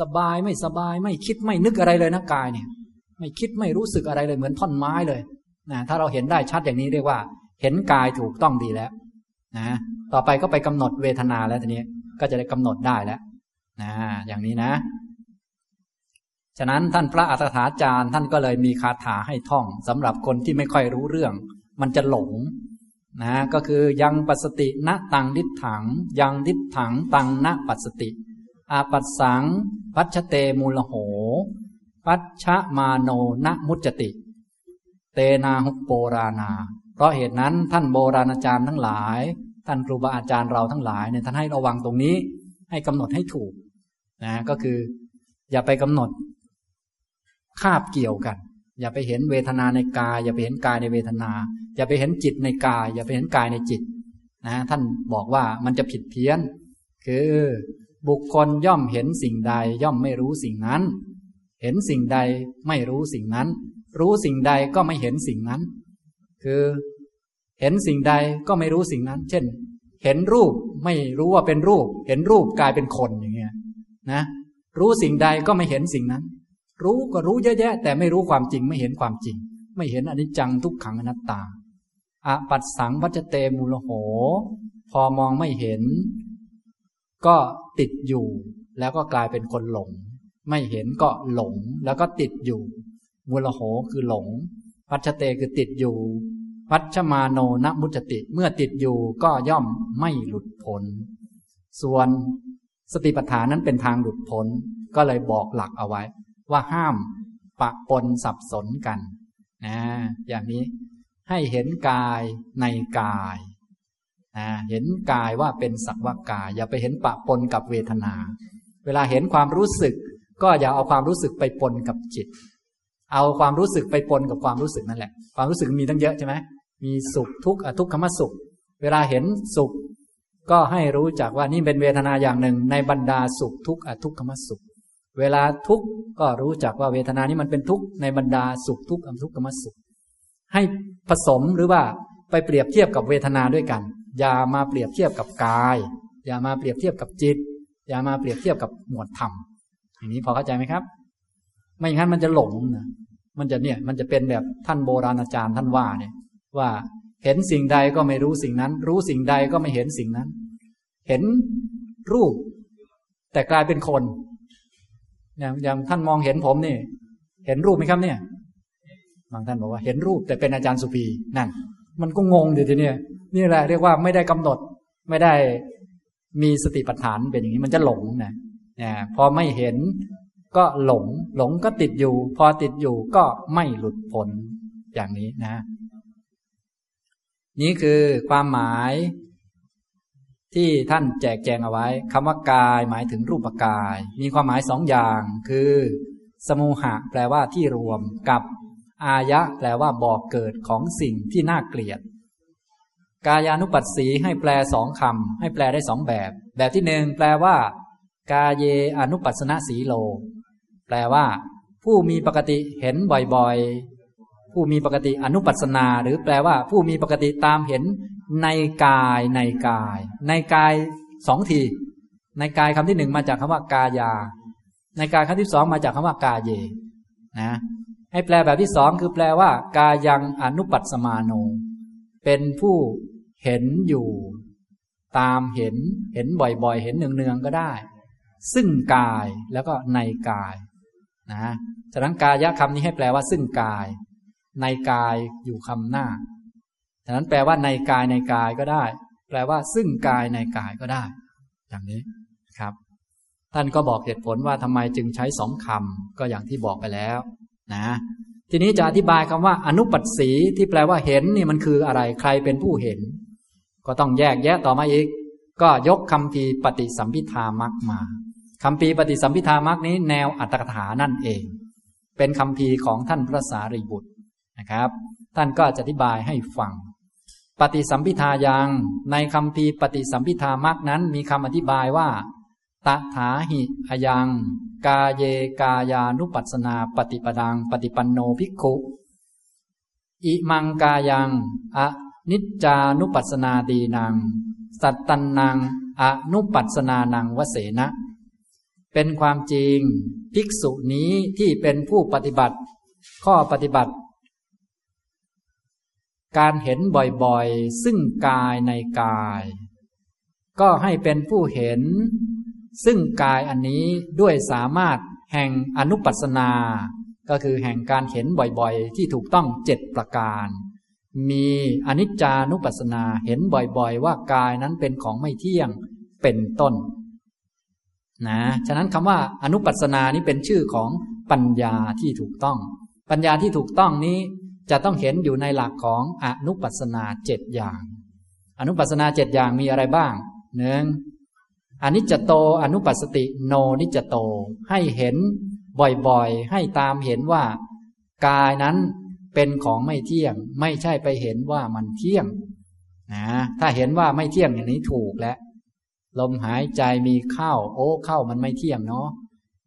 A: สบายไม่สบาย ไม่คิดไม่นึกอะไรเลยนะกายเนี่ย ไม่คิดไม่รู้สึกอะไรเลยเหมือนท่อนไม้เลยนะถ้าเราเห็นได้ชัดอย่างนี้เรียกว่า เห็นกายถูกต้องดีแล้วนะต่อไปก็ไปกำหนดเวทนาแล้วทีนี้ก็จะได้กำหนดได้แล้วนะอย่างนี้นะ ฉะนั้นท่านพระอัฏฐาจารย์ท่านก็เลยมีคาถาให้ท่องสำหรับคนที่ไม่ค่อยรู้เรื่อง มันจะหลงนะก็คือยังปัสติณตังดิถัง ยังดิถังตังณปัสติอาปัสสังปัชเตมูลโหปัชมาโนณมุจติ เตนาหุโปราณา เพราะเหตุนั้นท่านโบราณอาจารย์ทั้งหลาย ท่านครูบาอาจารย์เราทั้งหลายเนี่ยท่านให้ระวังตรงนี้ให้กำหนดให้ถูกนะก็คือ อย่าไปกำหนด คาบเกี่ยวกัน อย่าไปเห็นเวทนาในกาย อย่าไปเห็นกายในเวทนา อย่าไปเห็นจิตในกาย อย่าไปเห็นกายในจิตนะท่านบอกว่ามันจะผิดเพี้ยน คือบุคคลย่อมเห็นสิ่งใดย่อมไม่รู้สิ่งนั้น เห็นสิ่งใดไม่รู้สิ่งนั้น รู้สิ่งใดก็ไม่เห็นสิ่งนั้น คือเห็นสิ่งใดก็ไม่รู้สิ่งนั้น เช่น เห็นรูปไม่รู้ว่าเป็นรูป เห็นรูปกลายเป็นคนอย่างเงี้ยนะ รู้สิ่งใดก็ไม่เห็นสิ่งนั้น รู้ก็รู้เยอะแยะ แต่ไม่รู้ความจริงไม่เห็นความจริง ไม่เห็นอนิจจังทุกขังอนัตตาอปัสสังพัจเตมูลโห พอมองไม่เห็น ก็ติดอยู่ แล้วก็กลายเป็นคนหลง ไม่เห็นก็หลง แล้วก็ติดอยู่ มูลโหคือหลง พัชเตคือติดอยู่พัชมาโนนมุจติ เมื่อติดอยู่ก็ย่อมไม่หลุดพ้นส่วนสติปัฏฐานนั้นเป็นทางหลุดพ้นก็เลยบอกหลักเอาไว้ ว่าห้ามปะปนสับสนกันนะอย่างนี้ให้เห็นกายในกายนะเห็นกายว่าเป็นสักว่ากาย อย่าไปเห็นปะปนกับเวทนา เวลาเห็นความรู้สึก ก็อย่าเอาความรู้สึกไปปนกับจิต เอาความรู้สึกไปปนกับความรู้สึกนั่นแหละ ความรู้สึกมีตั้งเยอะใช่ไหมมีสุขทุกข์อทุกขมสุข เวลาเห็นสุข ก็ให้รู้จักว่านี่เป็นเวทนาอย่างหนึ่งในบรรดาสุขทุกข์อทุกขมสุข เวลาทุกข์ก็รู้จักว่าเวทนานี้มันเป็นทุกข์ในบรรดาสุขทุกข์อทุกขมสุข ให้ผสมหรือว่าไปเปรียบเทียบกับเวทนาด้วยกัน อย่ามาเปรียบเทียบกับกาย อย่ามาเปรียบเทียบกับจิต อย่ามาเปรียบเทียบกับหมวดธรรมอย่างนี้พอเข้าใจไหมครับ ไม่อย่างนั้นมันจะหลงนะมันจะเนี่ยมันจะเป็นแบบท่านโบราณอาจารย์ท่านว่าเนี่ย ว่าเห็นสิ่งใดก็ไม่รู้สิ่งนั้น รู้สิ่งใดก็ไม่เห็นสิ่งนั้น เห็นรูป แต่กลายเป็นคน อย่างอย่างท่านมองเห็นผมนี่ เห็นรูปไหมครับเนี่ย บางท่านบอกว่าเห็นรูปแต่เป็นอาจารย์สุภีนั่น มันก็งงดีทีเนี้ยนี่แหละเรียกว่าไม่ได้กำหนด ไม่ได้มีสติปัฏฐานเป็นอย่างนี้มันจะหลงนะเนี่ยพอไม่เห็นก็หลง หลงก็ติดอยู่ พอติดอยู่ก็ไม่หลุดพ้นอย่างนี้นะ นี่คือความหมาย ที่ท่านแจกแจงเอาไว้คำว่ากายหมายถึงรูปกาย มีความหมายสองอย่างคือ สมุหะแปลว่าที่รวมกับ อายะ แปลว่าบอกเกิดของสิ่งที่น่าเกลียด กายานุปัสสีให้แปลสองคำให้แปลได้สองแบบ แบบที่หนึ่งแปลว่า กาเยอนุปัสนสีโล แปลว่า ผู้มีปกติเห็นบ่อยๆ ผู้มีปกติอนุปัสนา หรือแปลว่าผู้มีปกติตามเห็นในกายในกาย ในกายสองที ในกายคำที่หนึ่งมาจากคำว่ากายา ในกายคำที่สองมาจากคำว่ากาเยนะให้แปลแบบที่สองคือแปลว่า กายังอนุปัสมาโน เป็นผู้เห็นอยู่ ตามเห็นเห็นบ่อยๆ เห็นเนืองๆก็ได้ ซึ่งกายแล้วก็ในกายนะฉะนั้นกายะคำนี้ให้แปลว่าซึ่งกาย ในกายอยู่คำหน้าฉะนั้นแปลว่าในกายในกายก็ได้ แปลว่าซึ่งกายในกายก็ได้ อย่างนี้ครับ ท่านก็บอกเหตุผลว่าทำไมจึงใช้สองคำก็อย่างที่บอกไปแล้วนะ ทีนี้จะอธิบายคำว่า อนุปัสสีที่แปลว่าเห็นนี่มันคืออะไรใครเป็นผู้เห็น ก็ต้องแยกแยะต่อมาอีก ก็ยกคำพีปฏิสัมพิธามักมาคำพีปฏิสัมพิธามักนี้แนวอัตถกถานั่นเอง เป็นคำพีของท่านพระสารีบุตร นะครับ ท่านก็จะอธิบายให้ฟัง ปฏิสัมพิทายังในคำพีปฏิสัมพิธามักนั้นมีคำอธิบายว่าตถาหิอยัง กาเยกายานุปัสนาปฏิปดัง ปฏิปันโนภิกขุ อิมังกายังอนิจจานุปัสนาดีนางสัตตันนางอนุปัสนานังวเสนะ เป็นความจริง ภิกษุนี้ที่เป็นผู้ปฏิบัติ ข้อปฏิบัติ การเห็นบ่อยๆ ซึ่งกายในกาย ก็ให้เป็นผู้เห็น ซึ่งกายอันนี้ด้วยสามารถแห่งอนุปัสนา ก็คือแห่งการเห็นบ่อยๆ ที่ถูกต้องเจ็ดประการ มีอนิจจานุปัสนาเห็นบ่อยๆ ว่ากายนั้นเป็นของไม่เที่ยงเป็นต้นนะฉะนั้นคำว่าอนุปัสนานี้เป็นชื่อของปัญญาที่ถูกต้อง ปัญญาที่ถูกต้องนี้ จะต้องเห็นอยู่ในหลักของอนุปัสนาเจ็ดอย่าง อนุปัสนาเจ็ดอย่างมีอะไรบ้างหนึ่งอนิจจโตอนุปัสติโนนิจจโตให้เห็นบ่อยๆ ให้ตามเห็นว่า กายนั้นเป็นของไม่เที่ยง ไม่ใช่ไปเห็นว่ามันเที่ยงนะถ้าเห็นว่าไม่เที่ยงอย่างนี้ถูกแล้วลมหายใจมีเข้า โอ้เข้ามันไม่เที่ยงเนาะ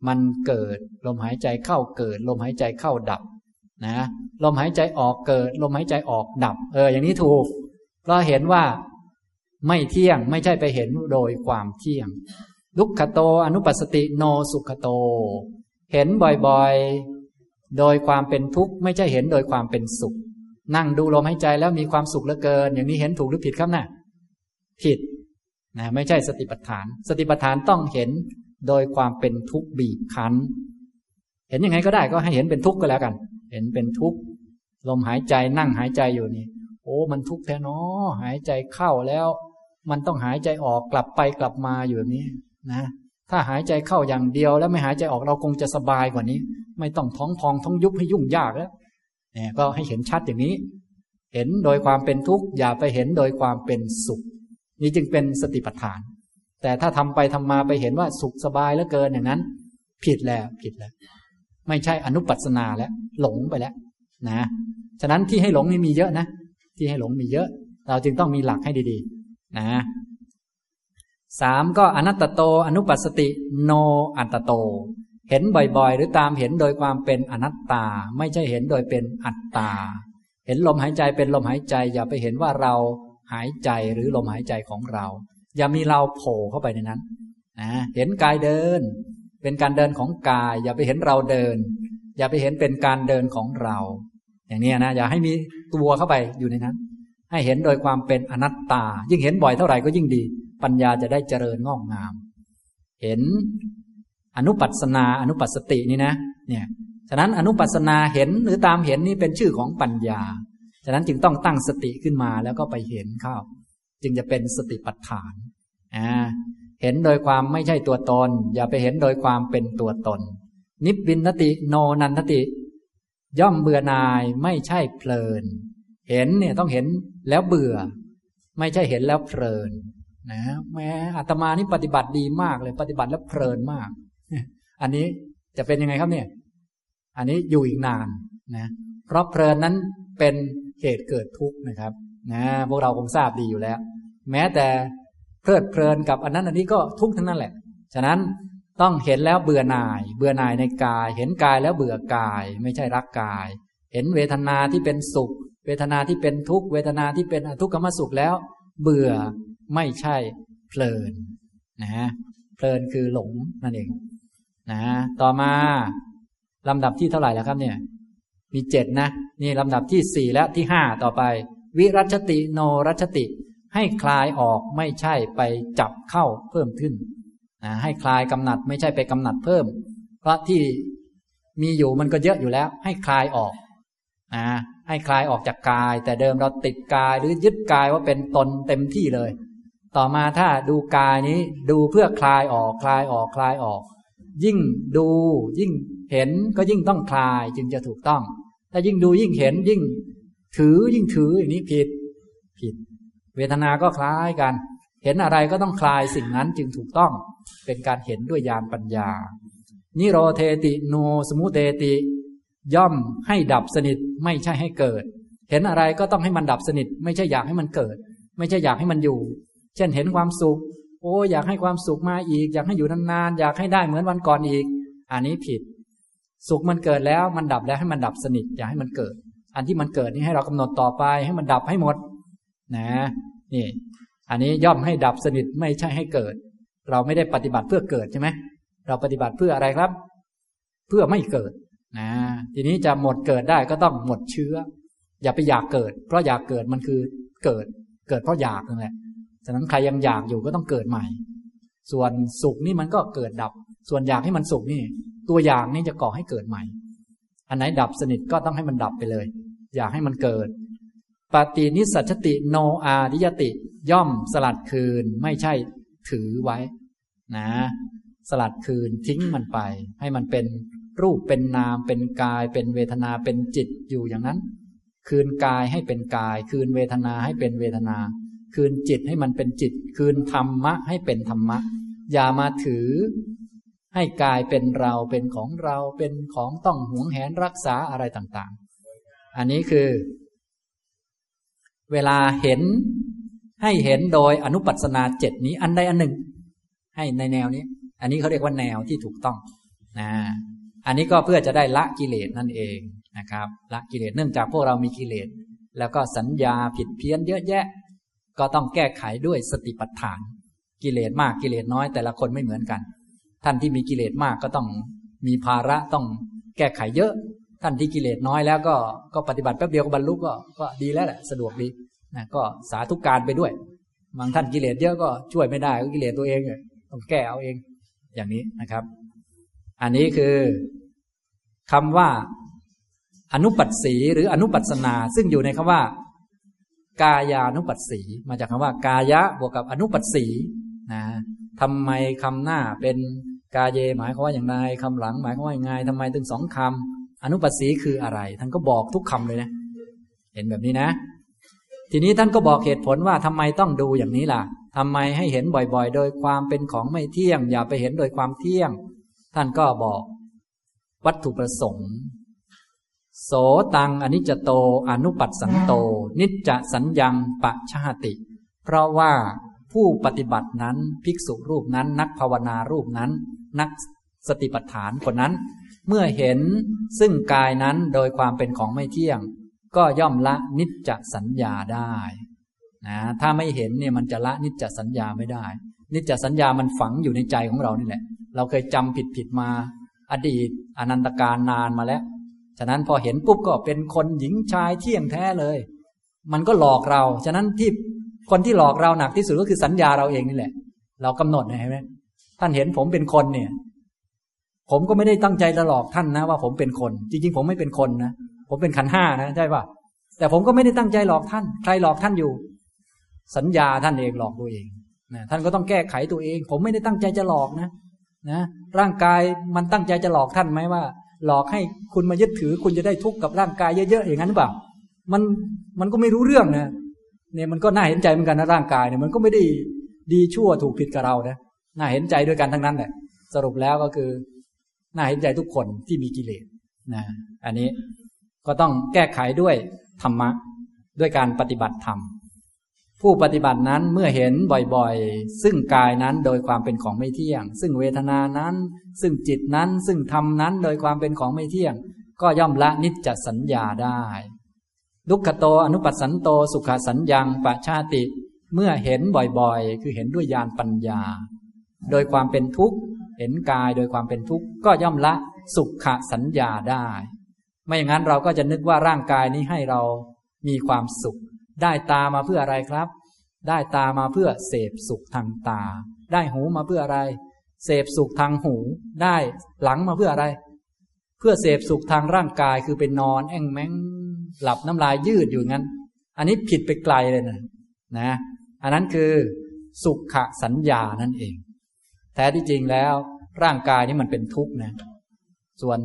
A: มันเกิด ลมหายใจเข้าเกิด ลมหายใจเข้าดับ นะลมหายใจออกเกิด ลมหายใจออกดับ เออ อย่างนี้ถูก เพราะเห็นว่าไม่เที่ยงไม่ใช่ไปเห็นโดยความเที่ยง ลุกขโตอนุปัสติโนสุขโต เห็นบ่อยๆ โดยความเป็นทุกข์ไม่ใช่เห็นโดยความเป็นสุข นั่งดูลมหายใจแล้วมีความสุขเหลือเกิน อย่างนี้เห็นถูกหรือผิดครับนะ่ะผิดนะไม่ใช่สติปัฏฐาน สติปัฏฐานต้องเห็นโดยความเป็นทุกข์บีบคั้น เห็นยังไงก็ได้ก็ให้เห็นเป็นทุกข์ก็แล้วกัน เห็นเป็นทุกข์ลมหายใจนั่งหายใจอยู่นี่ โอ้ มันทุกข์แท้เนาะหายใจเข้าแล้ว มันต้องหายใจออกกลับไปกลับมาอยู่แบบนี้นะ ถ้าหายใจเข้าอย่างเดียวแล้วไม่หายใจออกเราคงจะสบายกว่านี้ ไม่ต้องท้องพองท้องยุบให้ยุ่งยากแล้วเนี่ยก็ให้เห็นชัดอย่างนี้ เห็นโดยความเป็นทุกข์อย่าไปเห็นโดยความเป็นสุข นี่จึงเป็นสติปัฏฐาน แต่ถ้าทำไปทำมาไปเห็นว่าสุขสบายแล้วเกินอย่างนั้น ผิดแล้วผิดแล้ว ไม่ใช่อนุปัสนาแล้ว หลงไปแล้ว นะ ฉะนั้นที่ให้หลงนี่มีเยอะนะ ที่ให้หลงมีเยอะ เราจึงต้องมีหลักให้ดีๆ นะสามก็อนัตตโต อนุปัสติ โนอัตโต เห็นบ่อยๆ หรือตามเห็นโดยความเป็นอนัตตา ไม่ใช่เห็นโดยเป็นอัตตา เห็นลมหายใจเป็นลมหายใจ อย่าไปเห็นว่าเราหายใจหรือลมหายใจของเรา อย่ามีเราโผล่เข้าไปในนั้นนะเห็นกายเดิน เป็นการเดินของกาย อย่าไปเห็นเราเดิน อย่าไปเห็นเป็นการเดินของเรา อย่างนี้นะอย่าให้มีตัวเข้าไปอยู่ในนั้น ให้เห็นโดยความเป็นอนัตตา ยิ่งเห็นบ่อยเท่าไหร่ก็ยิ่งดี ปัญญาจะได้เจริญงอกงาม เห็นอนุปัสนาอนุปัสตินี่นะเนี่ยฉะนั้นอนุปัสนาเห็นหรือตามเห็นนี่เป็นชื่อของปัญญา ฉะนั้นจึงต้องตั้งสติขึ้นมาแล้วก็ไปเห็นเข้า จึงจะเป็นสติปัฏฐานอ่า เห็นโดยความไม่ใช่ตัวตน อย่าไปเห็นโดยความเป็นตัวตน นิพพินติโนนันติ ย่อมเบื่อนายไม่ใช่เพลิน เห็นเนี่ยต้องเห็นแล้วเบื่อ ไม่ใช่เห็นแล้วเพลินนะแม้อาตมานี่ปฏิบัติดีมากเลยปฏิบัติแล้วเพลินมาก อันนี้จะเป็นยังไงครับเนี่ย อันนี้อยู่อีกนานนะเพราะเพลินนั้นเป็นเหตุเกิดทุกข์นะครับนะพวกเราคงทราบดีอยู่แล้ว แม้แต่ ลิดเพลินกับอันนั้นอันนี้ก็ทุกข์ทั้งนั้นแหละ ฉะนั้นต้องเห็นแล้วเบื่อหน่าย เบื่อหน่ายในกาย เห็นกายแล้วเบื่อกาย ไม่ใช่รักกาย เห็นเวทนาที่เป็นสุข เวทนาที่เป็นทุกขเวทนาที่เป็นอทุกขมสุขแล้ว เบื่อไม่ใช่เพลินนะเพลินคือหลงนั่นเองนะต่อมาลำดับที่เท่าไหร่แล้วครับเนี่ย มีเจ็ดนะ นี่ลำดับที่สี่และที่ห้าต่อไป วิรัชติโนรัชติ ให้คลายออกไม่ใช่ไปจับเข้าเพิ่มขึ้นนะให้คลายกำหนัดไม่ใช่ไปกำหนัดเพิ่ม เพราะที่มีอยู่มันก็เยอะอยู่แล้ว ให้คลายออกนะให้คลายออกจากกาย แต่เดิมเราติดกายหรือยึดกายว่าเป็นตนเต็มที่เลย ต่อมาถ้าดูกายนี้ดูเพื่อคลายออกคลายออกคลายออก ยิ่งดูยิ่งเห็นก็ยิ่งต้องคลายจึงจะถูกต้อง ถ้ายิ่งดูยิ่งเห็นยิ่ง ถือยิ่งถืออย่างนี้ผิดผิด เวทนา ก็คล้ายกัน เห็นอะไรก็ต้องคลายสิ่งนั้นจึงถูกต้อง เป็นการเห็นด้วยญาณปัญญา นิโรเทติโนสมุเตติ ย่อมให้ดับสนิทไม่ใช่ให้เกิด เห็นอะไรก็ต้องให้มันดับสนิท ไม่ใช่อยากให้มันเกิด ไม่ใช่อยากให้มันอยู่ เช่นเห็นความสุข โอ้อยากให้ความสุขมาอีก อยากให้อยู่นานๆอยากให้ได้เหมือนวันก่อนอีก อันนี้ผิด สุขมันเกิดแล้วมันดับแล้วให้มันดับสนิท อย่าให้มันเกิด อันที่มันเกิดนี่ให้เรากำหนดต่อไปให้มันดับให้หมด นะนี่ อันนี้ย่อมให้ดับสนิทไม่ใช่ให้เกิด เราไม่ได้ปฏิบัติเพื่อเกิดใช่ไหมเราปฏิบัติเพื่ออะไรครับ เพื่อไม่เกิดนะทีนี้จะหมดเกิดได้ก็ต้องหมดเชื้อ อย่าไปอยากเกิด เพราะอยากเกิดมันคือเกิด เกิดเพราะอยากนั่นแหละฉะนั้นใครยังอยากอยู่ก็ต้องเกิดใหม่ ส่วนสุขนี่มันก็เกิดดับ ส่วนอยากให้มันสุขนี่ ตัวอย่างนี่จะก่อให้เกิดใหม่ อันไหนดับสนิทก็ต้องให้มันดับไปเลย อยากให้มันเกิด ปฏินิสัชติโนอาดิยติ ย่อมสลัดคืนไม่ใช่ถือไว้ นะ สลัดคืนทิ้งมันไป ให้มันเป็นรูปเป็นนามเป็นกาย เป็นเวทนาเป็นจิตอยู่อย่างนั้น คืนกายให้เป็นกาย คืนเวทนาให้เป็นเวทนา คืนจิตให้มันเป็นจิต คืนธรรมะให้เป็นธรรมะ อย่ามาถือ ให้กายเป็นเราเป็นของเราเป็นของต้องหวงแหนรักษาอะไรต่างๆ อันนี้คือ เวลาเห็นให้เห็นโดยอนุปัสนาเจ็ดนี้อันใดอันหนึ่ง ให้ในแนวนี้ อันนี้เขาเรียกว่าแนวที่ถูกต้องนะอันนี้ก็เพื่อจะได้ละกิเลสนั่นเองนะครับ ละกิเลสเนื่องจากพวกเรามีกิเลส แล้วก็สัญญาผิดเพี้ยนเยอะแยะ ก็ต้องแก้ไขด้วยสติปัฏฐาน กิเลสมากกิเลสน้อยแต่ละคนไม่เหมือนกัน ท่านที่มีกิเลสมากก็ต้องมีภาระต้องแก้ไขเยอะ ท่านที่กิเลสน้อยแล้วก็ก็ปฏิบัติแป๊บเดียวก็บรรลุก็ก็ดีแล้วแหละสะดวกดีนะก็สาธุกการไปด้วยบางท่านกิเลสเยอะก็ช่วยไม่ได้ก็กิเลสตัวเองต้องแก้เอาเอง อย่างนี้นะครับ อันนี้คือคำว่าอนุปัสสีหรืออนุปัสนา ซึ่งอยู่ในคำว่า กายานุปัสสีมาจากคำว่า กายะบวกกับอนุปัสสีนะทำไมคำหน้าเป็นกาเยหมายความว่าอย่างไรคำหลัง หมายความว่าอย่างไงทำไมถึงสองคำ อนุปัสสีคืออะไร ท่านก็บอกทุกคำเลยนะ เห็นแบบนี้นะ ทีนี้ท่านก็บอกเหตุผลว่าทำไมต้องดูอย่างนี้ล่ะทำไมให้เห็นบ่อยๆ โดยความเป็นของไม่เที่ยง อย่าไปเห็นโดยความเที่ยง ท่านก็บอกวัตถุประสงค์ โสตังอนิจจโต อนุปัสสันโต นิจจสัญญังปะชาติ เพราะว่าผู้ปฏิบัตินั้น ภิกษุรูปนั้น นักภาวนารูปนั้น นักสติปัฏฐานคนนั้น เมื่อเห็นซึ่งกายนั้นโดยความเป็นของไม่เที่ยง ก็ย่อมละนิจจสัญญาได้นะถ้าไม่เห็นเนี่ยมันจะละนิจจสัญญาไม่ได้ นิจจสัญญามันฝังอยู่ในใจของเรานี่แหละ เราเคยจำผิดผิดมา อดีต อนันตการนานมาแล้ว ฉะนั้นพอเห็นปุ๊บก็เป็นคนหญิงชายเที่ยงแท้เลย มันก็หลอกเรา ฉะนั้นที่คนที่หลอกเราหนักที่สุดก็คือสัญญาเราเองนี่แหละ เรากำหนดเห็นไหมท่านเห็นผมเป็นคนเนี่ย ผมก็ไม่ได้ตั้งใจจะหลอกท่านนะว่าผมเป็นคน จริง ๆ ผมไม่เป็นคนนะผมเป็นขันห้านะใช่ปะแต่ผมก็ไม่ได้ตั้งใจหลอกท่าน ใครหลอกท่านอยู่ สัญญาท่านเองหลอกตัวเองนะท่านก็ต้องแก้ไขตัวเอง ผมไม่ได้ตั้งใจจะหลอกนะนะร่างกายมันตั้งใจจะหลอกท่านไหมว่า หลอกให้คุณมายึดถือ คุณจะได้ทุกข์กับร่างกายเยอะๆอย่างนั้นหรือเปล่ามันมันก็ไม่รู้เรื่องนะเนี่ยมันก็น่าเห็นใจเหมือนกันนะร่างกายเนี่ยมันก็ไม่ได้ดีชั่วถูกผิดกับเรานะน่าเห็นใจด้วยกันทั้งนั้นแหละสรุปแล้วก็คือ น่าเห็นใจทุกคนที่มีกิเลสนะอันนี้ก็ต้องแก้ไขด้วยธรรมะ ด้วยการปฏิบัติธรรม ผู้ปฏิบัตินั้นเมื่อเห็นบ่อยๆ ซึ่งกายนั้นโดยความเป็นของไม่เที่ยง ซึ่งเวทนานั้น ซึ่งจิตนั้น ซึ่งธรรมนั้นโดยความเป็นของไม่เที่ยง ก็ย่อมละนิจจสัญญาได้ดุกขโตอนุปัสสันโตสุขสัญญังปะชาติ เมื่อเห็นบ่อยๆ คือเห็นด้วยญาณปัญญา โดยความเป็นทุกข์ เห็นกายโดยความเป็นทุกข์ก็ย่อมละสุขสัญญาได้ ไม่อย่างนั้นเราก็จะนึกว่าร่างกายนี้ให้เรามีความสุข ได้ตามาเพื่ออะไรครับ ได้ตามาเพื่อเสพสุขทางตา ได้หูมาเพื่ออะไร เสพสุขทางหู ได้หลังมาเพื่ออะไร เพื่อเสพสุขทางร่างกายคือเป็นนอน แอ่งแมงหลับน้ำลายยืดอยู่งั้น อันนี้ผิดไปไกลเลยนะนะ อันนั้นคือสุขสัญญานั่นเอง แท้ที่จริงแล้ว ร่างกายนี้มันเป็นทุกข์นะ ส่วน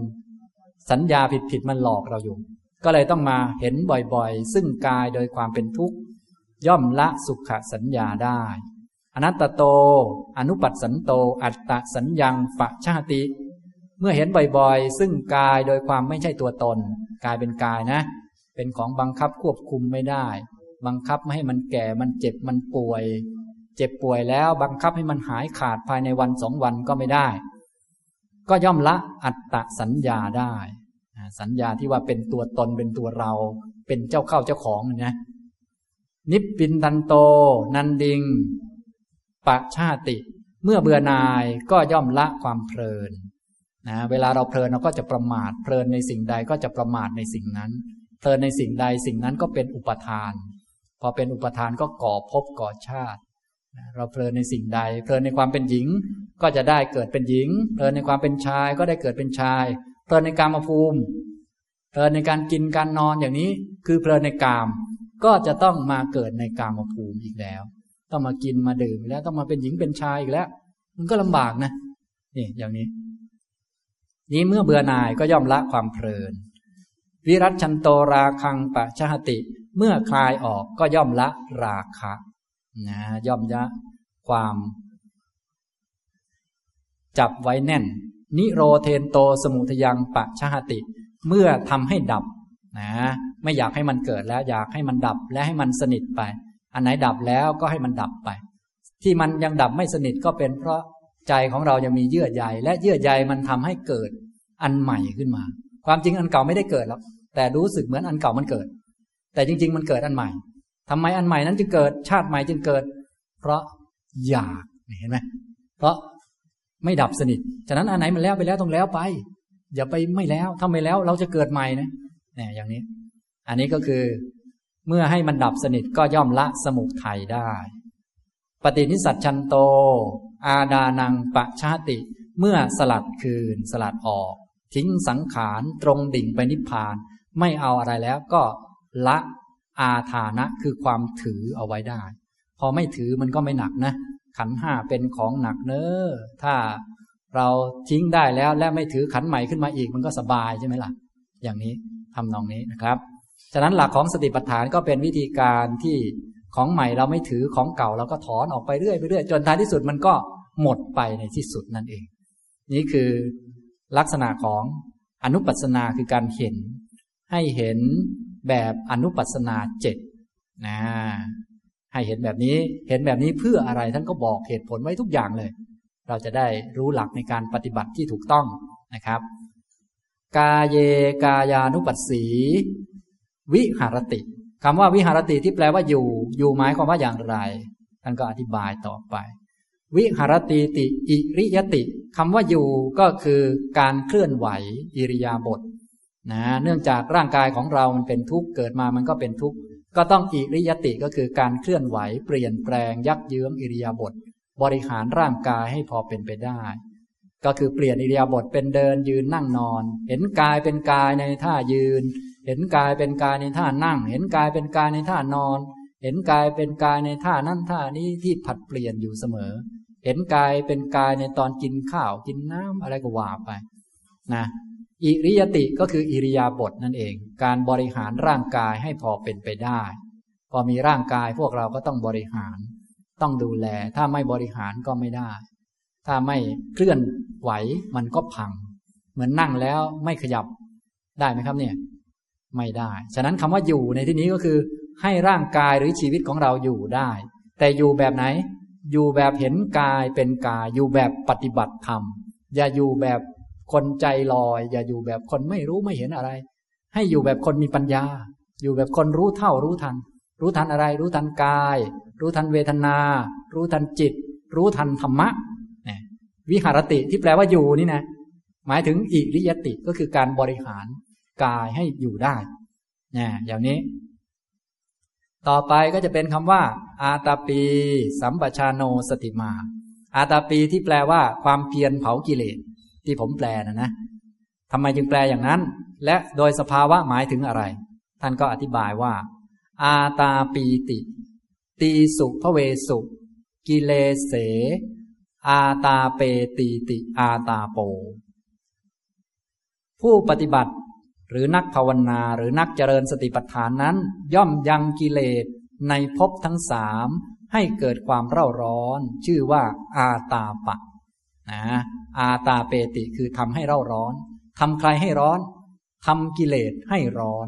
A: สัญญาผิดๆมันหลอกเราอยู่ ก็เลยต้องมาเห็นบ่อยๆ ซึ่งกายโดยความเป็นทุกข์ย่อมละสุขสัญญาได้ อนัตตโต อนุปัสสันโต อัตตสัญญังปะชาติ เมื่อเห็นบ่อยๆ ซึ่งกายโดยความไม่ใช่ตัวตน กายเป็นกายนะ เป็นของบังคับควบคุมไม่ได้ บังคับไม่ให้มันแก่ มันเจ็บ มันป่วย เจ็บป่วยแล้วบังคับให้มันหายขาดภายในวันสองวันก็ไม่ได้ ก็ย่อมละอัตตสัญญาได้ สัญญาที่ว่าเป็นตัวตนเป็นตัวเรา เป็นเจ้าเข้าเจ้าของนะนิพพินตันโต นันดิงปะชาติ เมื่อเบื่อนายก็ย่อมละความเพลินนะเวลาเราเพลินเราก็จะประมาทเพลินในสิ่งใดก็จะประมาทในสิ่งนั้น เพลินในสิ่งใดสิ่งนั้นก็เป็นอุปทาน พอเป็นอุปทานก็ก่อภพก่อชาติ เราเพลินในสิ่งใด เพลินในความเป็นหญิง ก็จะได้เกิดเป็นหญิง เพลินในความเป็นชายก็ได้เกิดเป็นชาย เพลินในกามภูมิ เพลินในการกินการนอนอย่างนี้ คือเพลินในกาม ก็จะต้องมาเกิดในกามภูมิอีกแล้ว ต้องมากินมาดื่มแล้วต้องมาเป็นหญิงเป็นชายอีกแล้ว มันก็ลำบากนะนี่อย่างนี้ นี้เมื่อเบื่อหน่ายก็ย่อมละความเพลิน วิรัตชันโตราคังปะชหติ เมื่อคลายออกก็ย่อมละราคะ นะย่อมยะความ จับไว้แน่น นิโรเทนโตสมุทยังปะชหติ เมื่อทำให้ดับนะไม่อยากให้มันเกิดแล้ว อยากให้มันดับและให้มันสนิทไป อันไหนดับแล้วก็ให้มันดับไป ที่มันยังดับไม่สนิทก็เป็นเพราะใจของเรายังมีเยื่อใยและเยื่อใยมันทำให้เกิดอันใหม่ขึ้นมา ความจริงอันเก่าไม่ได้เกิดหรอกแต่รู้สึกเหมือนอันเก่ามันเกิด แต่จริง ๆ มันเกิดอันใหม่ ทำไมอันใหม่นั้นจึงเกิด ชาติใหม่จึงเกิด เพราะอยากเห็นไหมเพราะไม่ดับสนิท ฉะนั้นอันไหนมันแล้วไปแล้วต้องแล้วไป อย่าไปไม่แล้วถ้าไม่แล้วเราจะเกิดใหม่นะเนี่ยอย่างนี้ อันนี้ก็คือเมื่อให้มันดับสนิทก็ย่อมละสมุทัยได้ ปฏินิสัตชันโต อาดานังปะชาติ เมื่อสลัดคืน สลัดออก ทิ้งสังขารตรงดิ่งไปนิพพาน ไม่เอาอะไรแล้วก็ละ อาทานะคือความถือเอาไว้ได้ พอไม่ถือมันก็ไม่หนักนะ ขันห้าเป็นของหนักเนอ้อถ้าเราทิ้งได้แล้วและไม่ถือขันใหม่ขึ้นมาอีกมันก็สบายใช่ไหมล่ะ อย่างนี้ทำนองนี้นะครับ ฉะนั้นหลักของสติปัฏฐานก็เป็นวิธีการที่ของใหม่เราไม่ถือของเก่าเราก็ถอนออกไปเรื่อยไปเรื่อยจนท้ายที่สุดมันก็หมดไปในที่สุดนั่นเอง นี่คือลักษณะของอนุปัสนาคือการเห็น ให้เห็น แบบอนุปัสนาเจ็ดนะให้เห็นแบบนี้เห็นแบบนี้เพื่ออะไรท่านก็บอกเหตุผลไว้ทุกอย่างเลย เราจะได้รู้หลักในการปฏิบัติที่ถูกต้องนะครับ กาเยกายานุปัสสี วิหารติคำว่าวิหารติที่แปลว่าอยู่ อยู่หมายความว่าอย่างไรท่านก็อธิบายต่อไป วิหารติติ อิริยติคำว่าอยู่ก็คือการเคลื่อนไหวอิริยาบถ นะเนื่องจากร่างกายของเรามันเป็นทุกข์เกิดมามันก็เป็นทุกข์ก็ต้องอิริยติก็คือการเคลื่อนไหวเปลี่ยนแปลงยักเยื้องอิริยาบถบริหารร่างกายให้พอเป็นไปได้ ก็คือเปลี่ยนอิริยาบถเป็นเดินยืนนั่งนอน เห็นกายเป็นกายในท่ายืน เห็นกายเป็นกายในท่านั่ง เห็นกายเป็นกายในท่านอน เห็นกายเป็นกายในท่านั่นท่านี้ที่ผัดเปลี่ยนอยู่เสมอ เห็นกายเป็นกายในตอนกินข้าวกินน้ำอะไรก็ว่าไปนะ อิริยติก็คืออิริยาบถนั่นเอง การบริหารร่างกายให้พอเป็นไปได้ พอมีร่างกายพวกเราก็ต้องบริหาร ต้องดูแล ถ้าไม่บริหารก็ไม่ได้ ถ้าไม่เคลื่อนไหวมันก็พัง เหมือนนั่งแล้วไม่ขยับได้ไหมครับเนี่ย ไม่ได้ ฉะนั้นคำว่าอยู่ในที่นี้ก็คือ ให้ร่างกายหรือชีวิตของเราอยู่ได้ แต่อยู่แบบไหน อยู่แบบเห็นกายเป็นกาย อยู่แบบปฏิบัติธรรม อย่าอยู่แบบ คนใจลอย อย่าอยู่แบบคนไม่รู้ไม่เห็นอะไร ให้อยู่แบบคนมีปัญญา อยู่แบบคนรู้เท่ารู้ทัน รู้ทันอะไร รู้ทันกาย รู้ทันเวทนา รู้ทันจิต รู้ทันธรรมะวิหารติที่แปลว่าอยู่นี่นะ หมายถึงอิริยติก็คือการบริหารกายให้อยู่ได้เนี่ยอย่างนี้ ต่อไปก็จะเป็นคำว่า อาตาปี สัมปชาโนสติมา อาตาปีที่แปลว่า ความเพียรเผากิเลส ที่ผมแปลนะนะทำไมจึงแปลอย่างนั้น และโดยสภาวะหมายถึงอะไร ท่านก็อธิบายว่า อาตาปีติ ตีสุพเวสุ กิเลเส อาตาเปตีติ อาตาโป ผู้ปฏิบัติหรือนักภาวนาหรือนักเจริญสติปัฏฐานนั้น ย่อมยังกิเลสในภพทั้งสามให้เกิดความเร่าร้อน ชื่อว่าอาตาปะ นะอาตาเปติคือทำให้เร่าร้อนทำใครให้ร้อนทำกิเลสให้ร้อน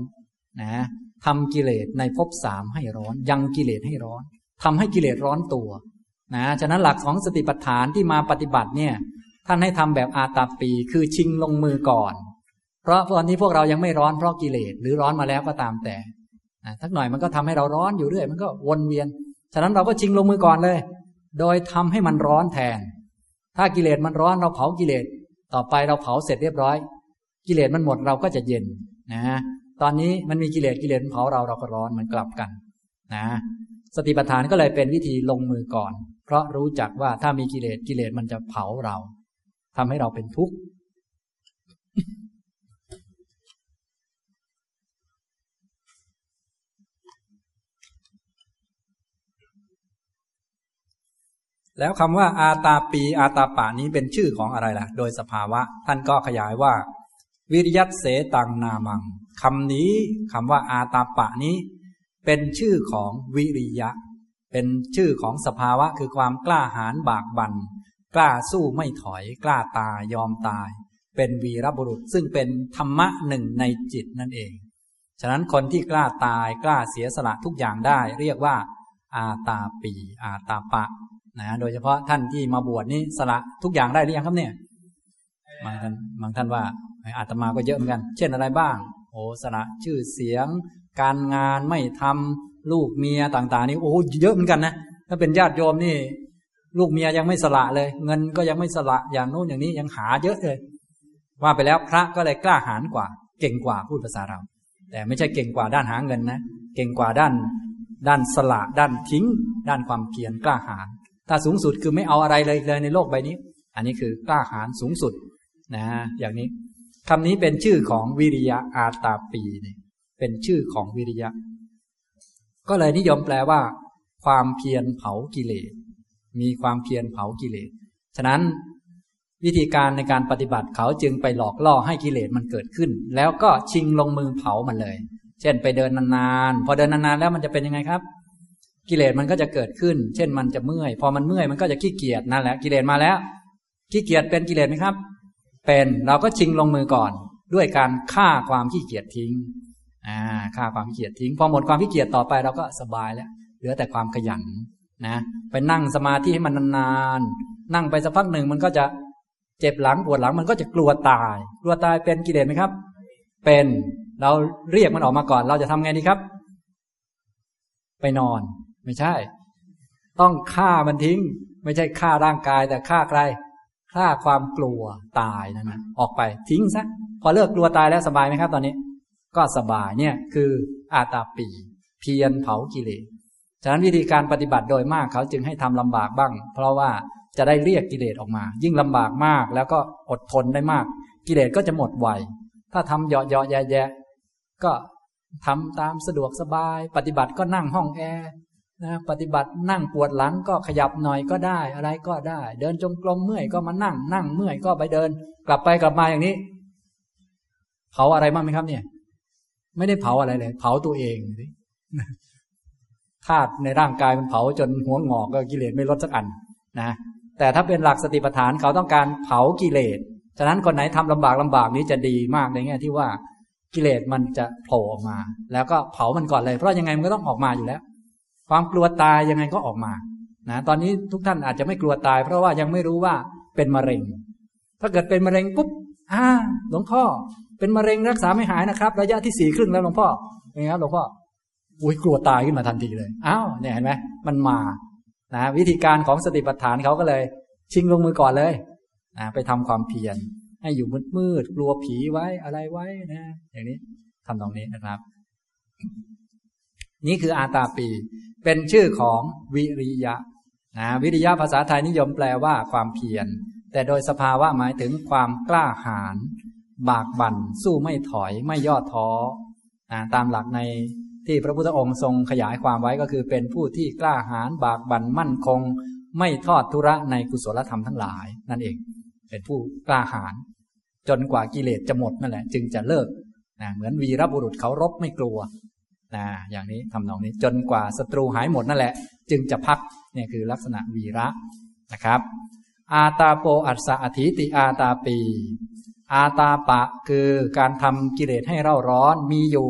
A: นะทำกิเลสในภพสามให้ร้อน ยังกิเลสให้ร้อนทำให้กิเลสร้อนตัวนะฉะนั้นหลักของสติปัฏฐานที่มาปฏิบัติเนี่ย ท่านให้ทำแบบอาตาปีคือชิงลงมือก่อน เพราะตอนนี้พวกเรายังไม่ร้อนเพราะกิเลสหรือร้อนมาแล้วก็ตามแต่ทักหน่อยมันก็ทำให้เราร้อนอยู่เรื่อย มันก็วนเวียน ฉะนั้นเราก็ชิงลงมือก่อนเลย โดยทำให้มันร้อนแทน ถ้ากิเลสมันร้อนเราเผากิเลสต่อไปเราเผาเสร็จเรียบร้อย กิเลสมันหมดเราก็จะเย็นนะตอนนี้มันมีกิเลสกิเลสเผาเราเราก็ร้อนมันกลับกันนะสติปัฏฐานก็เลยเป็นวิธีลงมือก่อน เพราะรู้จักว่าถ้ามีกิเลสกิเลสมันจะเผาเราทำให้เราเป็นทุกข์ แล้วคำว่าอาตาปีอาตาปานี้เป็นชื่อของอะไรล่ะ โดยสภาวะ ท่านก็ขยายว่า วิริยัตเสตังนามังคำนี้คำว่าอาตาปะนี้ เป็นชื่อของวิริยะ เป็นชื่อของสภาวะคือความกล้าหาญบากบัน่นกล้าสู้ไม่ถอย กล้าตายยอมตาย เป็นวีรบุรุษซึ่งเป็นธรรมะหนึ่งในจิตนั่นเอง ฉะนั้นคนที่กล้าตายกล้าเสียสละทุกอย่างได้ เรียกว่า อาตาปี อาตาปะ นะโดยเฉพาะท่านที่มาบวชนี่สละทุกอย่างได้หรือยังครับเนี่ยบางท่านบางท่านว่าอาตมาก็เยอะเหมือนกัน เช่นอะไรบ้าง โอ้สละชื่อเสียง การงานไม่ทำลูกเมียต่าง ๆ นี่โอ้เยอะเหมือนกันนะถ้าเป็นญาติโยมนี่ ลูกเมียยังไม่สละเลย เงินก็ยังไม่สละอย่างโน้นอย่างนี้ยังหาเยอะเลย ว่าไปแล้วพระก็เลยกล้าหาญกว่า เก่งกว่าพูดภาษาเรา แต่ไม่ใช่เก่งกว่าด้านหาเงินนะ เก่งกว่าด้าน ด้านสละ ด้านทิ้ง ด้านความเพียรกล้าหาญ ถ้าสูงสุดคือไม่เอาอะไรเลยเลยในโลกใบนี้ อันนี้คือกล้าหาญสูงสุดนะอย่างนี้คำนี้เป็นชื่อของวิริยะอาตาปีเนี่ยเป็นชื่อของวิริยะ ก็เลยนิยมแปลว่า ความเพียรเผากิเลส มีความเพียรเผากิเลส ฉะนั้นวิธีการในการปฏิบัติเขาจึงไปหลอกล่อให้กิเลสมันเกิดขึ้น แล้วก็ชิงลงมือเผามันเลย เช่นไปเดินนานๆ พอเดินนานๆแล้วมันจะเป็นยังไงครับ กิเลสมันก็จะเกิดขึ้น เช่นมันจะเมื่อย พอมันเมื่อยมันก็จะขี้เกียจนั่นแหละกิเลสมาแล้วขี้เกียจเป็นกิเลสไหมครับ เป็นเราก็ชิงลงมือก่อน ด้วยการฆ่าความขี้เกียจทิ้งอ่าฆ่าความขี้เกียจทิ้ง พอหมดความขี้เกียจต่อไปเราก็สบายแล้วเหลือแต่ความขยันนะไปนั่งสมาธิให้มันนานๆนั่งไปสักพักหนึ่งมันก็จะเจ็บหลังปวดหลังมันก็จะกลัวตาย กลัวตายเป็นกิเลสไหมครับ เป็นเราเรียกมันออกมาก่อน เราจะทำไงดีครับ ไปนอน ไม่ใช่ ต้องฆ่ามันทิ้ง ไม่ใช่ฆ่าร่างกายแต่ฆ่าใครฆ่าความกลัวตายนั่นนะออกไปทิ้งซะพอเลิกกลัวตายแล้วสบายไหมครับ ตอนนี้ ก็สบายเนี่ยคืออาตาปี เพียรเผากิเลสฉะนั้นวิธีการปฏิบัติโดยมากเขาจึงให้ทำลำบากบ้าง เพราะว่าจะได้เรียกกิเลสออกมา ยิ่งลำบากมากแล้วก็อดทนได้มาก กิเลสก็จะหมดไวถ้าทำเหยาะเหยาะแย่แย่ก็ทำตามสะดวกสบาย ปฏิบัติก็นั่งห้องแอร์ นะปฏิบัตินั่งปวดหลังก็ขยับหน่อยก็ได้ อะไรก็ได้ เดินจงกรมเมื่อยก็มานั่ง นั่งเมื่อยก็ไปเดิน กลับไปกลับมาอย่างนี้ เผาอะไรบ้างไหมครับ เนี่ย ไม่ได้เผาอะไรเลย เผาตัวเองธาตุในร่างกายมันเผาจนหัวงอกก็กิเลสไม่ลดสักอันนะแต่ถ้าเป็นหลักสติปัฏฐานเขาต้องการเผากิเลสฉะนั้นคนไหนทำลำบากลำบากนี้จะดีมากในแง่ที่ว่ากิเลสมันจะโผล่ออกมา แล้วก็เผามันก่อนเลย เพราะยังไงมันก็ต้องออกมาอยู่แล้ว ความกลัวตายยังไงก็ออกมานะตอนนี้ทุกท่านอาจจะไม่กลัวตาย เพราะว่ายังไม่รู้ว่าเป็นมะเร็ง ถ้าเกิดเป็นมะเร็งปุ๊บอ่าหลวงพ่อ เป็นมะเร็งรักษาไม่หายนะครับ ระยะที่สี่ครึ่งแล้วหลวงพ่อเป็นไงครับหลวงพ่ออุ้ยกลัวตายขึ้นมาทันทีเลยอ้าวเนี่ยเห็นไหมมันมานะวิธีการของสติปัฏฐานเขาก็เลย ชิงลงมือก่อนเลยนะไปทำความเพียรให้อยู่มืดมืดกลัวผีไว้อะไรไว้นะ อย่างนี้ทำตรงนี้นะครับ นี่คืออาตาปี เป็นชื่อของวิริยะนะวิริยะภาษาไทยนิยมแปลว่าความเพียร แต่โดยสภาวะหมายถึงความกล้าหาญบากบัน่น สู้ไม่ถอยไม่ย่อท้อนะตามหลักในที่พระพุทธองค์ทรงขยายความไว้ก็คือเป็นผู้ที่กล้าหาญบากบั่นมั่นคง ไม่ทอดทุระในกุศลธรรมทั้งหลาย นั่นเอง เป็นผู้กล้าหาญจนกว่ากิเลสจะหมดนั่นแหละ จึงจะเลิกนะเหมือนวีรบุรุษเขารบไม่กลัว นะอย่างนี้ทำนองนี้จนกว่าศัตรูหายหมดนั่นแหละ จึงจะพักเนี่ยคือลักษณะวีระนะครับ อาตาโปอัสสะอธิติอาตาปี อาตาปะคือการทำกิเลสให้เร่าร้อนมีอยู่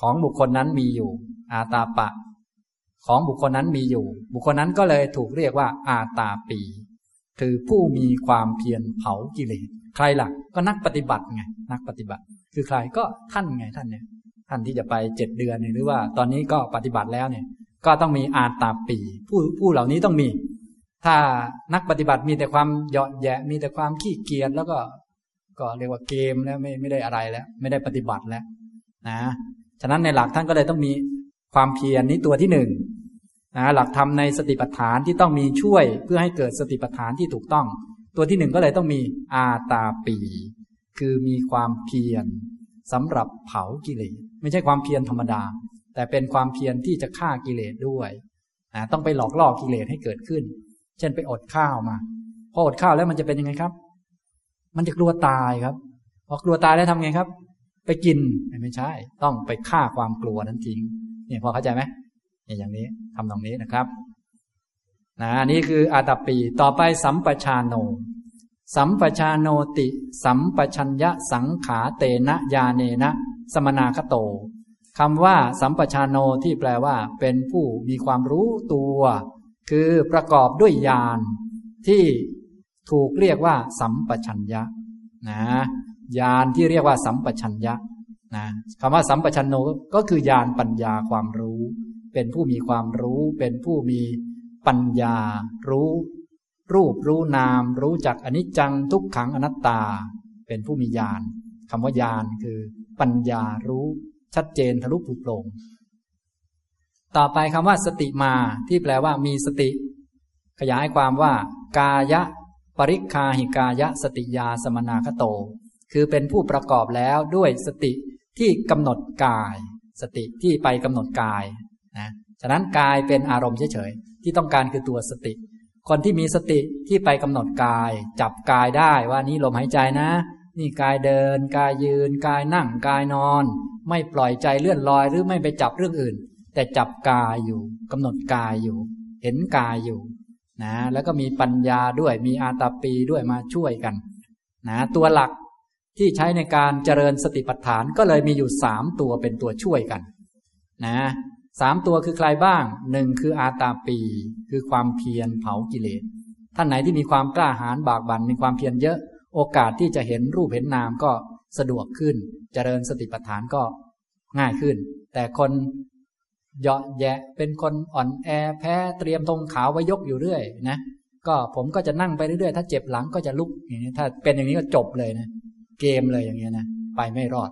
A: ของบุคคลนั้นมีอยู่ อาตาปะ ของบุคคลนั้นมีอยู่ บุคคลนั้นก็เลยถูกเรียกว่า อาตาปี คือผู้มีความเพียรเผากิเลสใครล่ะ ก็นักปฏิบัติไงนักปฏิบัติ คือใครก็ท่านไงท่านเนี่ย ท่านที่จะไปเจ็ดเดือนหรือว่าตอนนี้ก็ปฏิบัติแล้วเนี่ย ก็ต้องมีอาตาปี ผู้ผู้เหล่านี้ต้องมี ถ้านักปฏิบัติมีแต่ความเหยาะแยะมีแต่ความขี้เกียจแล้วก็ก็เรียกว่าเกมแล้วไม่ไม่ได้อะไรแล้ว ไม่ได้ปฏิบัติแล้ว นะฉะนั้นในหลักท่านก็เลยต้องมีความเพียรนี้ตัวที่หนึ่งนะหลักธรรมในสติปัฏฐานที่ต้องมีช่วยเพื่อให้เกิดสติปัฏฐานที่ถูกต้อง ตัวที่หนึ่งก็เลยต้องมีอาตาปี คือมีความเพียร สำหรับเผากิเลสไม่ใช่ความเพียรธรรมดา แต่เป็นความเพียรที่จะฆ่ากิเลสด้วยนะต้องไปหลอกล่อกิเลสให้เกิดขึ้น เช่นไปอดข้าวมาพออดข้าวแล้วมันจะเป็นยังไงครับ มันจะกลัวตายครับพอกลัวตายแล้วทำไงครับ ไปกินไม่ใช่ ต้องไปฆ่าความกลัวนั้นทิ้งเนี่ยพอเข้าใจไหมเนี่ยอย่างนี้ทำตรงนี้นะครับนะนี่คืออาตาปีต่อไปสัมปชาโน สัมปชาโนติ สัมปชัญญะสังขาเตนะยาเนนะ สมนาคโตคำว่า สัมปชาโนที่แปลว่า เป็นผู้มีความรู้ตัว คือประกอบด้วยญาณที่ถูกเรียกว่า สัมปชัญญะนะญาณที่เรียกว่า สัมปชัญญะนะคำว่าสัมปชัญโนก็คือญาณปัญญาความรู้ เป็นผู้มีความรู้ เป็นผู้มีปัญญารู้ รูปรู้นาม รู้จักอนิจจังทุกขังอนัตตา เป็นผู้มีญาณคำว่าญาณคือ ปัญญารู้ชัดเจนทะลุผูโปร่งต่อไปคำว่าสติมาที่แปลว่ามีสติ ขยายความว่า กายะ ปริคาหิกายะ สติยาสมนาคโต คือเป็นผู้ประกอบแล้วด้วยสติที่กำหนดกาย สติที่ไปกำหนดกายนะฉะนั้นกายเป็นอารมณ์เฉยๆที่ต้องการคือตัวสติ คนที่มีสติที่ไปกำหนดกาย จับกายได้ว่านี้ลมหายใจนะ นี่กายเดิน กายยืน กายนั่งกายนอน ไม่ปล่อยใจเลื่อนลอยหรือไม่ไปจับเรื่องอื่น แต่จับกายอยู่กำหนดกายอยู่ เห็นกายอยู่นะแล้วก็มีปัญญาด้วยมีอาตาปีด้วยมาช่วยกันนะตัวหลักที่ใช้ในการเจริญสติปัฏฐานก็เลยมีอยู่สามตัวเป็นตัวช่วยกัน นะ สามตัวคือใครบ้างหนึ่งคืออาตาปี คือความเพียรเผากิเลสท่านไหนที่มีความกล้าหาญบากบัน่นมีความเพียรเยอะ โอกาสที่จะเห็นรูปเห็นนามก็สะดวกขึ้นเจริญสติปัฏฐานก็ง่ายขึ้น แต่คนเยาะแยะเป็นคนอ่อนแอแพ้เตรียมธงขาวไว้ยกอยู่เรื่อยนะก็ผมก็จะนั่งไปเรื่อยๆ ถ้าเจ็บหลังก็จะลุกอย่างนี้ถ้าเป็นอย่างนี้ก็จบเลยนะเกมเลยอย่างเงี้ยนะไปไม่รอด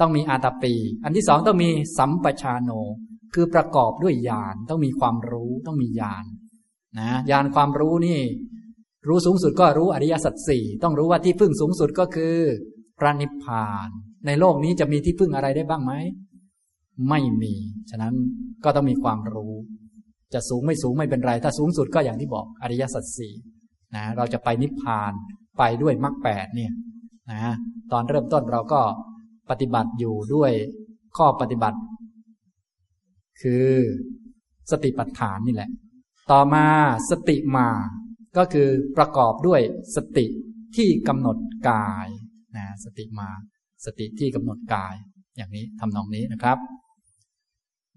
A: ต้องมีอาตาปี อันที่สองต้องมีสัมปชาโน คือประกอบด้วยญาณต้องมีความรู้ต้องมีญาณนะญาณความรู้นี่ รู้สูงสุดก็รู้อริยสัจสี่ต้องรู้ว่าที่พึ่งสูงสุดก็คือพระนิพพาน ในโลกนี้จะมีที่พึ่งอะไรได้บ้างไหมไม่มี ฉะนั้นก็ต้องมีความรู้ จะสูงไม่สูงไม่เป็นไร ถ้าสูงสุดก็อย่างที่บอกอริยสัจสี่นะเราจะไปนิพพานไปด้วยมรรคแปดเนี่ยนะตอนเริ่มต้นเราก็ปฏิบัติอยู่ด้วยข้อปฏิบัติ คือสติปัฏฐานนี่แหละ ต่อมาสติมา ก็คือประกอบด้วยสติที่กำหนดกายนะสติมา สติที่กำหนดกาย อย่างนี้ทำนองนี้นะครับ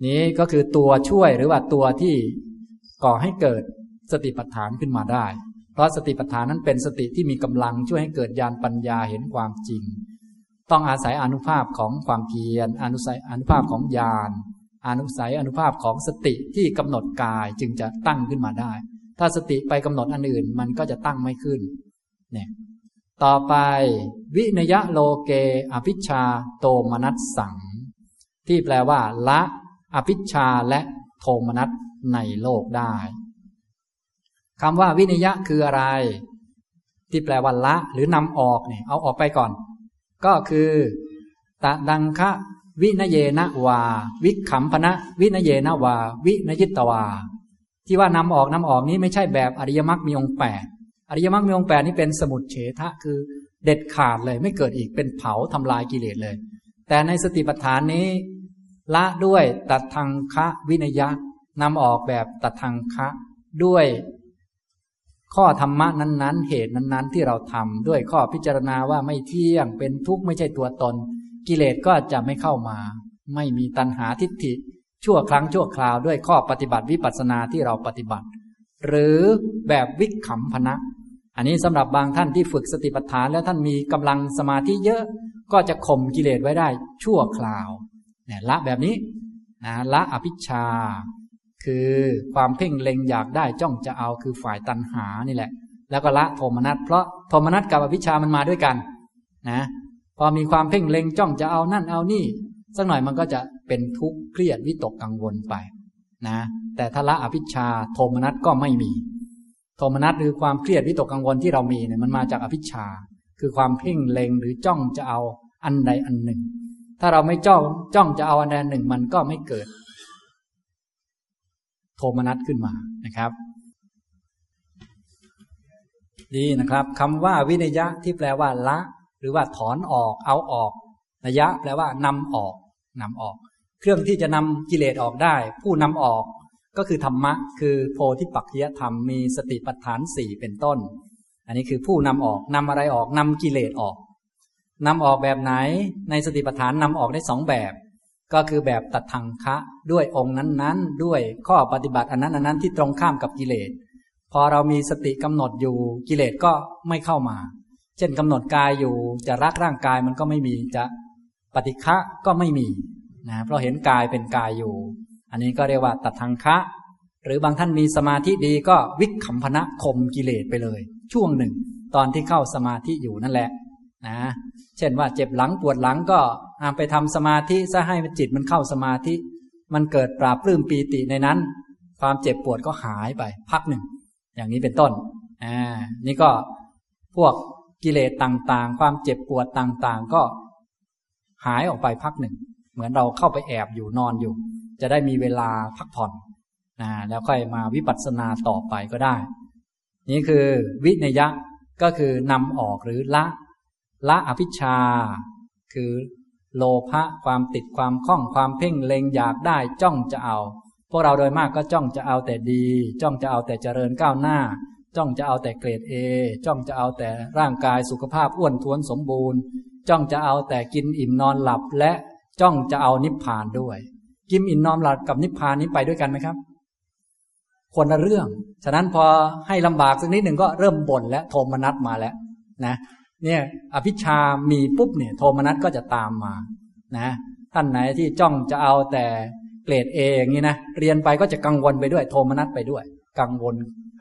A: นี้ก็คือตัวช่วยหรือว่าตัวที่ก่อให้เกิดสติปัฏฐานขึ้นมาได้ เพราะสติปัฏฐานนั้นเป็นสติที่มีกำลังช่วยให้เกิดญาณปัญญาเห็นความจริง ต้องอาศัยอนุภาพของความเพียรอนุสัยอนุภาพของญาณ อนุสัยอนุภาพของสติที่กำหนดกายจึงจะตั้งขึ้นมาได้ ถ้าสติไปกำหนดอันอื่นมันก็จะตั้งไม่ขึ้นเนี่ยต่อไปวินยะโลเก อภิชาโตมนัสสัง ที่แปลว่า ละ อภิชาและโทมนัสในโลกได้คำว่าวินยะคืออะไร ที่แปลว่าละ หรือนำออกเนี่ยเอาออกไปก่อน ก็คือตะดังคะ วินเยนะวา วิขำพนะ วินเยนะวา วินยิตวา ที่ว่านำออกนำออกนี้ไม่ใช่แบบอริยมรรคมีองค์แปดอริยมรรคมีองค์แปดนี้เป็นสมุดเฉทะคือเด็ดขาดเลยไม่เกิดอีกเป็นเผาทำลายกิเลสเลย แต่ในสติปัฏฐานนี้ ละด้วยตัดทางคะวินยะนำออกแบบตัดทางคะด้วยข้อธรรมะนั้น ๆ เหตุนั้น ๆ ที่เราทำด้วยข้อพิจารณาว่าไม่เที่ยงเป็นทุกข์ไม่ใช่ตัวตน กิเลสก็จะไม่เข้ามา ไม่มีตัณหาทิฏฐิ ชั่วครั้งชั่วคราวด้วยข้อปฏิบัติวิปัสสนาที่เราปฏิบัติ หรือแบบวิขำพนะ อันนี้สำหรับบางท่านที่ฝึกสติปัฏฐานแล้วท่านมีกำลังสมาธิเยอะก็จะข่มกิเลสไว้ได้ชั่วคราวเนี่ยละแบบนี้นะละอภิชา คือความเพ่งเล็งอยากได้จ้องจะเอาคือฝ่ายตัณหานี่แหละ แล้วก็ละโทมนัสเพราะโทมนัสกับอวิชามันมาด้วยกัน นะ พอมีความเพ่งเล็งจ้องจะเอานั่นเอานี่ สักหน่อยมันก็จะเป็นทุกข์เครียดวิตกกังวลไปนะแต่ถ้าละอภิชาโทมนัสก็ไม่มี โทมนัสคือความเครียดวิตกกังวลที่เรามีเนี่ยมันมาจากอภิชา คือความเพ่งเล็งหรือจ้องจะเอาอันใดอันหนึ่ง ถ้าเราไม่จ้องจ้องจะเอาอันใดหนึ่งมันก็ไม่เกิด โทมนัสขึ้นมานะครับ ดีนะครับคำว่าวินยะที่แปลว่าละ หรือว่าถอนออกเอาออกนัยะแปลว่านำออกนำออก เครื่องที่จะนำกิเลสออกได้ ผู้นำออกก็คือธรรมะ คือโพธิปักจยธรรมมีสติปัฏฐานสี่เป็นต้น อันนี้คือผู้นำออกนำอะไรออกนำกิเลสออกนำออกแบบไหนในสติปัฏฐานนำออกได้สองแบบ ก็คือแบบตัดทางคะด้วยองค์นั้นๆ ด้วยข้อปฏิบัติอันนั้นอันนั้นที่ตรงข้ามกับกิเลสพอเรามีสติกำหนดอยู่กิเลสก็ไม่เข้ามา ช่นกำหนดกายอยู่จะรักร่างกายมันก็ไม่มีจะปฏิฆะก็ไม่มีนะเพราะเห็นกายเป็นกายอยู่ อันนี้ก็เรียกว่าตัดทางคะ หรือบางท่านมีสมาธิดีก็วิขำพนะข่มกิเลสไปเลย ช่วงหนึ่ง ตอนที่เข้าสมาธิอยู่นั่นแหละนะเช่นว่าเจ็บหลังปวดหลังก็ไปทำสมาธิซะให้จิตมันเข้าสมาธิ มันเกิดปราบปลื้มปีติในนั้น ความเจ็บปวดก็หายไป พักหนึ่ง อย่างนี้เป็นต้นอ่านี่ก็พวก กิเลสต่างๆ ความเจ็บปวดต่างๆ ก็หายออกไปพักหนึ่ง เหมือนเราเข้าไปแอบอยู่นอนอยู่ จะได้มีเวลาพักผ่อนนะแล้วค่อยมาวิปัสสนาต่อไปก็ได้ นี่คือวิเนยะก็คือนำออกหรือละ ละอภิชา คือโลภะความติดความคล้องความเพ่งเล็งอยากได้จ้องจะเอา พวกเราโดยมากก็จ้องจะเอาแต่ดี จ้องจะเอาแต่เจริญก้าวหน้า จ้องจะเอาแต่เกรดเอจ้องจะเอาแต่ร่างกายสุขภาพอ้วนท้วนสมบูรณ์ จ้องจะเอาแต่กินอิ่มนอนหลับและจ้องจะเอานิพพานด้วย กินอิ่มนอนหลับกับนิพพานนี้ไปด้วยกันไหมครับ คนละเรื่อง ฉะนั้นพอให้ลำบากสักนิดหนึ่งก็เริ่มบ่นและโทมนัสมาแล้วนะเนี่ยอภิชามีปุ๊บเนี่ยโทมนัสก็จะตามมานะท่านไหนที่จ้องจะเอาแต่เกรดเออย่างนี้นะเรียนไปก็จะกังวลไปด้วย โทมนัสไปด้วย กังวล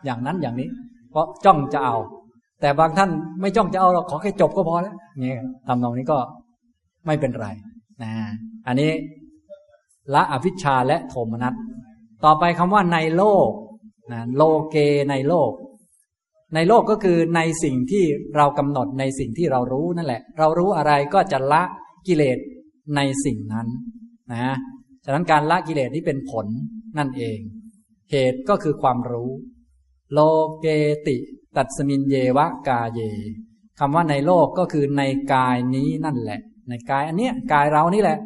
A: อย่างนั้นอย่างนี้ เพราะจ้องจะเอา แต่บางท่านไม่จ้องจะเอาเราขอแค่จบก็พอแล้วเนี่ยทำตรงนี้ก็ไม่เป็นไรนะอันนี้ละอภิชาและโทมนัสต่อไปคำว่าในโลกนะโลเกในโลก ในโลกก็คือในสิ่งที่เรากำหนดในสิ่งที่เรารู้นั่นแหละ เรารู้อะไรก็จะละกิเลสในสิ่งนั้นนะฉะนั้นการละกิเลสที่เป็นผลนั่นเอง เหตุก็คือความรู้ โลเกติ ตัสมินเยวะกาเยคำว่าในโลกก็คือในกายนี้นั่นแหละ ในกายอันเนี้ยกายเรานี่แหละ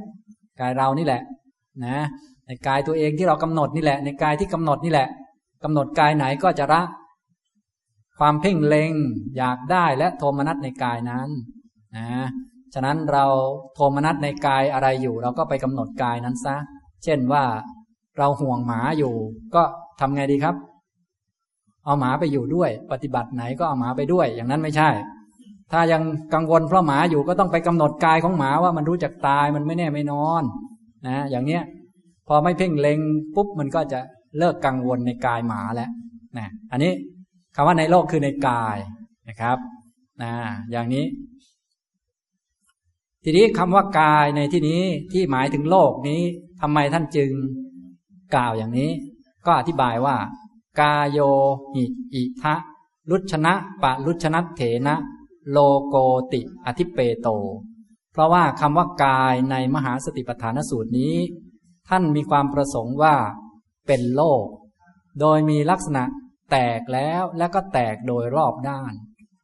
A: กายเรานี่แหละ นะ ในกายตัวเองที่เรากำหนดนี่แหละ ในกายที่กำหนดนี่แหละกำหนดกายไหนก็จะละความเพ่งเล็งอยากได้และโทมนัสในกายนั้นนะฉะนั้นเราโทมนัสในกายอะไรอยู่ เราก็ไปกำหนดกายนั้นซะ เช่นว่าเราห่วงหมาอยู่ ก็ทำไงดีครับ เอาหมาไปอยู่ด้วย ปฏิบัติไหนก็เอาหมาไปด้วย อย่างนั้นไม่ใช่ ถ้ายังกังวลเพราะหมาอยู่ก็ต้องไปกำหนดกายของหมาว่ามันรู้จักตายมันไม่แน่ไม่นอน นะ อย่างเนี้ย พอไม่เพ่งเล็งปุ๊บมันก็จะเลิกกังวลในกายหมาแล้วนะอันนี้คำว่าในโลกคือในกายนะครับนะอย่างนี้ ทีนี้คำว่ากายในที่นี้ที่หมายถึงโลกนี้ทำไมท่านจึงกล่าวอย่างนี้ ก็อธิบายว่า กาโยหิอิทะลุชนะปะลุชนะเถนะ โลโกติอธิเปโต เพราะว่าคำว่ากายในมหาสติปัฏฐานสูตรนี้ ท่านมีความประสงค์ว่าเป็นโลก โดยมีลักษณะแตกแล้วแล้วก็แตกโดยรอบด้าน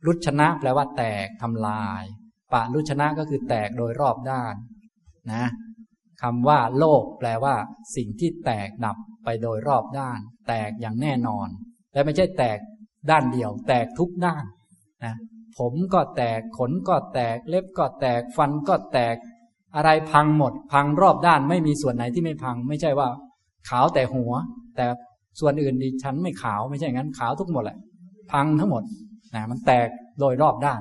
A: รุชนะแปลว่าแตกทำลาย ปะรุชนะก็คือแตกโดยรอบด้าน นะ คำว่าโลกแปลว่า สิ่งที่แตกดับไปโดยรอบด้าน แตกอย่างแน่นอน และไม่ใช่แตกด้านเดียว แตกทุกด้านนะผมก็แตกขนก็แตก เล็บก็แตกฟันก็แตก อะไรพังหมด พังรอบด้านไม่มีส่วนไหนที่ไม่พัง ไม่ใช่ว่า ขาวแต่หัว แต่ส่วนอื่นดิฉันไม่ขาวไม่ใช่งั้นขาวทุกหมดแหละ พังทั้งหมดนะมันแตกโดยรอบด้าน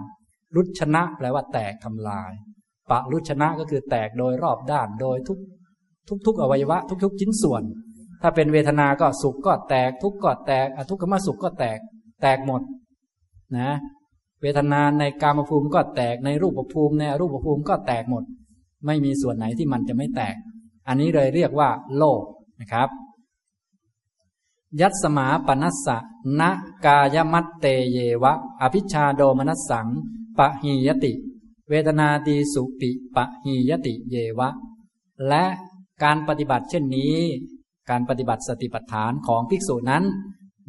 A: รุชนะแปลว่าแตกทำลาย ปะรุชนะก็คือแตกโดยรอบด้านโดยทุกทุกทุกอวัยวะ ทุกทุกชิ้นส่วน ถ้าเป็นเวทนาก็สุขก็แตก ทุกข์ก็แตกอทุกขมสุขก็แตก แตกหมดนะ เวทนาในกามภูมิก็แตกในรูปภูมิในรูปภูมิก็แตกหมด ไม่มีส่วนไหนที่มันจะไม่แตก อันนี้เลยเรียกว่า โลกนะครับ ยัตสมาปนัสสะนกายมัตเตเยวะ อภิชาโดมนัสสังปะหียติ เวทนาดีสุปิปะหียติเยวะ และการปฏิบัติเช่นนี้ การปฏิบัติสติปัฏฐานของภิกษุนั้น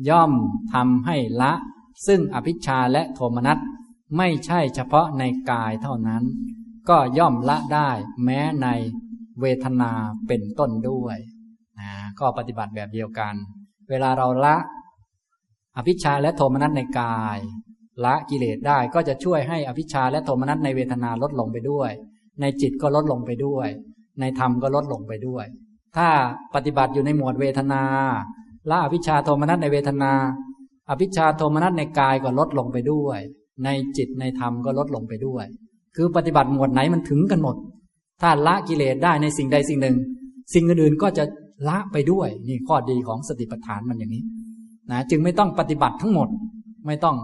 A: ย่อมทำให้ละ ซึ่งอภิชาและโทมนัสไม่ใช่เฉพาะในกายเท่านั้น ก็ย่อมละได้แม้ในเวทนาเป็นต้นด้วยนะก็ปฏิบัติแบบเดียวกัน เวลาเราละ อภิชาและโทมนัสในกาย ละกิเลสได้ก็จะช่วยให้อภิชาและโทมนัสในเวทนาลดลงไปด้วย ในจิตก็ลดลงไปด้วย ในธรรมก็ลดลงไปด้วย ถ้าปฏิบัติอยู่ในหมวดเวทนาละอภิชาโทมนัสในเวทนา อภิชาโทมนัสในกายก็ลดลงไปด้วย ในจิตในธรรมก็ลดลงไปด้วย คือปฏิบัติหมวดไหนมันถึงกันหมด ถ้าละกิเลสได้ในสิ่งใดสิ่งหนึ่ง สิ่งอื่นๆก็จะละไปด้วยนี่ข้อดีของสติปัฏฐานมันอย่างนี้นะจึงไม่ต้องปฏิบัติทั้งหมดไม่ต้อง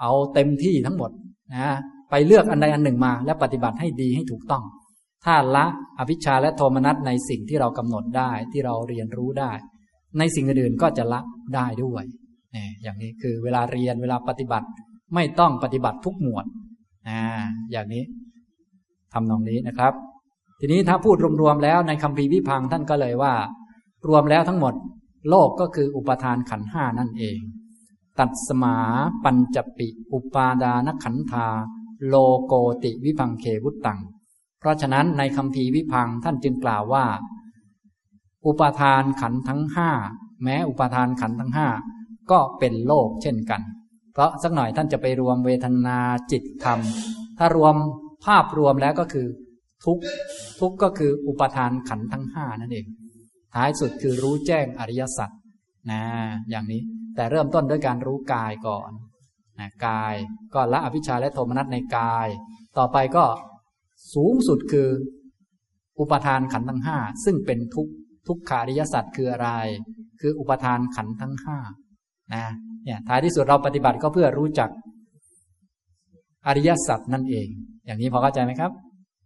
A: เอาเต็มที่ทั้งหมดนะไปเลือกอันใดอันหนึ่งมา และปฏิบัติให้ดีให้ถูกต้อง ถ้าละอภิชาและโทมนัสในสิ่งที่เรากำหนดได้ที่เราเรียนรู้ได้ ในสิ่งอื่นๆก็จะละได้ด้วยนี่อย่างนี้คือเวลาเรียนเวลาปฏิบัติไม่ต้องปฏิบัติทุกหมวดอ่าอย่างนี้ทำนองนี้นะครับ ทีนี้ถ้าพูดรวมๆแล้วในคำพีวิพังท่านก็เลยว่า รวมแล้วทั้งหมด โลกก็คืออุปทานขันห้านั่นเอง ตัดสมาปัญจปิ อุปาดานขันธา โลโกติวิพังเควุตตัง เพราะฉะนั้นในคำพีวิพังท่านจึงกล่าวว่า อุปาทานขันทั้งห้าแม้อุปาทานขันทั้งห้าก็เป็นโลกเช่นกัน เพราะสักหน่อยท่านจะไปรวมเวทนาจิตธรรม ถ้ารวมภาพรวมแล้วก็คือ ทุกทุกก็คืออุปาทานขันทั้งห้านั่นเอง ท้ายสุดคือรู้แจ้งอริยสัจนะอย่างนี้ แต่เริ่มต้นด้วยการรู้กายก่อนนะกายก็ละอภิชาและโทมนัสในกาย ต่อไปก็สูงสุดคือ อุปทานขันทั้งห้าซึ่งเป็นทุกทุกขาริยสัตว์คืออะไร คืออุปทานขันทั้งห้านะเนี่ยท้ายที่สุดเราปฏิบัติก็เพื่อรู้จักอริยสัจนั่นเอง อย่างนี้พอเข้าใจไหมครับ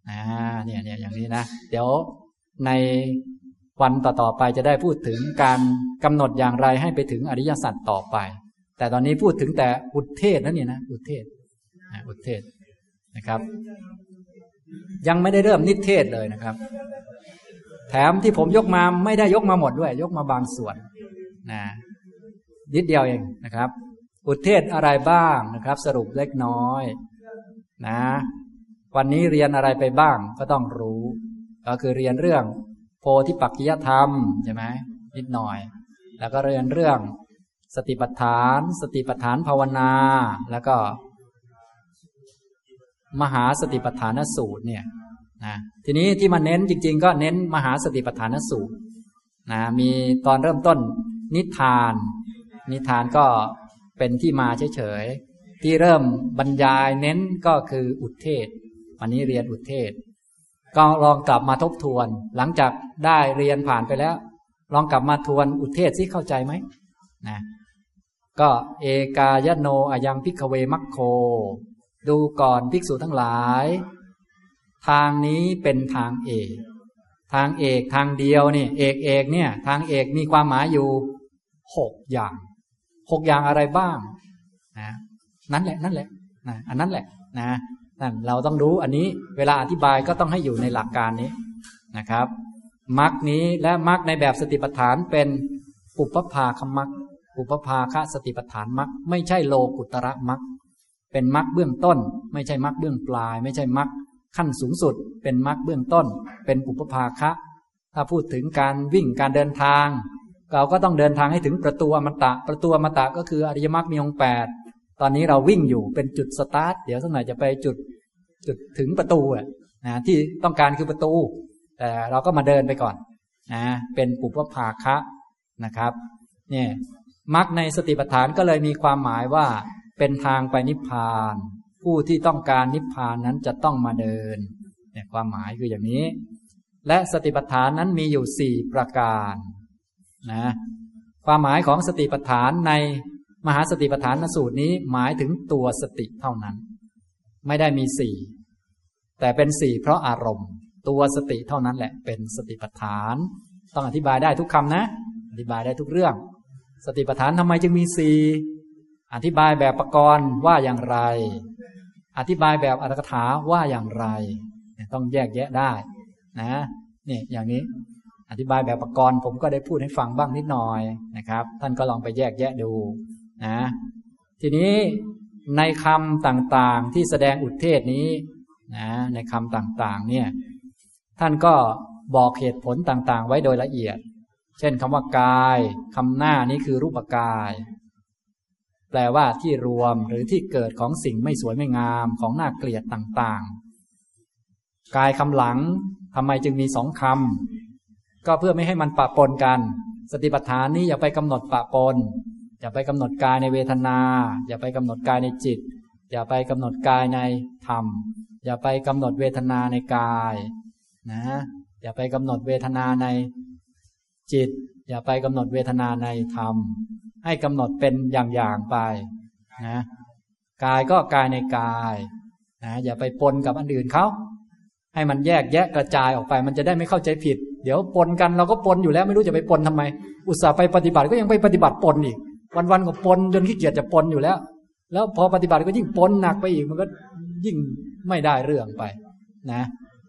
A: อ่าเนี่ยเนี่ยอย่างนี้นะ เดี๋ยวใน วันต่อๆไปจะได้พูดถึงการกำหนดอย่างไรให้ไปถึงอริยสัจต่อไป แต่ตอนนี้พูดถึงแต่อุทเทศนั่นนี่นะอุทเทศอุทเทศนะครับ ยังไม่ได้เริ่มนิเทศเลยนะครับ แถมที่ผมยกมาไม่ได้ยกมาหมดด้วย ยกมาบางส่วนนะนิดเดียวเองนะครับ อุทเทศอะไรบ้างนะครับ สรุปเล็กน้อยนะ วันนี้เรียนอะไรไปบ้างก็ต้องรู้ ก็คือเรียนเรื่อง โพธิปักกิยธรรมใช่ไหมนิดหน่อย แล้วก็เรียนเรื่องสติปัฏฐาน สติปัฏฐานภาวนา แล้วก็ มหาสติปัฏฐานสูตรเนี่ยนะทีนี้ที่มาเน้นจริง ๆ ก็เน้นมหาสติปัฏฐานสูตรนะมีตอนเริ่มต้นนิทาน นิทานก็เป็นที่มาเฉยๆที่เริ่มบรรยายเน้นก็คืออุทเทศ วันนี้เรียนอุทเทศ ก็ลองกลับมาทบทวน หลังจากได้เรียนผ่านไปแล้ว ลองกลับมาทวนอุเทศซิเข้าใจไหมนะก็เอกายโนอายังพิกเวมัคโค ดูก่อนภิกษุทั้งหลาย ทางนี้เป็นทางเอก ทางเอกทางเดียวนี่ เอกเอกเนี่ย ทางเอกมีความหมายอยู่หกอย่างหกอย่างอะไรบ้างนะนั่นแหละนั่นแหละนะอันนั้นแหละนะ นั่นเราต้องรู้อันนี้เวลาอธิบายก็ต้องให้อยู่ในหลักการนี้นะครับมรรคนี้และมรรคในแบบสติปัฏฐานเป็นปุปภาคมรรคปุปภาคสติปัฏฐานมรรคไม่ใช่โลกุตระมรรคเป็นมรรคเบื้องต้น ไม่ใช่มรรคเบื้องปลาย ไม่ใช่มรรคขั้นสูงสุด เป็นมรรคเบื้องต้น เป็นปุปภาคะ ถ้าพูดถึงการวิ่งการเดินทาง เราก็ต้องเดินทางให้ถึงประตูอมตะ ประตูอมตะก็คืออริยมรรคมีองค์แปด ตอนนี้เราวิ่งอยู่เป็นจุดสตาร์ทเดี๋ยวสักหน่อยจะไปจุดจุดถึงประตูอะนะที่ต้องการคือประตู แต่เราก็มาเดินไปก่อนนะเป็นปุพภาคะนะครับเนี่ยมรรคในสติปัฏฐานก็เลยมีความหมายว่าเป็นทางไปนิพพาน ผู้ที่ต้องการนิพพานนั้นจะต้องมาเดินเนี่ยความหมายคืออย่างนี้ และสติปัฏฐานนั้นมีอยู่สี่ประการนะความหมายของสติปัฏฐานใน มหาสติปัฏฐานสูตรนี้หมายถึงตัวสติเท่านั้น ไม่ได้มีสี่แต่เป็นสี่เพราะอารมณ์ ตัวสติเท่านั้นแหละ เป็นสติปัฏฐาน ต้องอธิบายได้ทุกคำนะ อธิบายได้ทุกเรื่อง สติปัฏฐานทำไมจึงมีสี่อธิบายแบบประกรณ์ว่าอย่างไร อธิบายแบบอัตถกถาว่าอย่างไร ต้องแยกแยะได้นะนี่อย่างนี้อธิบายแบบประกรณ์ผมก็ได้พูดให้ฟังบ้างนิดหน่อยนะครับ ท่านก็ลองไปแยกแยะดู นะทีนี้ในคำต่างๆที่แสดงอุทเทศนี้นะในคำต่างๆเนี่ยท่านก็บอกเหตุผลต่างๆ ไว้โดยละเอียด เช่นคำว่ากายคำหน้านี้คือรูปกาย แปลว่าที่รวมหรือที่เกิดของสิ่งไม่สวยไม่งามของน่าเกลียดต่างๆ กายคำหลังทำไมจึงมีสองคำก็เพื่อไม่ให้มันปะปนกัน สติปัฏฐานนี้อย่าไปกำหนดปะปน อย่าไปกำหนดกายในเวทนา อย่าไปกำหนดกายในจิต อย่าไปกำหนดกายในธรรม อย่าไปกำหนดเวทนาในกายนะอย่าไปกำหนดเวทนาในจิต อย่าไปกำหนดเวทนาในธรรม ให้กำหนดเป็นอย่างๆไปนะกายก็กายในกายนะอย่าไปปนกับอันอื่นเขาให้มันแยกแยะกระจายออกไป มันจะได้ไม่เข้าใจผิด เดี๋ยวปนกันเราก็ปนอยู่แล้วไม่รู้จะไปปนทำไม อุตส่าห์ไปปฏิบัติก็ยังไปปฏิบัติปนอีก วันๆก็ปนจนขี้เกียจจะปนอยู่แล้ว แล้วพอปฏิบัติก็ยิ่งปนหนักไปอีกมันก็ยิ่งไม่ได้เรื่องไปนะ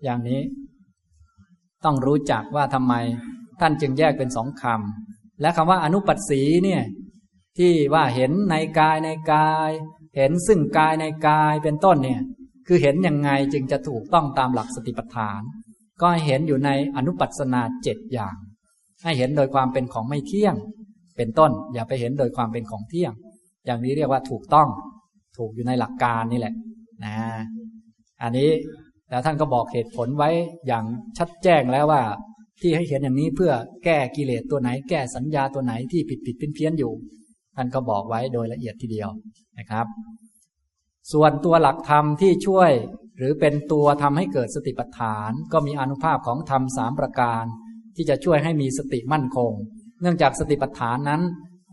A: อย่างนี้ ต้องรู้จักว่าทำไม ท่านจึงแยกเป็นสองคำและคำว่าอนุปัสสีเนี่ย ที่ว่าเห็นในกายในกาย เห็นซึ่งกายในกายเป็นต้นเนี่ย คือเห็นยังไงจึงจะถูกต้องตามหลักสติปัฏฐาน ก็เห็นอยู่ในอนุปัสนาเจ็ดอย่าง ให้เห็นโดยความเป็นของไม่เที่ยง เป็นต้น อย่าไปเห็นโดยความเป็นของเที่ยง อย่างนี้เรียกว่าถูกต้องถูกอยู่ในหลักการนี่แหละนะอันนี้แล้วท่านก็บอกเหตุผลไว้อย่างชัดแจ้งแล้วว่า ที่ให้เห็นอย่างนี้เพื่อแก้กิเลสตัวไหน แก้สัญญาตัวไหนที่ผิดผิดเพี้ยนเพี้ยนอยู่ ท่านก็บอกไว้โดยละเอียดทีเดียวนะครับ ส่วนตัวหลักธรรมที่ช่วย หรือเป็นตัวทำให้เกิดสติปัฏฐาน ก็มีอนุภาพของธรรมสามประการ ที่จะช่วยให้มีสติมั่นคง เนื่องจากสติปัฏฐานนั้น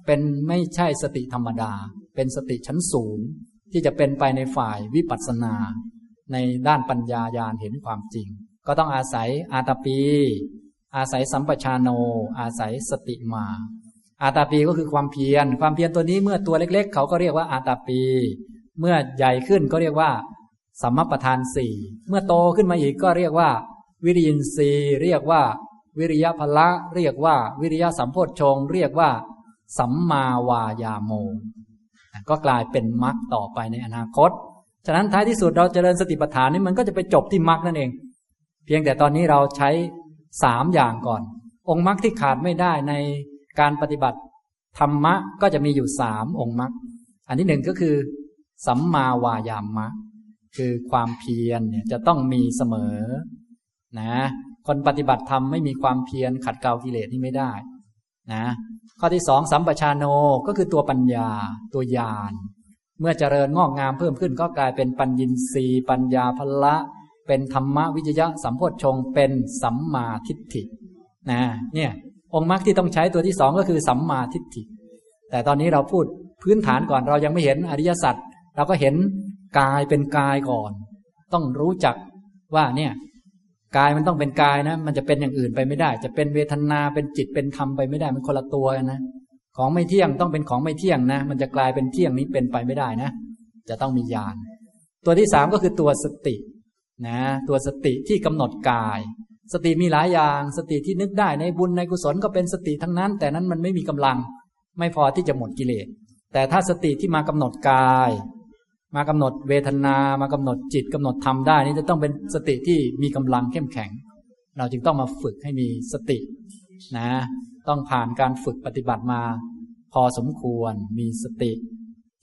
A: เป็นไม่ใช่สติธรรมดา เป็นสติชั้นสูง ที่จะเป็นไปในฝ่ายวิปัสสนา ในด้านปัญญายาณเห็นความจริง ก็ต้องอาศัยอาตาปี อาศัยสัมปชานโน อาศัยสติมา อาตาปีก็คือความเพียร ความเพียรตัวนี้เมื่อตัวเล็ก ๆ เขาก็เรียกว่าอาตาปี เมื่อใหญ่ขึ้นก็เรียกว่าสัมมปทานสี่ เมื่อโตขึ้นมาอีกก็เรียกว่า วิริยินทรีเรียกว่า วิริยะพละเรียกว่า วิริยะสัมโพชฌงเรียกว่า สัมมาวายาโม ก็กลายเป็นมรรคต่อไปในอนาคต ฉะนั้นท้ายที่สุดเราจเจริญสติปัฏฐานนี่มันก็จะไปจบที่มรรคนั่นเอง เพียงแต่ตอนนี้เราใช้สามอย่างก่อน องค์มรรคที่ขาดไม่ได้ในการปฏิบัติธรรมะก็จะมีอยู่สามองค์มรรคอันที่หนึ่งก็คือ สัมมาวายามะคือความเพียรเนี่ยจะต้องมีเสมอ นะ คนปฏิบัติธรรมไม่มีความเพียรขัดเกลากิเลสนี่ไม่ได้นะข้อที่สองสัมปชานโนก็คือตัวปัญญา ตัวญาณเมื่อเจริญงอกงามเพิ่มขึ้นก็กลายเป็นปัญญินรีปัญญาพละ เป็นธรรมวิจยะสัมโพชฌงเป็นสัมมาทิฏฐินะเนี่ยองค์มรรคที่ต้องใช้ตัวที่สองก็คือสัมมาทิฏฐิ แต่ตอนนี้เราพูดพื้นฐานก่อนเรายังไม่เห็นอริยสัจเราก็เห็นกายเป็นกายก่อน ต้องรู้จักว่าเนี่ย กายมันต้องเป็นกายนะ มันจะเป็นอย่างอื่นไปไม่ได้ จะเป็นเวทนาเป็นจิตเป็นธรรมไปไม่ได้มันคนละตัวนะของไม่เที่ยงต้องเป็นของไม่เที่ยงนะ มันจะกลายเป็นเที่ยงนี้เป็นไปไม่ได้นะ จะต้องมีญาณตัวที่สามก็คือตัวสตินะตัวสติที่กำหนดกาย สติมีหลายอย่าง สติที่นึกได้ในบุญในกุศลก็เป็นสติทั้งนั้น แต่นั้นมันไม่มีกำลัง ไม่พอที่จะหมดกิเลสแต่ถ้าสติที่มากำหนดกาย มากำหนดเวทนามากำหนดจิตกำหนดธรรมได้นี่จะต้องเป็นสติที่มีกำลังเข้มแข็ง เราจึงต้องมาฝึกให้มีสตินะต้องผ่านการฝึกปฏิบัติมา พอสมควรมีสติ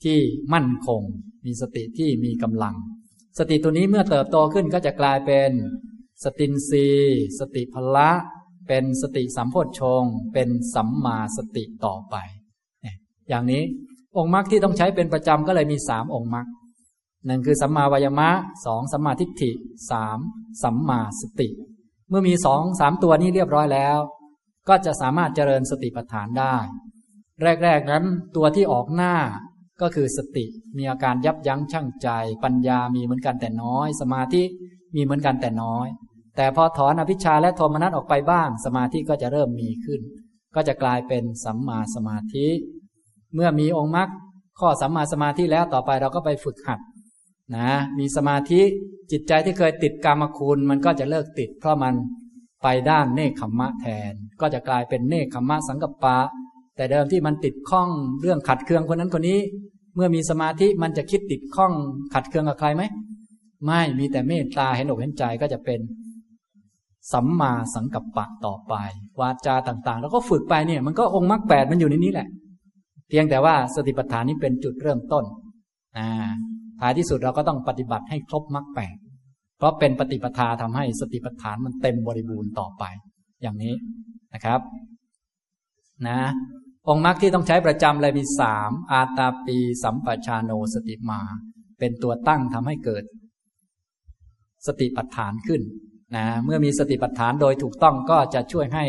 A: ที่มั่นคง มีสติที่มีกำลัง สติตัวนี้เมื่อเติบโตขึ้นก็จะกลายเป็นสตินรีสติพละ เป็นสติสัมโพชฌงเป็นสัมมาสติต่อไป อย่างนี้องค์มรรคที่ต้องใช้เป็นประจำก็เลยมีสามองค์มรรค นึ่งคือสัมมาวายมะสองสัมมาทิฏฐิสามสัมมาสติ เมื่อมีสองสามตัวนี้เรียบร้อยแล้ว ก็จะสามารถเจริญสติปัฏฐานได้ แรกๆนั้นตัวที่ออกหน้าก็คือสติมีอาการยับยั้งชั่งใจ ปัญญามีเหมือนกันแต่น้อย สมาธิมีเหมือนกันแต่น้อย แต่พอถอนอภิชาและโทมนัสออกไปบ้าง สมาธิก็จะเริ่มมีขึ้น ก็จะกลายเป็นสัมมาสมาธิ เมื่อมีองค์มรรคข้อสัมมาสมาธิแล้วต่อไปเราก็ไปฝึกหัด นะ มีสมาธิจิตใจที่เคยติดกรรมคุณ มันก็จะเลิกติด เพราะมันไปด้านเนคขมมะแทน ก็จะกลายเป็นเนคขมมะสังกัปปะ แต่เดิมที่มันติดข้องเรื่องขัดเคืองคนนั้นคนนี้ เมื่อมีสมาธิมันจะคิดติดข้องขัดเคืองกับใครไหมไม่มีแต่เมตตาเห็นอกเห็นใจก็จะเป็นสัมมาสังกัปปะต่อไป วาจาต่างๆ แล้วก็ฝึกไปเนี่ยมันก็องค์มรรคแปดมันอยู่ในนี้แหละ เพียงแต่ว่าสติปัฏฐานนี้เป็นจุดเริ่มต้นอ่า ท้ายที่สุดเราก็ต้องปฏิบัติให้ครบมรรคแปดเพราะเป็นปฏิปทาทำให้สติปัฏฐานมันเต็มบริบูรณ์ต่อไป อย่างนี้นะครับ นะ องค์มรรคที่ต้องใช้ประจำเลยมีสามอาตาปี สัมปชาโนสติมา เป็นตัวตั้งทำให้เกิด สติปัฏฐานขึ้นนะเมื่อมีสติปัฏฐานโดยถูกต้องก็จะช่วยให้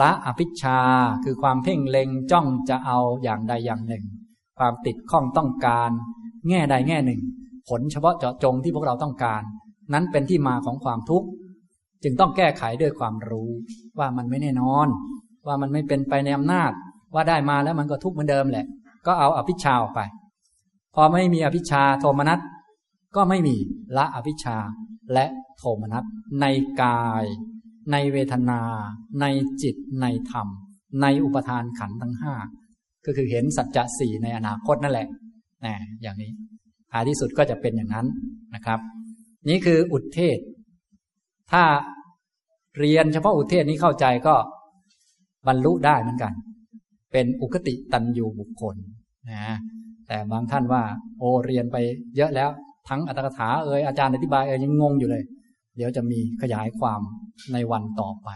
A: ละอภิชาคือความเพ่งเล็งจ้องจะเอาอย่างใดอย่างหนึ่ง ความติดข้องต้องการ แง่ใดแง่หนึ่ง ผลเฉพาะเจาะจงที่พวกเราต้องการ นั้นเป็นที่มาของความทุกข์จึงต้องแก้ไขด้วยความรู้ว่ามันไม่แน่นอน ว่ามันไม่เป็นไปในอำนาจ ว่าได้มาแล้วมันก็ทุกข์เหมือนเดิมแหละ ก็เอาอภิชาออกไป พอไม่มีอภิชาโทมนัสก็ไม่มีละอภิชาและโทมนัสในกาย ในเวทนา ในจิตในธรรม ในอุปทานขันธ์ทั้งห้าก็คือเห็นสัจจะสี่ในอนาคตนั่นแหละ นะอย่างนี้ท้ายที่สุดก็จะเป็นอย่างนั้นนะครับ นี่คืออุทเทศ ถ้าเรียนเฉพาะอุทเทศนี้เข้าใจก็บรรลุได้เหมือนกัน เป็นอุคติตันยูบุคคลนะแต่บางท่านว่า โอเรียนไปเยอะแล้ว ทั้งอัตถกถาเอ่ยอาจารย์อธิบายเอ่ยยังงงอยู่เลย เดี๋ยวจะมีขยายความในวันต่อไป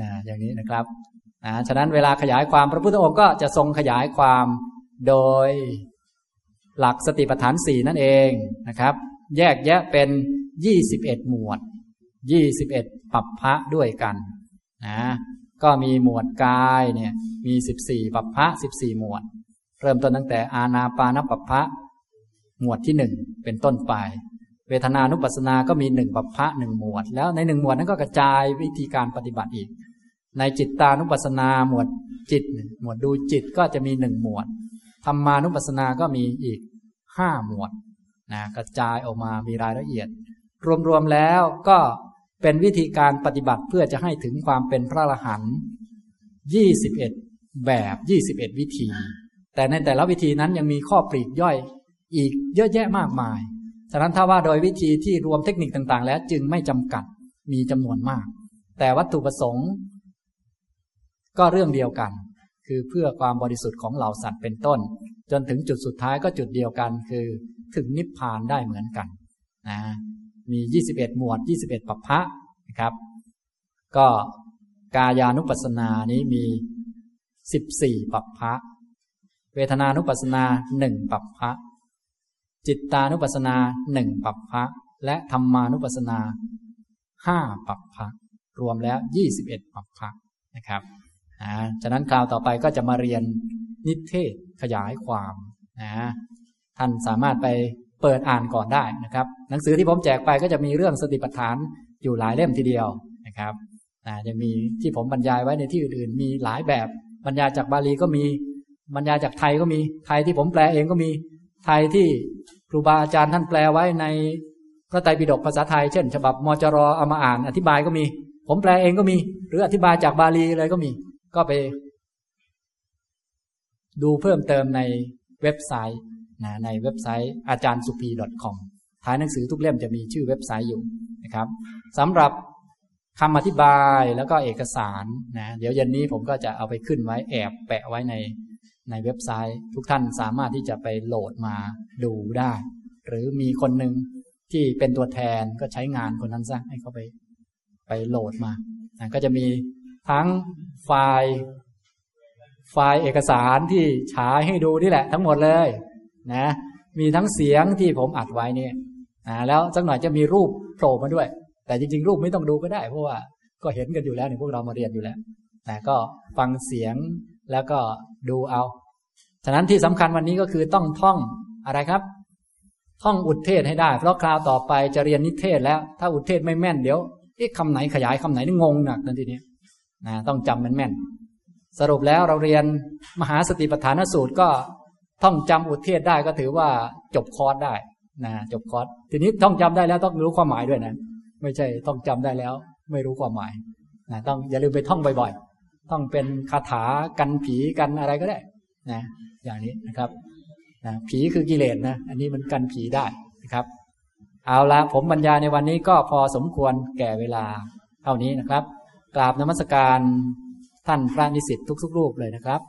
A: นะอย่างนี้นะครับนะฉะนั้นเวลาขยายความพระพุทธองค์ก็จะทรงขยายความโดย หลักสติปัฏฐานสี่นั่นเองนะครับ แยกแยะเป็นยี่สิบเอ็ดหมวดยี่สิบเอ็ดปัปพะด้วยกันนะก็มีหมวดกายเนี่ยมีสิบสี่ปัปพะสิบสี่หมวด เริ่มต้นตั้งแต่อาณาปานปัปพะหมวดที่หนึ่งเป็นต้นไป เวทนานุปัสสนาก็มีหนึ่งปัปพะหนึ่งหมวด แล้วในหนึ่งหมวดนั้นก็กระจายวิธีการปฏิบัติอีก ในจิตตานุปัสสนาหมวดจิต หมวดดูจิตก็จะมีหนึ่งหมวด ธรรมานุปัสสนาก็มีอีกห้าหมวดนะกระจายออกมามีรายละเอียด รวมๆแล้วก็เป็นวิธีการปฏิบัติเพื่อจะให้ถึงความเป็นพระอรหันต์ยี่สิบเอ็ดแบบยี่สิบเอ็ดวิธี แต่ในแต่ละวิธีนั้นยังมีข้อปลีกย่อยอีกเยอะแยะมากมาย ฉะนั้นถ้าว่าโดยวิธีที่รวมเทคนิคต่างๆ แล้วจึงไม่จำกัดมีจำนวนมาก แต่วัตถุประสงค์ ก็เรื่องเดียวกัน คือเพื่อความบริสุทธิ์ของเหล่าสัตว์เป็นต้น จนถึงจุดสุดท้ายก็จุดเดียวกัน คือถึงนิพพานได้เหมือนกันนะมี 21 หมวด 21ปัปพะนะครับ ก็กายานุปัสสนานี้มี 14ปัปพะ เวทนานุปัสสนาหนึ่งปัปพะ จิตตานุปัสสนาหนึ่งปัปพะ และธรรมานุปัสสนาห้าปัปพะ รวมแล้วยี่สิบเอ็ดปัปพะนะครับ นะฉะนั้นคราวต่อไปก็จะมาเรียนนิเทศขยายความนะท่านสามารถไปเปิดอ่านก่อนได้นะครับ หนังสือที่ผมแจกไปก็จะมีเรื่องสติปัฏฐานอยู่หลายเล่มทีเดียวนะครับนะจะมีที่ผมบรรยายไว้ในที่อื่นๆมีหลายแบบบรรยายจากบาลีก็มีบรรยายจากไทยก็มีไทยที่ผมแปลเองก็มีไทยที่
B: ครูบาอาจารย์ท่านแปลไว้ในพระไตรปิฎกภาษาไทย เช่น ฉบับมจรเอามาอ่าน อธิบายก็มี ผมแปลเองก็มี หรืออธิบายจากบาลีอะไรก็มี ก็ไป ดูเพิ่มเติมในเว็บไซต์นะในเว็บไซต์อาจารย์สุพี .com ท้ายหนังสือทุกเล่มจะมีชื่อเว็บไซต์อยู่นะครับสำหรับคำอธิบายแล้วก็เอกสารนะเดี๋ยวเย็นนี้ผมก็จะเอาไปขึ้นไว้แอบแปะไว้ในในเว็บไซต์ ทุกท่านสามารถที่จะไปโหลดมาดูได้ หรือมีคนหนึ่งที่เป็นตัวแทนก็ใช้งานคนนั้นซะให้เขาไปไปโหลดมานะก็จะมี ทั้งไฟล์ไฟล์เอกสารที่ฉายให้ดูนี่แหละทั้งหมดเลยนะมีทั้งเสียงที่ผมอัดไว้เนี่ยนะแล้วสักหน่อยจะมีรูปโผล่มาด้วย แต่จริง ๆ รูปไม่ต้องดูก็ได้ เพราะว่าก็เห็นกันอยู่แล้วเนี่ยพวกเรามาเรียนอยู่แล้วนะก็ฟังเสียงแล้วก็ดูเอา ฉะนั้นที่สำคัญวันนี้ก็คือต้องท่องอะไรครับ ท่องอุทเทศให้ได้ เพราะคราวต่อไปจะเรียนนิเทศแล้ว ถ้าอุทเทศไม่แม่นเดี๋ยวเอ๊ะคำไหนขยายคำไหนนี่งงหนักนั่นทีนี้ นะต้องจำมันแม่นสรุปแล้วเราเรียนมหาสติปัฏฐานสูตรก็ท่องจำอุทเทศได้ก็ถือว่าจบคอร์สได้นะจบคอร์สทีนี้ท่องจำได้แล้วต้องรู้ความหมายด้วยนะ ไม่ใช่ต้องจำได้แล้ว ไม่รู้ความหมายนะต้องอย่าลืมไปท่องบ่อยๆต้องเป็นคาถากันผีกันอะไรก็ได้นะอย่างนี้นะครับนะผีคือกิเลสนะ อันนี้มันกันผีได้นะครับ เอาละผมบรรยายในวันนี้ก็พอสมควรแก่เวลาเท่านี้นะครับ กราบนมัสการท่านพระนิสิตทุกๆรูปเลยนะครับ